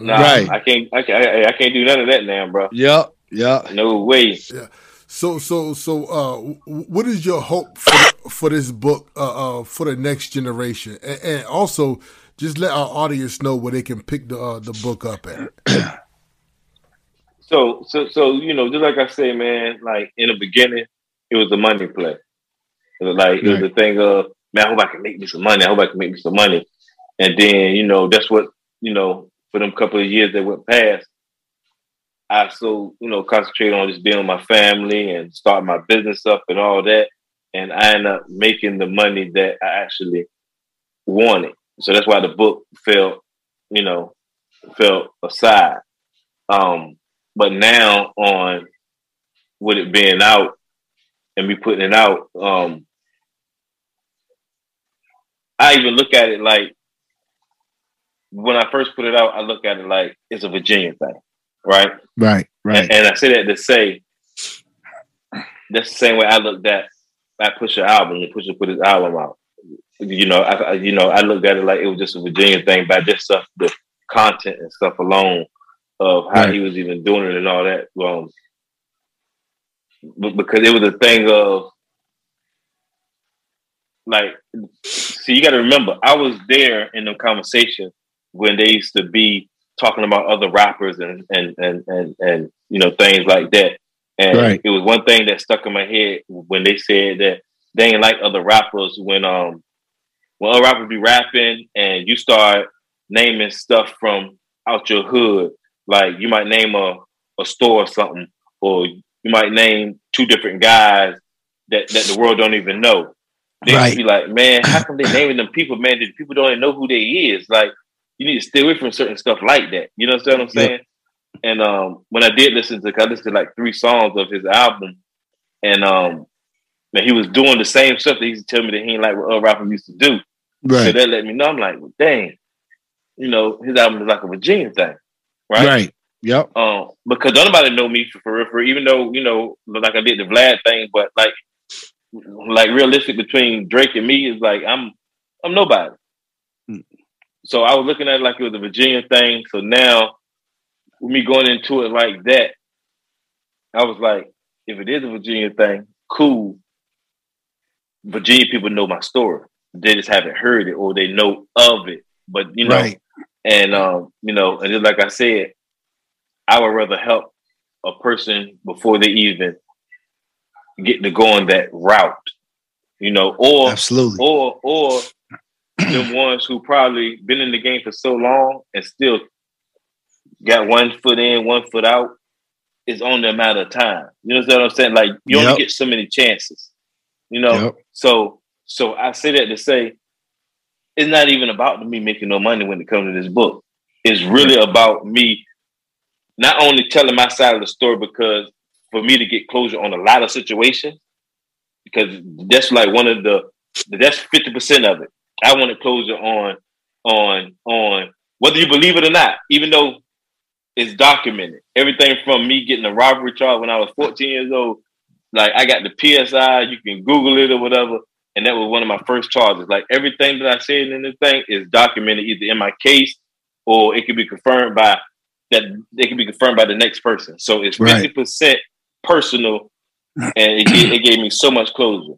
[SPEAKER 4] nah,
[SPEAKER 3] Right.
[SPEAKER 4] I can't, I can't, I, I can't do none of that now, bro.
[SPEAKER 3] Yep. Yep.
[SPEAKER 4] No way. Yeah.
[SPEAKER 1] So so so uh what is your hope for for this book uh, uh for the next generation and, and also just let our audience know where they can pick the uh, the book up at.
[SPEAKER 4] So, so, so you know, just like I say, man, like in the beginning, it was a money play. It was like it was a thing of, man, I hope I can make me some money. I hope I can make me some money. And then, you know, that's what you know. For them couple of years that went past, I so you know concentrated on just being with my family and starting my business up and all that. And I ended up making the money that I actually wanted. So that's why the book fell, you know, fell aside. Um, but now on with it being out and me putting it out, um, I even look at it like when I first put it out, I look at it like it's a Virginia thing, right?
[SPEAKER 3] Right. Right.
[SPEAKER 4] And, and I say that to say that's the same way I looked at I Pusha album when Pusha put his album out. You know, I, you know I looked at it like it was just a Virginia thing by just stuff, the content and stuff alone of how
[SPEAKER 3] Right.
[SPEAKER 4] he was even doing it and all that. Um, because it was a thing of like, see, you got to remember, I was there in the conversation when they used to be talking about other rappers and and and and, and you know things like that. And
[SPEAKER 3] Right.
[SPEAKER 4] it was one thing that stuck in my head when they said that they ain't like other rappers when um when other rappers be rapping and you start naming stuff from out your hood, like you might name a, a store or something, or you might name two different guys that, that the world don't even know. They
[SPEAKER 3] Right.
[SPEAKER 4] be like, man, how come they naming them people, man? That people don't even know who they is. Like, you need to stay away from certain stuff like that. You know what I'm saying? And um, when I did listen to, I listened to like three songs of his album, and um, man, he was doing the same stuff that he used to tell me that he ain't like what other rappers used to do.
[SPEAKER 3] Right.
[SPEAKER 4] So that let me know. I'm like, well, dang, you know, his album is like a Virginia thing, right?
[SPEAKER 3] Right. Yep.
[SPEAKER 4] Um, because don't nobody know me for, for real, for even though you know, like I did the Vlad thing, but like, like realistic between Drake and me is like I'm, I'm nobody. So I was looking at it like it was a Virginia thing. So now, with me going into it like that, I was like, if it is a Virginia thing, cool. Virginia people know my story. They just haven't heard it or they know of it. But you know,
[SPEAKER 3] Right.
[SPEAKER 4] and um, you know, and just like I said, I would rather help a person before they even get to go on that route. You know, or
[SPEAKER 3] Absolutely.
[SPEAKER 4] or or the ones who probably been in the game for so long and still got one foot in, one foot out. It's only a matter of time. You know what I'm saying? Like you
[SPEAKER 3] Yep.
[SPEAKER 4] only get so many chances. You know,
[SPEAKER 3] Yep.
[SPEAKER 4] so so I say that to say it's not even about me making no money when it comes to this book. It's really about me not only telling my side of the story because for me to get closure on a lot of situations, because that's like one of the that's 50% of it. I wanted closure on on on whether you believe it or not, even though it's documented. Everything from me getting a robbery charge when I was 14 years old, like I got the PSI, you can Google it or whatever, and that was one of my first charges. Like everything that I said in this thing is documented either in my case or it can be confirmed by that it can be confirmed by the next person. So it's
[SPEAKER 3] Right.
[SPEAKER 4] 50% personal and it it gave me so much closure.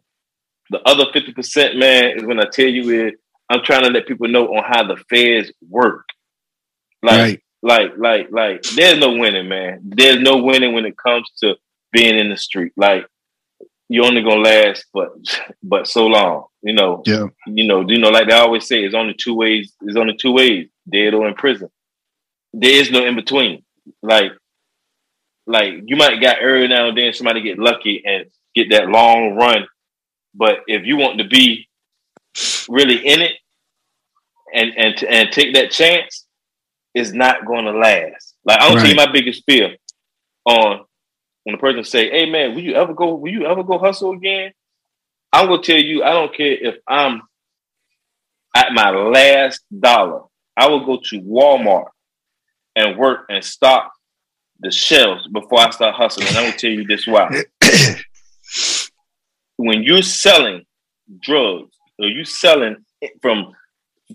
[SPEAKER 4] The other 50%, man, is when I tell you is I'm trying to let people know on how the feds work. Like,
[SPEAKER 3] Right.
[SPEAKER 4] like, like, like, there's no winning, man. There's no winning when it comes to being in the street. Like, you're only gonna last but but so long. You know,
[SPEAKER 3] Yeah.
[SPEAKER 4] you know, you know, like they always say, it's only two ways, it's only two ways, dead or in prison. There is no in between. Like, like you might got every now and then somebody get lucky and get that long run. But if you want to be really in it and and and take that chance, it's not going to last. Like I don't tell you my biggest fear on when a person say, "Hey man, will you ever go? Will you ever go hustle again?" I'm gonna tell you, I don't care if I'm at my last dollar. I will go to Walmart and work and stock the shelves before I start hustling. And I'm gonna tell you this why. when you're selling drugs or you selling from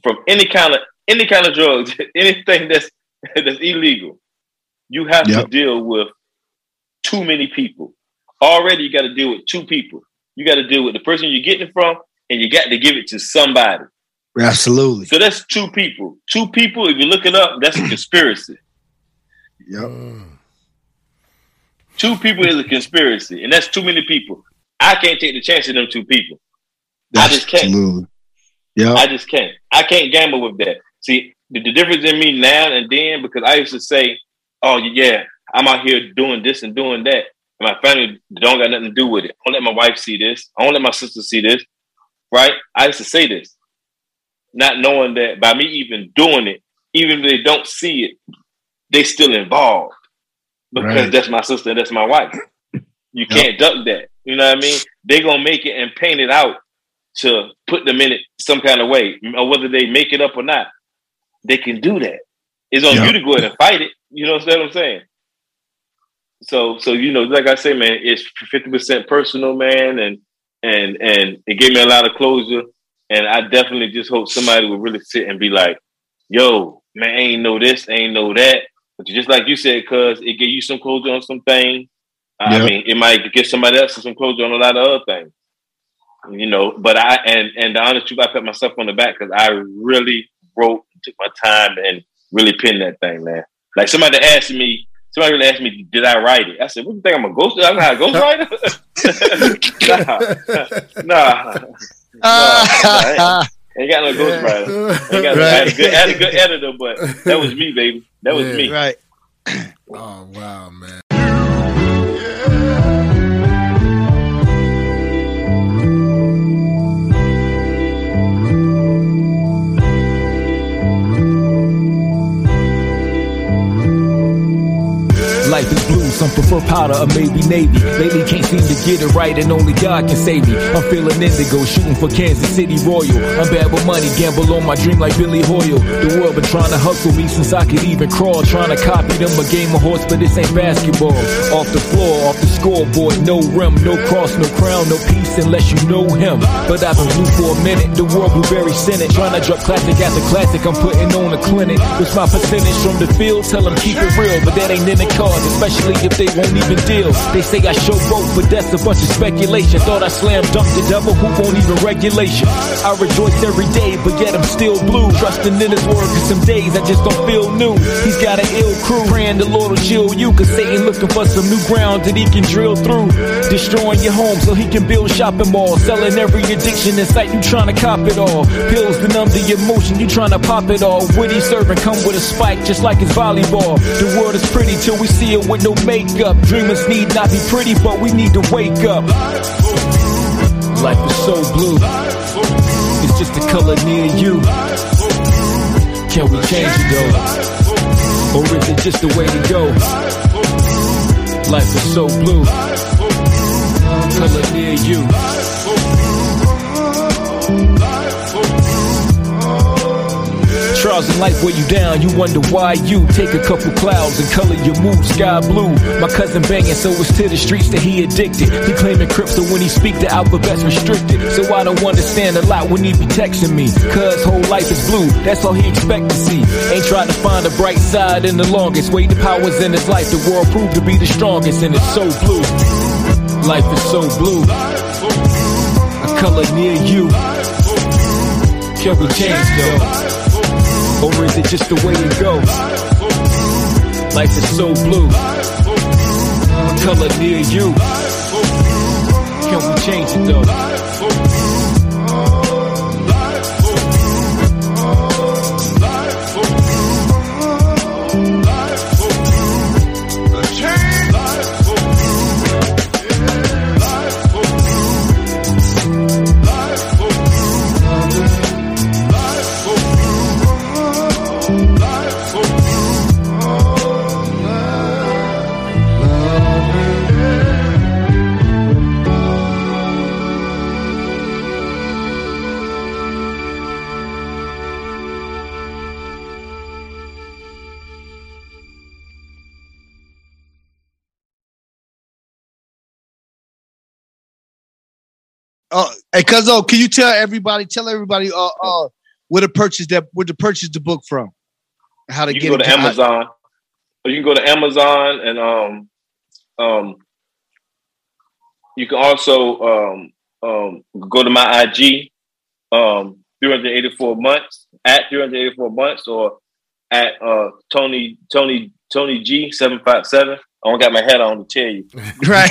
[SPEAKER 4] from any kind of any kind of drugs, anything that's that's illegal, you have to deal with too many people. Already, you got to deal with two people. You got to deal with the person you're getting it from, and you got to give it to somebody.
[SPEAKER 3] Absolutely.
[SPEAKER 4] So that's two people. Two people. If you look it up, that's a conspiracy.
[SPEAKER 3] Yep. Mm.
[SPEAKER 4] Two people is a conspiracy, and that's too many people. I can't take the chance of them two people. I just can't.
[SPEAKER 3] Yep.
[SPEAKER 4] I just can't. I can't gamble with that. See, the, the difference in me now and then, because I used to say, oh, yeah, I'm out here doing this and doing that. And my family don't got nothing to do with it. I don't let my wife see this. I don't let my sister see this. Right? I used to say this, not knowing that by me even doing it, even if they don't see it, they still involved. Because
[SPEAKER 3] Right.
[SPEAKER 4] that's my sister, that's my wife. You can't duck that. You know what I mean? They're gonna make it and paint it out to put them in it some kind of way, or whether they make it up or not, they can do that. It's on
[SPEAKER 3] Yeah.
[SPEAKER 4] you to go ahead and fight it. You know what I'm saying? So, so you know, like I say, man, it's fifty percent personal, man, and and and it gave me a lot of closure. And I definitely just hope somebody would really sit and be like, "Yo, man, I ain't know this, I ain't know that." But just like you said, cuz it gave you some closure on some things. I
[SPEAKER 3] Yeah.
[SPEAKER 4] mean, it might give somebody else some closure on a lot of other things you know. But I and and the honest truth, I pat myself on the back because I really wrote, took my time, and really penned that thing, man. Like somebody asked me, somebody really asked me, did I write it? I said, what do you think I'm a ghost? I'm not a ghostwriter. nah, nah, nah, ain't got no ghostwriter. Ain't got no, I, had a good, I had a good editor, but that was me, baby. That was
[SPEAKER 1] Yeah.
[SPEAKER 4] me.
[SPEAKER 3] right.
[SPEAKER 1] Oh wow, man.
[SPEAKER 5] Life is blue, some prefer powder or maybe navy. Lately can't seem to get it right and only God can save me. I'm feeling indigo, shooting for Kansas City Royal. I'm bad with money, gamble on my dream like Billy Hoyle. The world been trying to hustle me since I could even crawl. Trying to copy them a game of horse, but this ain't basketball. Off the floor, off the scoreboard, no rim, no cross, no crown, no peace unless you know him. But I've been blue for a minute, the world blueberry senate. Trying to drop classic after classic, I'm putting on a clinic. What's my percentage from the field? Tell them keep it real, but that ain't in the cards, especially if they won't even deal. They say I show both, but that's a bunch of speculation. Thought I slam dunked the devil who won't even regulation. I rejoice every day, but yet I'm still blue. Trusting in his word, cause some days I just don't feel new. He's got an ill crew, praying the Lord will chill you, cause Satan looking for some new ground that he can drill through. Destroying your home so he can build shopping malls, selling every addiction in sight, you trying to cop it all. Pills to numb the emotion, you trying to pop it all. Witty serving come with a spike, just like it's volleyball. The world is pretty till we see it with no makeup. Dreamers need not be pretty, but we need to wake up. Life is so blue. It's just a color near you. Can we change it though? Or is it just the way to go? Life is so blue. Color near you. Trials in life weigh you down, you wonder why you take a couple clouds and color your mood sky blue. My cousin banging, so it's to the streets that he addicted. He claiming crypto when he speak, the alphabet's restricted. So I don't understand a lot when he be texting me. Cuz whole life is blue, that's all he expect to see. Ain't trying to find the bright side in the longest. Way the powers in his life, the world proved to be the strongest, and it's so blue. Life is so blue. A color near you. We change though? Or is it just the way it goes? Life is so blue. A color near you. Can we change it though?
[SPEAKER 3] Hey, Cuzzo, can you tell everybody, tell everybody, uh, uh, where to purchase that, where to purchase the book from, how to
[SPEAKER 4] You
[SPEAKER 3] get
[SPEAKER 4] can go to Amazon. Or you can go to Amazon and um um you can also um um go to my IG um 384 months at 384 months or at uh Tony Tony Tony G 757. I don't got my head on to tell you.
[SPEAKER 3] right?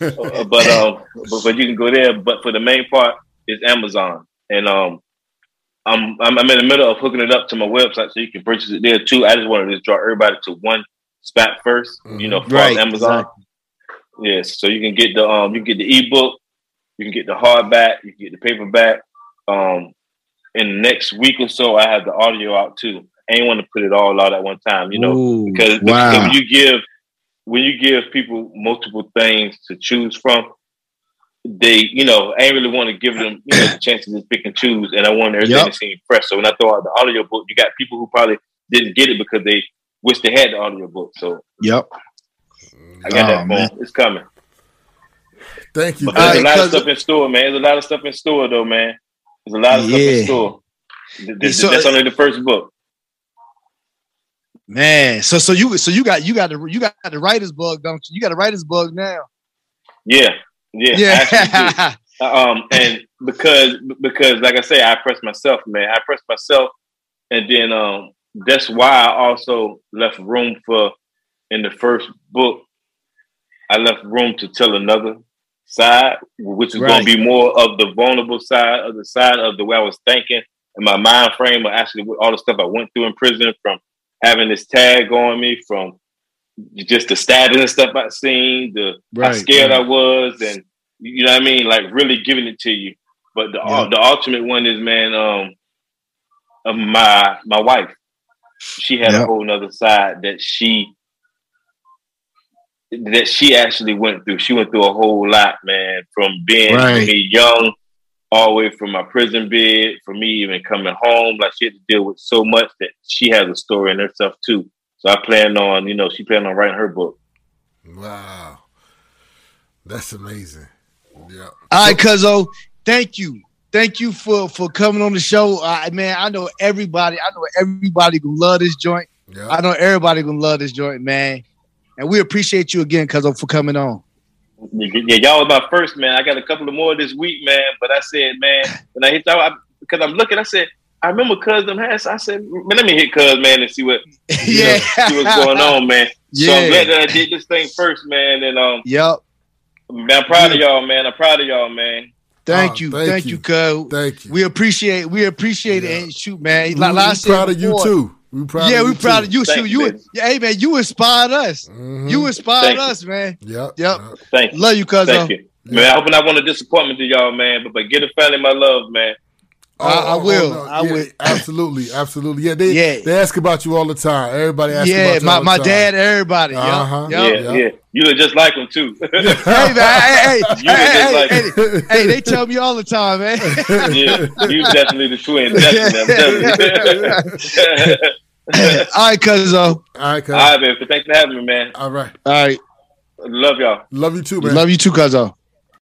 [SPEAKER 4] Uh, but um, but, but you can go there. But for the main part it's Amazon, and um, I'm I'm I'm in the middle of hooking it up to my website so you can purchase it there too. I just wanted to draw everybody to one spot 1st you know, for
[SPEAKER 3] Right,
[SPEAKER 4] Amazon. Yes, so you can get the um, you can get the ebook, you can get the hardback, you can get the paperback. Um, in the next week or so, I have the audio out too. I ain't want to put it all out at one time, you know,
[SPEAKER 3] Ooh,
[SPEAKER 4] because,
[SPEAKER 3] wow.
[SPEAKER 4] because when you give when you give people multiple things to choose from, they you know I ain't really want to give them you know the chance to just pick and choose, and I want everything
[SPEAKER 3] Yep.
[SPEAKER 4] to seem fresh. So when I throw out the audio book, you got people who probably didn't get it because they wish they had the audio book. So
[SPEAKER 3] Yep.
[SPEAKER 4] I got
[SPEAKER 3] Oh,
[SPEAKER 4] that
[SPEAKER 3] man.
[SPEAKER 4] phone. It's coming.
[SPEAKER 1] Thank you.
[SPEAKER 4] But there's
[SPEAKER 3] All
[SPEAKER 4] a lot of stuff in store, man. There's a lot of stuff in store, though, man. There's a lot of stuff in store. Th- th-
[SPEAKER 3] So-
[SPEAKER 4] that's only the first book.
[SPEAKER 3] Man, so so you so you got you got the you got the writer's bug, don't you? You got a writer's bug now.
[SPEAKER 4] Yeah, yeah. I actually do.
[SPEAKER 3] Yeah.
[SPEAKER 4] um, and because because like I say, I pressed myself, man. I pressed myself, and then um, that's why I also left room for in the first book. I left room to tell another side, which is going to be more of the vulnerable side of the side of the way I was thinking and my mind frame, or actually all the stuff I went through in prison, from having this tag on me, from just the stabbing and stuff I've seen, the how scared
[SPEAKER 3] right.
[SPEAKER 4] I was, and you know what I mean, like really giving it to you. But the
[SPEAKER 3] Yeah.
[SPEAKER 4] the ultimate one is man, um, of my my wife. She had
[SPEAKER 3] Yeah.
[SPEAKER 4] a whole nother side that she that she actually went through. She went through a whole lot, man, from being
[SPEAKER 3] Right.
[SPEAKER 4] me young all the way from my prison bed, for me even coming home. Like she had to deal with so much that she has a story in herself too. So I plan on, you know, she planned on writing her book.
[SPEAKER 7] Wow. That's amazing. Yeah.
[SPEAKER 3] All right, Cuzzo, thank you. Thank you for for coming on the show. Uh, man, I know everybody, I know everybody gonna love this joint.
[SPEAKER 7] Yeah.
[SPEAKER 3] I know everybody gonna love this joint, man. And we appreciate you again, Cuzzo, for coming on.
[SPEAKER 4] Yeah, y'all was my first man. I got a couple of more this week, man. But I said, man, when I hit y'all, because I'm looking, I said, I remember Cuz them has. I said, man, let me hit Cuz man and see what
[SPEAKER 3] yeah.
[SPEAKER 4] see what's going on, man. So I'm glad that I did this thing first, man. And um,
[SPEAKER 3] Yep.
[SPEAKER 4] man, I'm proud of y'all, man. I'm proud of y'all, man.
[SPEAKER 3] Thank
[SPEAKER 7] Oh,
[SPEAKER 3] you.
[SPEAKER 7] thank
[SPEAKER 3] Thank,
[SPEAKER 7] you.
[SPEAKER 3] you, Cuz.
[SPEAKER 7] Thank you.
[SPEAKER 3] We appreciate we appreciate
[SPEAKER 7] Yeah.
[SPEAKER 3] it. And shoot, man. Like, like I
[SPEAKER 7] we
[SPEAKER 3] said
[SPEAKER 7] proud of you
[SPEAKER 3] before,
[SPEAKER 7] too. We proud
[SPEAKER 3] yeah,
[SPEAKER 7] of
[SPEAKER 3] we proud
[SPEAKER 7] too.
[SPEAKER 3] of you.
[SPEAKER 4] Thank
[SPEAKER 3] Shoot,
[SPEAKER 4] you,
[SPEAKER 3] you,
[SPEAKER 4] baby.
[SPEAKER 3] hey man, you inspired us.
[SPEAKER 7] Mhm.
[SPEAKER 3] You inspired
[SPEAKER 4] Thank you.
[SPEAKER 3] us, man.
[SPEAKER 7] Yep.
[SPEAKER 3] Yep.
[SPEAKER 4] Thank you.
[SPEAKER 3] Love you, cousin.
[SPEAKER 4] Thank you. Man, I hope I want a disappointment to y'all, man. But, but get a family my love, man.
[SPEAKER 7] Oh,
[SPEAKER 3] I- I will. I
[SPEAKER 7] yeah,
[SPEAKER 3] will.
[SPEAKER 7] Absolutely, absolutely. Yeah, they
[SPEAKER 3] Yeah.
[SPEAKER 7] they ask about you all the time. Everybody asks
[SPEAKER 3] Yeah,
[SPEAKER 7] about you
[SPEAKER 3] my,
[SPEAKER 7] all the
[SPEAKER 3] my
[SPEAKER 7] time.
[SPEAKER 3] dad, everybody.
[SPEAKER 7] Uh-huh.
[SPEAKER 3] Yep. Yep.
[SPEAKER 4] yeah,
[SPEAKER 7] yeah.
[SPEAKER 4] yeah. You look just like him too.
[SPEAKER 3] Hey man, hey, hey,
[SPEAKER 4] You
[SPEAKER 3] hey, hey,
[SPEAKER 4] like
[SPEAKER 3] hey, hey, they tell me all the time, man.
[SPEAKER 4] yeah, you definitely the twin. Definitely, I'm telling you.
[SPEAKER 3] All right, Cuzzo.
[SPEAKER 7] Uh, all right, cuz.
[SPEAKER 4] All right, man. Thanks for having me, man.
[SPEAKER 7] All right.
[SPEAKER 3] All right.
[SPEAKER 4] Love y'all.
[SPEAKER 7] Love you too, man.
[SPEAKER 3] Love you too, Cuzzo. Uh.